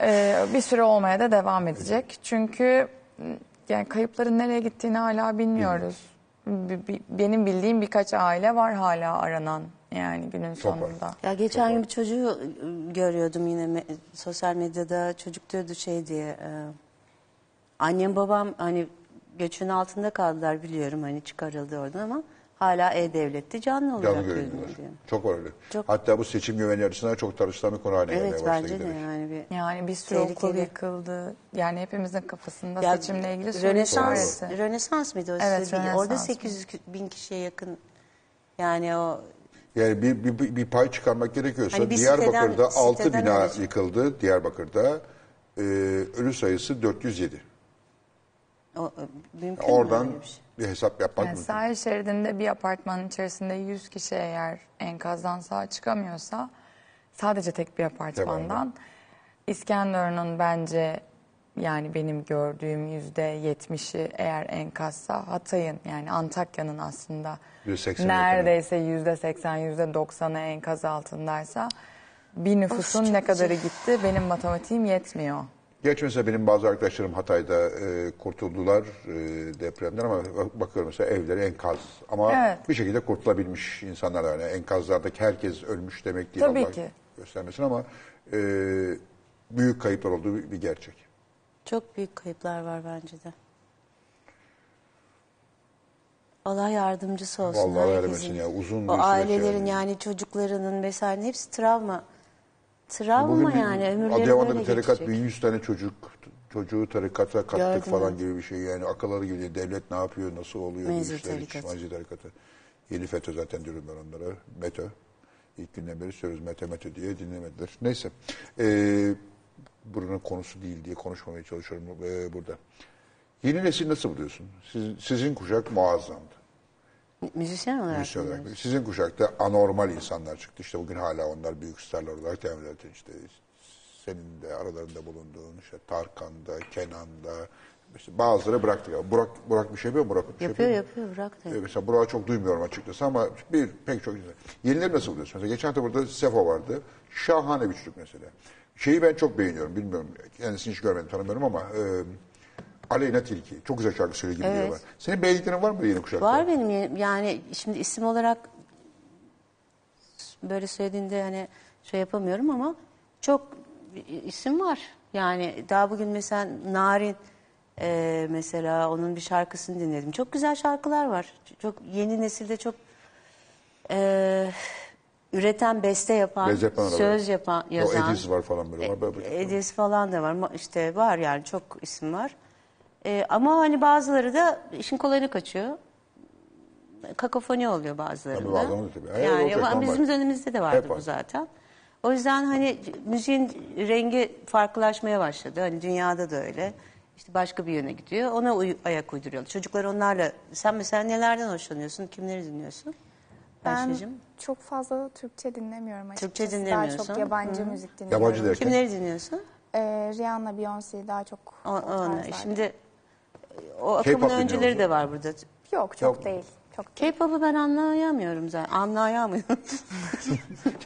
Ee, bir süre olmaya da devam edecek. Çünkü yani kayıpların nereye gittiğini hala bilmiyoruz. Bi- bi- Benim bildiğim birkaç aile var hala aranan yani günün Çok var. sonunda. Ya geçen gün bir çocuğu e, görüyordum yine me- sosyal medyada çocuk diyordu şey diye e, annem babam hani göçün altında kaldılar biliyorum hani çıkarıldı oradan ama hala e-devlette canlı olarak Canlı görünüyor görünüyorlar. diyor. Çok öyle. Çok- Hatta bu seçim güveni açısından çok tartışılan bir konu haline gelmeye Evet başladı. bence de giderek. yani bir Yani bir sürü okul Tehlikeli. yıkıldı. Yani hepimizin kafasında Ya, seçimle ilgili soru Rönesans, işareti. Rönesans mıydı o Evet, size? Rönesans. Orada 800 bin kişiye yakın yani o Yani bir, bir, bir- bir pay çıkarmak gerekiyorsa Hani bir Diyarbakır'da siteden- 6 siteden bina öyle- yıkıldı. Diyarbakır'da e, ölü sayısı 407. O, mü Oradan öyle bir şey? bir hesap yapmak Yani mümkün. sahil şeridinde bir apartmanın içerisinde 100 kişi eğer enkazdan sağ çıkamıyorsa sadece tek bir apartmandan İskenderun'un bence yani benim gördüğüm yüzde yetmişi eğer enkazsa Hatay'ın yani Antakya'nın aslında neredeyse yüzde seksen yüzde doksanı enkaz altındaysa bir nüfusun ne kadarı gitti benim matematiğim yetmiyor. Geç mesela benim bazı arkadaşlarım Hatay'da e, kurtuldular e, depremden ama bak- bakıyorum mesela evleri enkaz. Ama Evet. bir şekilde kurtulabilmiş insanlar da. Yani enkazlardaki herkes ölmüş demek değil. Tabii Allah ki. göstermesin ama e, büyük kayıplar olduğu bir, bir gerçek. Çok büyük kayıplar var bence de. Allah yardımcısı olsun Vallahi herkesin. etsin ya, uzun bir o süreç ailelerin yani. yani. çocuklarının vesaire hepsi travma. Travma Bugün bir- yani ömürleri Adıyaman'da böyle bir tarikat geçecek. 1100 tane çocuk çocuğu tarikata kattık Gördüm, falan gibi bir şey yani akılları değil. devlet ne yapıyor nasıl oluyor bu Menzil işler hiç. tarikatı. Menzil tarikatı. Yeni FETÖ zaten diyorum ben onlara. METÖ. İlk günden beri söylüyoruz METÖ METÖ diye dinlemediler. Neyse. Ee, buranın konusu değil diye konuşmamaya çalışıyorum ee, burada. Yeni nesil nasıl buluyorsun? Siz, sizin kuşak muazzamdı. Müzisyen olarak. Müzisyen olarak. diyorsun? Sizin kuşakta anormal insanlar çıktı. İşte bugün hala onlar büyük starlar olarak devam ederken işte senin de aralarında bulunduğun işte Tarkan'da, Kenan'da işte bazıları bıraktı ya. Burak, Burak bir şey yapıyor mu? Burak bir şey Yapıyor yapıyor bırak da. Ee, Mesela Burak'ı çok duymuyorum açıkçası ama bir pek çok insan. Yenileri nasıl buluyorsun? Mesela geçen hafta burada Sefo vardı. Şahane bir çocuk mesela. Şeyi ben çok beğeniyorum. Bilmiyorum. Kendisini hiç görmedim, tanımıyorum ama e, Aleyna Tilki. Çok güzel şarkı söylüyor gibi Evet. bana. Senin beğendiklerin var mı yeni kuşakta? Var benim yani şimdi isim olarak böyle söylediğinde hani şey yapamıyorum ama çok isim var. Yani daha bugün mesela Narin e, mesela onun bir şarkısını dinledim. Çok güzel şarkılar var. Çok yeni nesilde çok e, üreten, beste yapan, söz yapan, O yazan. Ediz var falan böyle. Var, E, Edis falan da var. İşte var yani çok isim var. E, ama hani bazıları da işin kolayına kaçıyor. Kakofoni oluyor bazılarında. Tabii bazen oluyor tabii. Hayır, Yani olacak, ama normal. bizim dönemimizde de vardı Hep bu var. zaten. O yüzden hani müziğin rengi farklılaşmaya başladı. Hani dünyada da öyle. İşte başka bir yöne gidiyor. Ona uy- ayak uyduruyorlar. Çocuklar onlarla... Sen mesela nelerden hoşlanıyorsun? Kimleri dinliyorsun? Ben Ayşe'cim? çok fazla Türkçe dinlemiyorum açıkçası. Türkçe Daha dinlemiyorsun. çok yabancı müzik dinliyorum. Yabancı derken? Kimleri dinliyorsun? Ee, Rihanna, Beyoncé daha çok O, o, ona. Şimdi o akımın dinliyor öncüleri musun? de var burada. Yok çok Yok. değil. Çok değil. K-pop'u ben anlayamıyorum zaten. Anlayamıyorum.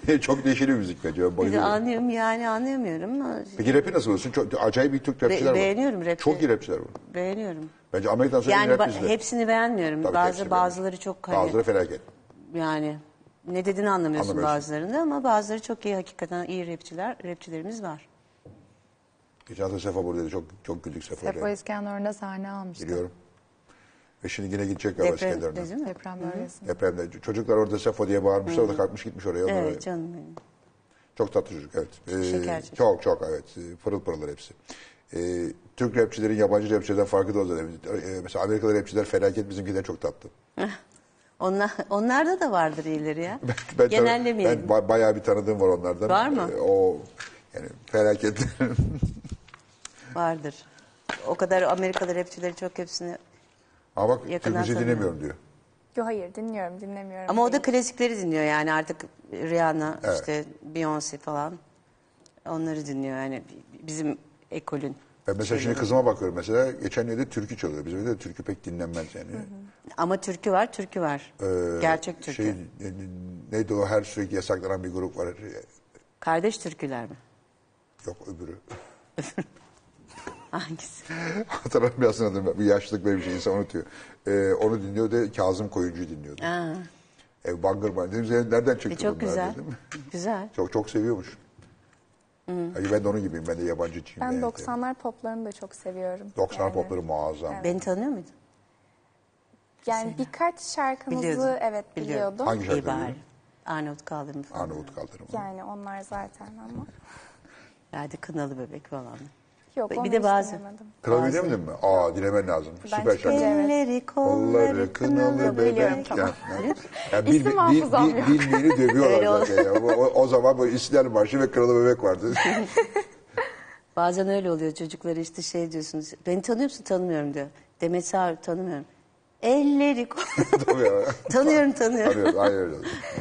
çok değişik bir müzik bence. De bayılıyorum. anlıyorum yani anlayamıyorum. Peki rap'i nasıl buluyorsun? Çok, acayip bir Türk rapçiler var. beğeniyorum rap'i. Çok iyi rapçiler var. Beğeniyorum. Bence Amerika'dan sonra Yani rap ba- bizde. hepsini beğenmiyorum. Tabii Bazı hepsini bazıları çok hani Bazıları felaket. yani ne dediğini anlamıyorsun Anlamıyorsun. bazılarında ama bazıları çok iyi hakikaten iyi rapçiler, rapçilerimiz var. Geçen hafta Sefa buradaydı. Çok, çok güldük Sefa'yla. Sefa İskenderun'da sahne almıştı. Biliyorum. Ve şimdi yine gidecek galiba Deprem İskenderun'a. değil mi? Deprem bölgesinde. Depremde. Çocuklar orada Sefo diye bağırmışlar. O da kalkmış gitmiş oraya. Onlara- Evet canım benim. Çok tatlı çocuk evet. Ee, Şeker çocuk. Çok çok evet. Ee, Pırıl pırıllar hepsi. Ee, Türk rapçilerin yabancı rapçilerden farkı da o zaten. Ee, mesela Amerikalı rapçiler felaket bizimkiler çok tatlı. Onlar, onlarda da vardır iyileri ya. Ben, Genellemeyelim. ben ba- bayağı bir tanıdığım var onlardan. Var mı? Ee, o yani felaket. Vardır. O kadar Amerikalı rapçileri çok hepsini. Ama bak Yakından Türk müziği tanıyorum. dinlemiyorum diyor. Yo hayır dinliyorum dinlemiyorum. Ama o da klasikleri dinliyor yani artık Rihanna, Evet. işte Beyoncé falan. Onları dinliyor yani bizim ekolün. Ben mesela şimdi kızıma bakıyorum mesela geçen yerde türkü çalıyor. Bizim evde türkü pek dinlenmez yani. Ama türkü var, türkü var. Ee, Gerçek türkü. Şey, ne- neydi o her sürekli yasaklanan bir grup var. Kardeş türküler mi? Yok öbürü. Hangisi? Hatırlamıyorsun adını. Bir yaşlılık böyle bir şey insan unutuyor. Ee, onu dinliyordu. Kazım Koyuncu'yu dinliyordu. Aa, E, Bangır Bangır. Dedim "Sen nereden çıktı e, çok bunlar?" güzel. dedim. Güzel. Çok çok seviyormuş. Hayır, ben de onun gibiyim. Ben de yabancıcıyım. Ben yani. 90'lar poplarını da çok seviyorum. 90 Yani- popları muazzam. Beni tanıyor muydun? Yani birkaç şarkınızı Biliyordum. evet Biliyorum. biliyordum. Hangi şarkı bari. biliyorsun? Arnavut kaldırımı falan. Arnavut kaldırımı. Yani onlar zaten ama. Hadi kınalı bebek falan. Yok Bir onu de bazı- bilemedin mi? Aa dinlemen lazım. Ben Süper şarkı. Elleri Kolları kolları kınalı kınalı bebek. tamam. Ya, ya, bil, İsim bil, bil, yok. bilmeyeni dövüyorlar zaten ya. O, o- zaman bu İstiklal Marşı ve Kralı Bebek vardı. Bazen öyle oluyor çocukları işte şey diyorsunuz. Beni tanıyor musun? Tanımıyorum diyor. Demet Sağır tanımıyorum. Elleri ya. tanıyorum tanıyorum. Tanıyoruz, aynen öyle.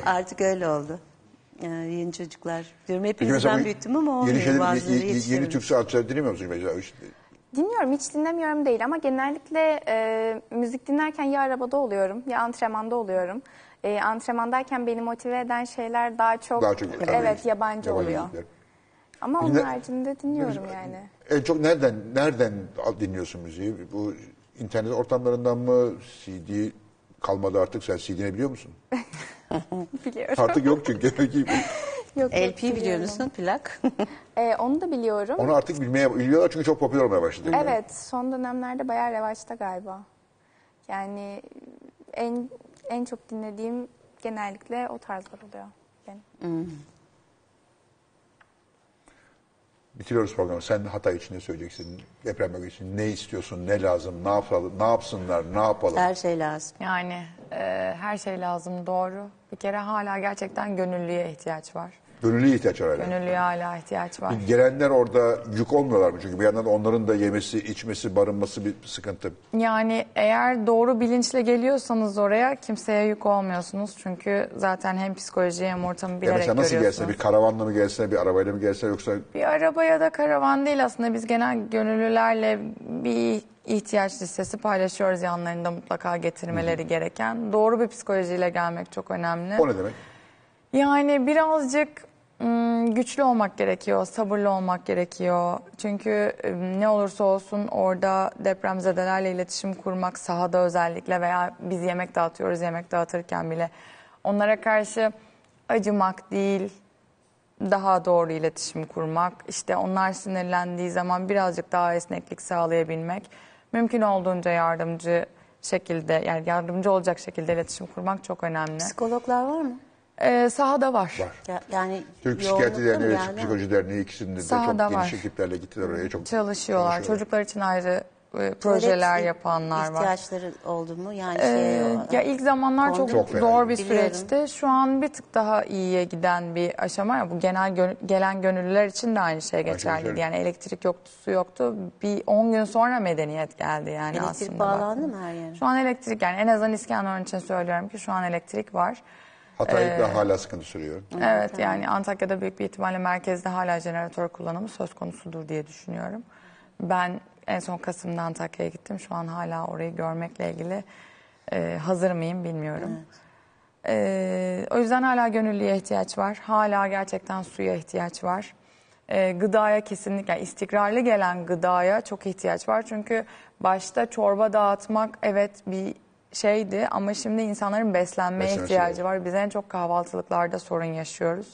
Artık öyle oldu. Yani yeni çocuklar. Diyorum hepinizden büyüttüm ama yeni, olmuyor. şeyleri, Bazıları yeni, yeni yetişemiyor. Türk sanatçıları dinlemiyor musun mesela? Dinliyorum hiç dinlemiyorum değil ama genellikle e, müzik dinlerken ya arabada oluyorum ya antrenmanda oluyorum. E, antrenmandayken beni motive eden şeyler daha çok, daha çok evet yabancı, oluyor. müzikler. Ama onun Ne- haricinde dinliyorum yani. En çok nereden nereden dinliyorsun müziği? Bu internet ortamlarından mı? CD kalmadı artık. Sen CD'ni biliyor musun? Biliyorum. Artık yok çünkü. Yok, yok, LP biliyor biliyorum. musun? Plak. E, onu da biliyorum. Onu artık bilmeye biliyorlar çünkü çok popüler olmaya başladı. Evet, son dönemlerde bayağı revaçta galiba. Yani en en çok dinlediğim genellikle o tarzlar oluyor. benim. Bitiriyoruz programı. Sen Hatay için ne söyleyeceksin? Deprem bölgesi için ne istiyorsun? Ne lazım? Ne yapalım? Ne yapsınlar? Ne yapalım? Her şey lazım. Yani e, her şey lazım doğru. Bir kere hala gerçekten gönüllüye ihtiyaç var. Gönüllü ihtiyaç var hala. Gönüllüye hala ihtiyaç var. Gelenler orada yük olmuyorlar mı? Çünkü bir yandan onların da yemesi, içmesi, barınması bir sıkıntı. Yani eğer doğru bilinçle geliyorsanız oraya kimseye yük olmuyorsunuz. Çünkü zaten hem psikolojiyi hem ortamı Ya bilerek mesela nasıl görüyorsunuz. gelse? Bir karavanla mı gelse, bir arabayla mı gelse yoksa Bir araba ya da karavan değil aslında biz genel gönüllülerle bir ihtiyaç listesi paylaşıyoruz yanlarında mutlaka getirmeleri gereken. Doğru bir psikolojiyle gelmek çok önemli. o ne demek? Yani birazcık güçlü olmak gerekiyor, sabırlı olmak gerekiyor. Çünkü ım, ne olursa olsun orada depremzedelerle iletişim kurmak sahada özellikle veya biz yemek dağıtıyoruz yemek dağıtırken bile onlara karşı acımak değil, daha doğru iletişim kurmak, işte onlar sinirlendiği zaman birazcık daha esneklik sağlayabilmek, mümkün olduğunca yardımcı şekilde yani yardımcı olacak şekilde iletişim kurmak çok önemli. Psikologlar var mı? Ee, sahada var. Var. Ya- Yani Türk yoğunlukta Psikiyatri mı Derneği ve yani? Psikoloji Derneği ikisinde de Sahada çok geniş var. ekiplerle gittiler oraya. Çok Çalışıyorlar. Çocuklar için ayrı e, projeler Tuvalet yapanlar var. ihtiyaçları oldu mu? Yani Ee, şey, ya ilk zamanlar çok, Çok fena. zor bir Biliyorum. süreçti. Şu an bir tık daha iyiye giden bir aşama. Ya Bu genel gö- gelen gönüllüler için de aynı şey geçerliydi. geçerli. Yani elektrik yoktu, su yoktu. Bir 10 gün sonra medeniyet geldi yani elektrik aslında. bağlandı baktığında. mı her yere? Şu an elektrik yani en azından İskenderun için söylüyorum ki şu an elektrik var. Hatay'da hala sıkıntı sürüyor. Evet yani Antakya'da büyük bir ihtimalle merkezde hala jeneratör kullanımı söz konusudur diye düşünüyorum. Ben en son Kasım'da Antakya'ya gittim. Şu an hala orayı görmekle ilgili e, hazır mıyım bilmiyorum. E, o yüzden hala gönüllüye ihtiyaç var. Hala gerçekten suya ihtiyaç var. E, gıdaya kesinlikle yani istikrarlı gelen gıdaya çok ihtiyaç var. Çünkü başta çorba dağıtmak evet bir şeydi ama şimdi insanların beslenmeye Beslenmesi ihtiyacı var. Biz en çok kahvaltılıklarda sorun yaşıyoruz.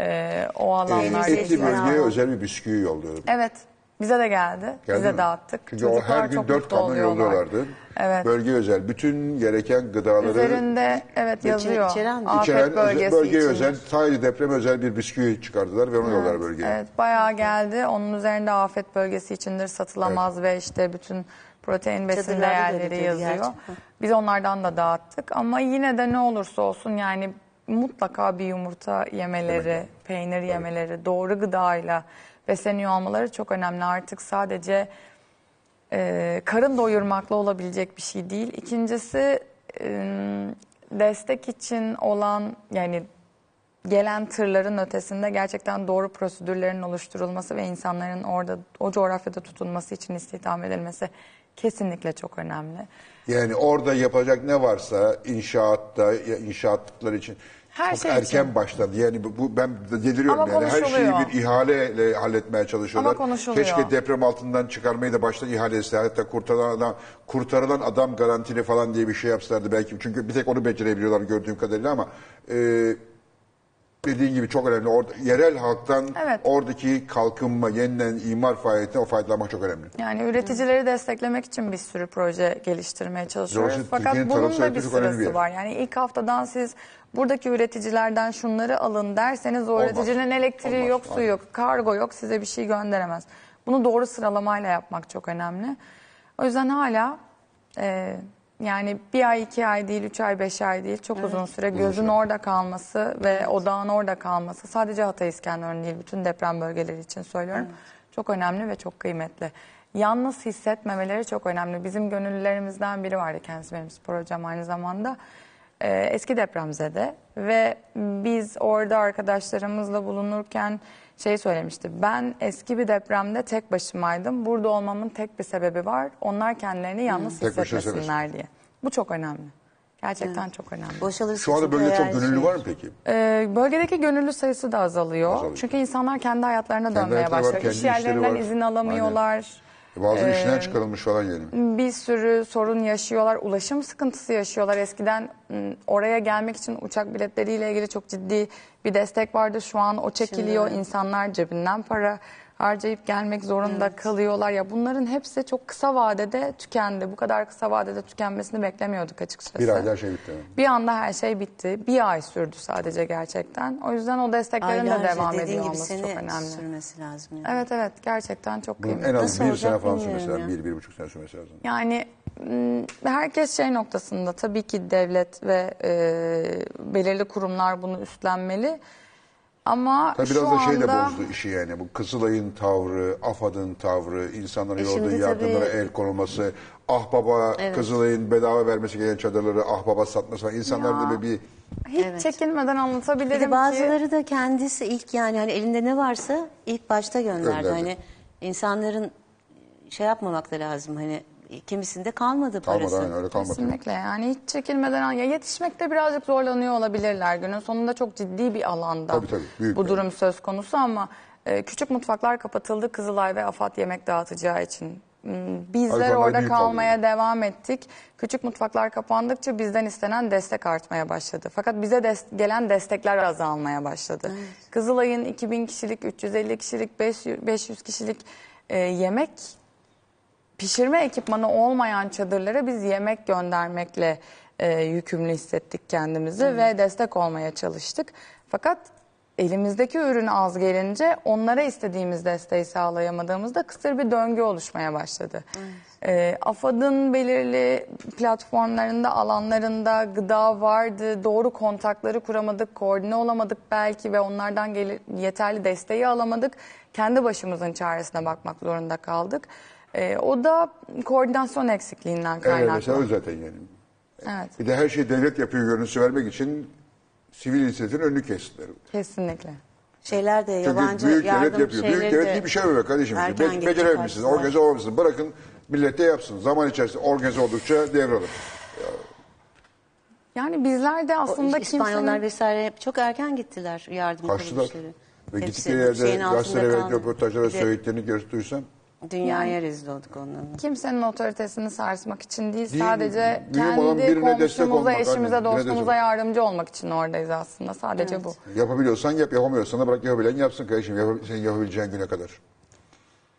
E, o alanlarda Etli Etli bölgeye özel bir bisküvi yolluyorum. Evet. Bize de geldi. Geldi Bize mi? dağıttık. Çünkü o Çocuklar her gün dört kamyon yolluyorlardı. Evet. Bölge özel. Bütün gereken gıdaları Üzerinde evet yazıyor. içeren- Afet içeren bölgesi bölgeye için. özel, sadece deprem özel bir bisküvi çıkardılar ve onu yollar bölgeye. Evet bayağı geldi. Onun üzerinde afet bölgesi içindir satılamaz ve işte bütün protein besin Çadırlarda da değerleri öyle yazıyor. gerçi. Hı. Biz onlardan da dağıttık ama yine de ne olursa olsun yani mutlaka bir yumurta yemeleri, peynir yemeleri, doğru gıdayla besleniyor olmaları çok önemli. Artık sadece e, karın doyurmakla olabilecek bir şey değil. İkincisi e, destek için olan yani gelen tırların ötesinde gerçekten doğru prosedürlerin oluşturulması ve insanların orada o coğrafyada tutunması için istihdam edilmesi kesinlikle çok önemli. Yani orada yapacak ne varsa inşaatta, ya inşaatlar için Her çok şey erken için. başladı. Yani bu, bu ben de deliriyorum Ama yani her şeyi bir ihaleyle halletmeye çalışıyorlar. Ama konuşuluyor. Keşke deprem altından çıkarmayı da baştan ihalesi hatta kurtarılan adam kurtarılan adam garantili falan diye bir şey yapsalardı belki. Çünkü bir tek onu becerebiliyorlar gördüğüm kadarıyla ama e, dediğin gibi çok önemli. Orada, yerel halktan Evet. oradaki kalkınma, yeniden imar faaliyetine o faydalanmak çok önemli. Yani üreticileri desteklemek için bir sürü proje geliştirmeye çalışıyoruz. Doğrusu Fakat bunun da bir bir sırası yer. var. Yani ilk haftadan siz buradaki üreticilerden şunları alın derseniz o Olmaz. üreticinin elektriği Olmaz, yok, suyu aynen. yok, kargo yok size bir şey gönderemez. Bunu doğru sıralamayla yapmak çok önemli. O yüzden hala e, yani bir ay, iki ay değil, üç ay, beş ay değil çok uzun süre gözün orada kalması ve odağın orada kalması sadece Hatay İskenderun değil bütün deprem bölgeleri için söylüyorum. Çok önemli ve çok kıymetli. yalnız hissetmemeleri çok önemli. Bizim gönüllülerimizden biri vardı kendisi benim spor hocam aynı zamanda. Ee, eski depremzede ve biz orada arkadaşlarımızla bulunurken şey söylemişti. Ben eski bir depremde tek başımaydım. Burada olmamın tek bir sebebi var. Onlar kendilerini yalnız Tek başına hissetmesinler diye. Bu çok önemli. Gerçekten çok önemli. Boşalırsa Şu anda bölgede çok gönüllü şey. var mı peki? Ee, bölgedeki gönüllü sayısı da azalıyor. Azalıyor. Çünkü insanlar kendi hayatlarına Kendi dönmeye hayatları var, başlıyor. kendi İş işleri yerlerinden var. izin alamıyorlar. Bazı Ee, işinden çıkarılmış falan yani. Bir sürü sorun yaşıyorlar. Ulaşım sıkıntısı yaşıyorlar. Eskiden oraya gelmek için uçak biletleriyle ilgili çok ciddi bir destek vardı. Şu an o çekiliyor. İnsanlar cebinden para harcayıp gelmek zorunda kalıyorlar. Ya bunların hepsi çok kısa vadede tükendi. Bu kadar kısa vadede tükenmesini beklemiyorduk açıkçası. Bir ayda her şey bitti. Bir anda her şey bitti. Bir ay sürdü sadece gerçekten. O yüzden o desteklerin de Aylarca devam dediğin ediyor gibi olması sene çok önemli. sürmesi lazım. Yani. Evet evet gerçekten çok Bunun kıymetli. en az Nasıl bir sene falan sürmesi lazım. Bir, bir buçuk sene sürmesi lazım. Yani herkes şey noktasında tabii ki devlet ve e, belirli kurumlar bunu üstlenmeli. Ama Tabii şu biraz da şey de anda bozdu işi yani. Bu Kızılay'ın tavrı, AFAD'ın tavrı, insanlara E şimdi yardımlara tabii- el konulması, ah baba Kızılay'ın bedava vermesi gereken çadırları ah baba satması falan. İnsanlar da bir hiç Evet. çekinmeden Bir anlatabilirim ki bazıları da kendisi ilk yani hani elinde ne varsa ilk başta gönderdi. Gönderdi. Hani insanların şey yapmamak da lazım. Hani kimisinde kalmadı parası. kalmadı aynen öyle kalmadı. Kesinlikle yani hiç çekinmeden ya yetişmekte birazcık zorlanıyor olabilirler. Günün sonunda çok ciddi bir alanda Tabii, tabii, büyük bu durum söz konusu ama e, küçük mutfaklar kapatıldı Kızılay ve AFAD yemek dağıtacağı için. Hmm, Bizler orada kalmaya kalıyor. devam ettik. Küçük mutfaklar kapandıkça bizden istenen destek artmaya başladı. Fakat bize des- gelen destekler azalmaya başladı. Kızılay'ın 2000 kişilik, 350 kişilik, 500 500 kişilik e, yemek pişirme ekipmanı olmayan çadırlara biz yemek göndermekle e, yükümlü hissettik kendimizi ve destek olmaya çalıştık. Fakat elimizdeki ürün az gelince onlara istediğimiz desteği sağlayamadığımızda kısır bir döngü oluşmaya başladı. E, AFAD'ın belirli platformlarında, alanlarında gıda vardı. Doğru kontakları kuramadık, koordine olamadık belki ve onlardan geli- yeterli desteği alamadık. Kendi başımızın çaresine bakmak zorunda kaldık. E, o da koordinasyon eksikliğinden Evet kaynaklı. o zaten yani. Evet, Bir de her şeyi devlet yapıyor görüntüsü vermek için sivil inisiyatifin önünü kestiler. kesinlikle. Şeyler de Çünkü yabancı büyük devlet yardım yapıyor. Büyük devlet de gibi bir şey yok kardeşim. erken Be artılar. organize olamamışsınız. Bırakın millet de yapsın. Zaman içerisinde organize oldukça devralın. Yani bizler de O aslında İspanyollar kimsenin... vesaire hep çok erken gittiler yardım Kaçtılar. kuruluşları. Ve Hepsi gittikleri yerde şeyin altında gazetelere kaldı. röportajlara Bir de söylediklerini görüp duysam. Dünyaya rezil olduk onların. Kimsenin otoritesini sarsmak için değil, Değil, sadece olan kendi birine destek komşumuza, olmak, eşimize, aynen, birine dostumuza yardımcı olmak için oradayız aslında. Sadece bu. Yapabiliyorsan yap, yapamıyorsan da bırak yapabilen yapsın kardeşim. Yap, senin yapabileceğin güne kadar.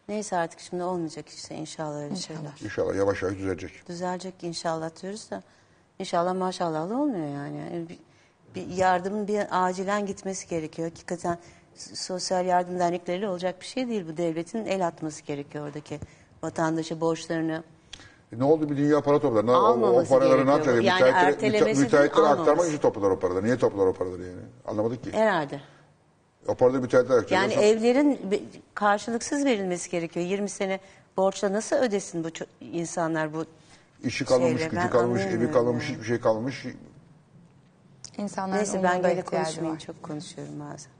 Neyse artık şimdi olmayacak işte inşallah öyle şeyler. İnşallah yavaş yavaş düzelecek. Düzelecek inşallah diyoruz da inşallah maşallah da olmuyor yani. Yani bir, bir yardımın bir acilen gitmesi gerekiyor. Hakikaten sosyal yardım dernekleriyle olacak bir şey değil bu. Devletin el atması gerekiyor oradaki vatandaşa borçlarını. E ne oldu bir dünya para topladılar. Ne- O, o paraları ne yapacaklar? Yani Müteahhitlere, müteahhitlere aktarmak için topladılar o paraları. Niye topladılar o paraları yani? Anlamadık ki. Herhalde. O paraları müteahhitler aktarıyor. Yani Sonra- evlerin karşılıksız verilmesi gerekiyor. 20 sene borçla nasıl ödesin bu insanlar bu İşi kalmamış, şeyleri? gücü kalmış, evi kalmamış, yani. hiçbir şey kalmış. İnsanların Neyse ben böyle konuşmayayım. var. Çok konuşuyorum bazen.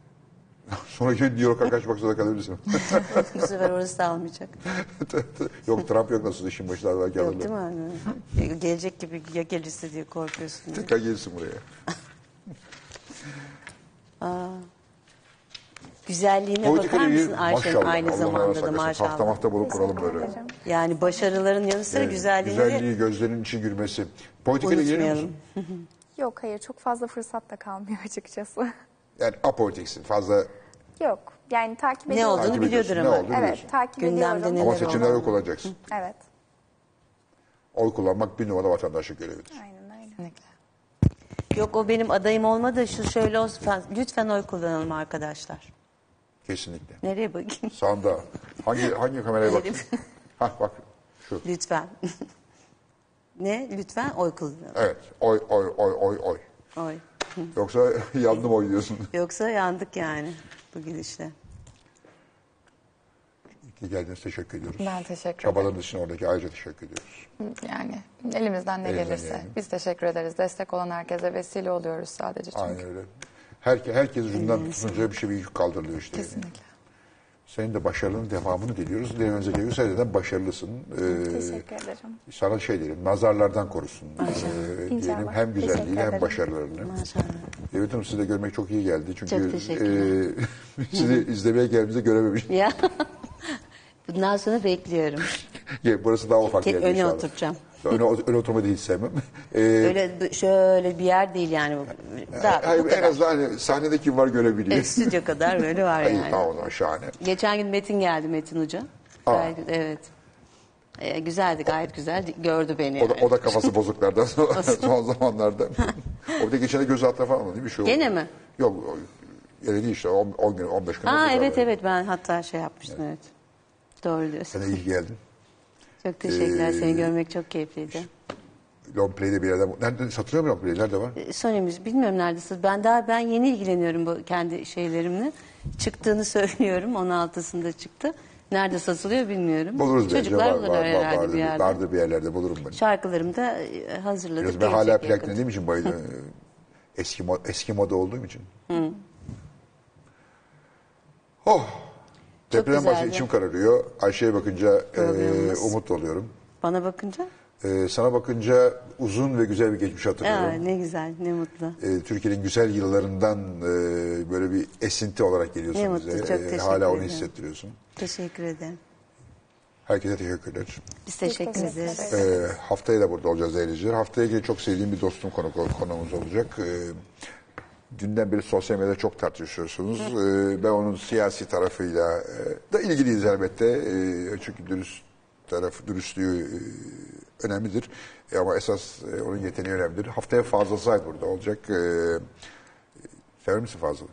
Sonra New York'a kaçmak zorunda kalabilirsin. bu sefer orası da almayacak. yok Trump yok nasıl işin başında belki Yok değil mi? Hani? Ya Gelecek gibi ya gelirse diye korkuyorsun. diye. Tekrar gelirsin buraya. Güzelliğine Politika bakar mısın Ayşe'nin maşallah. aynı Allah zamanda da olsun. Hafta maşallah. hafta bulup kuralım böyle. Yani başarıların yanı sıra Evet, güzelliğini Güzelliği, gözlerinin içi gülmesi. Politika ile ilgileniyor musun? Yok hayır çok fazla fırsat da kalmıyor açıkçası. Yani apolitiksin. Fazla Yok yani takip Ne ediyorum. olduğunu Takip biliyordur ediyorsun, ama. ne olduğunu Evet biliyorsun. takip Gündemde ediyorum. neler Ama Evet, seçimlerde oldu. oy kullanacaksın. Evet Oy kullanmak bir numara vatandaşlık görevidir. aynen öyle. Kesinlikle. Yok o benim adayım olmadı şu şöyle olsun falan. Lütfen oy kullanalım arkadaşlar. Kesinlikle. Nereye bakayım? Sağında. Hangi hangi kameraya bak? Hah bak şu. Lütfen. ne? Lütfen oy kullanalım. Evet. Oy oy oy oy oy. Oy. Yoksa yandım oy diyorsun. Yoksa yandık yani bu gidişle. İyi geldiniz. Teşekkür ediyoruz. Ben teşekkür Çabalarınız için oradaki ayrıca teşekkür ediyoruz. Yani elimizden ne Elimizden gelirse geleni. biz teşekkür ederiz. Destek olan herkese vesile oluyoruz sadece çünkü. Aynen öyle. Herke, herkes ucundan tutunca bir şey bir yük kaldırılıyor işte. Kesinlikle. Senin de başarının devamını diliyoruz. Dilememize geliyor. Sen de başarılısın. Ee, Teşekkür ederim. sana şey diyelim, nazarlardan korusun. Ee, diyelim hem Teşekkür hem başarılarını. Maşallah. Evet Hanım sizi de görmek çok iyi geldi. Çünkü e, sizi izlemeye geldiğimizde görememiştik. Ya. Bundan sonra bekliyorum. Burası daha ufak geldi öne inşallah. oturacağım. Öne, öne oturmayı da hiç sevmem. Ee, Öyle şöyle bir yer değil yani. Daha, hayır, bu en kadar. azından hani sahnede kim var görebiliyor. E, stüdyo kadar böyle var yani. tamam o zaman şahane. Geçen gün Metin geldi Metin Hoca. Aa. Gayet- evet. E, güzeldi gayet güzel. Gördü beni O da, yani. o da kafası bozuklardan son, zamanlarda. o da geçen de göz altına falan değil mi? Bir şey oldu. Gene mi? Yok. o- Öyle değil işte. 10 gün, 15 gün. Aa evet evet ben hatta şey yapmıştım evet. Doğru diyorsun. Sen de iyi geldin. Çok teşekkürler. Ee, Seni görmek çok keyifliydi. Long Play'de bir yerden. Nerede satılıyor mu Long Play? Nerede var? E, Sony Müzik bilmiyorum neredesin. Ben daha ben yeni ilgileniyorum bu kendi şeylerimle. Çıktığını söylüyorum. 16'sında çıktı. Nerede satılıyor bilmiyorum. Buluruz bence. Çocuklar Var, bulur var, herhalde vardır, bir yerde. vardır bir yerlerde bulurum ben. Şarkılarımı da e, hazırladık. Biraz ben hala plak yakın. dinlediğim için bayılıyorum. eski, mod, eski moda olduğum için. Oh. Deprem başı güzeldi. içim kararıyor. Ayşe'ye bakınca e, Programımız. umut oluyorum. Bana bakınca E, sana bakınca uzun ve güzel bir geçmiş aa, hatırlıyorum. ne güzel ne mutlu. E, Türkiye'nin güzel yıllarından e, böyle bir esinti olarak geliyorsun Ne mutlu, bize. çok E, teşekkür hala onu ederim. hissettiriyorsun. Teşekkür ederim. Herkese teşekkürler. Biz teşekkür teşekkür ederiz. E, haftaya da burada olacağız değerliciler. Haftaya yine çok sevdiğim bir dostum konu, konuğumuz olacak. E, dünden beri sosyal medyada çok tartışıyorsunuz. E, ben onun siyasi tarafıyla e, da ilgiliyiz elbette. E, çünkü dürüst tarafı, dürüstlüğü e, önemlidir. E, ama esas e, onun yeteneği önemlidir. Haftaya Fazıl Say burada olacak. E, sever misin Fazıl?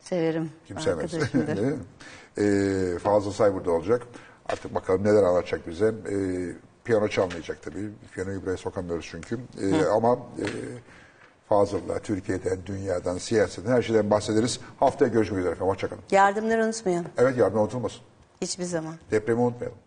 Severim. Kim sevmez? Ee, Fazıl Say burada olacak. Artık bakalım neler anlatacak bize. Ee, piyano çalmayacak tabii. Piyanoyu buraya sokamıyoruz çünkü. Ee, ama e, Fazıl'la, Türkiye'den, dünyadan, siyasetten her şeyden bahsederiz. Haftaya görüşmek üzere efendim. Hoşçakalın. Yardımları unutmayalım. Evet yardım unutulmasın. Hiçbir zaman. Depremi unutmayalım.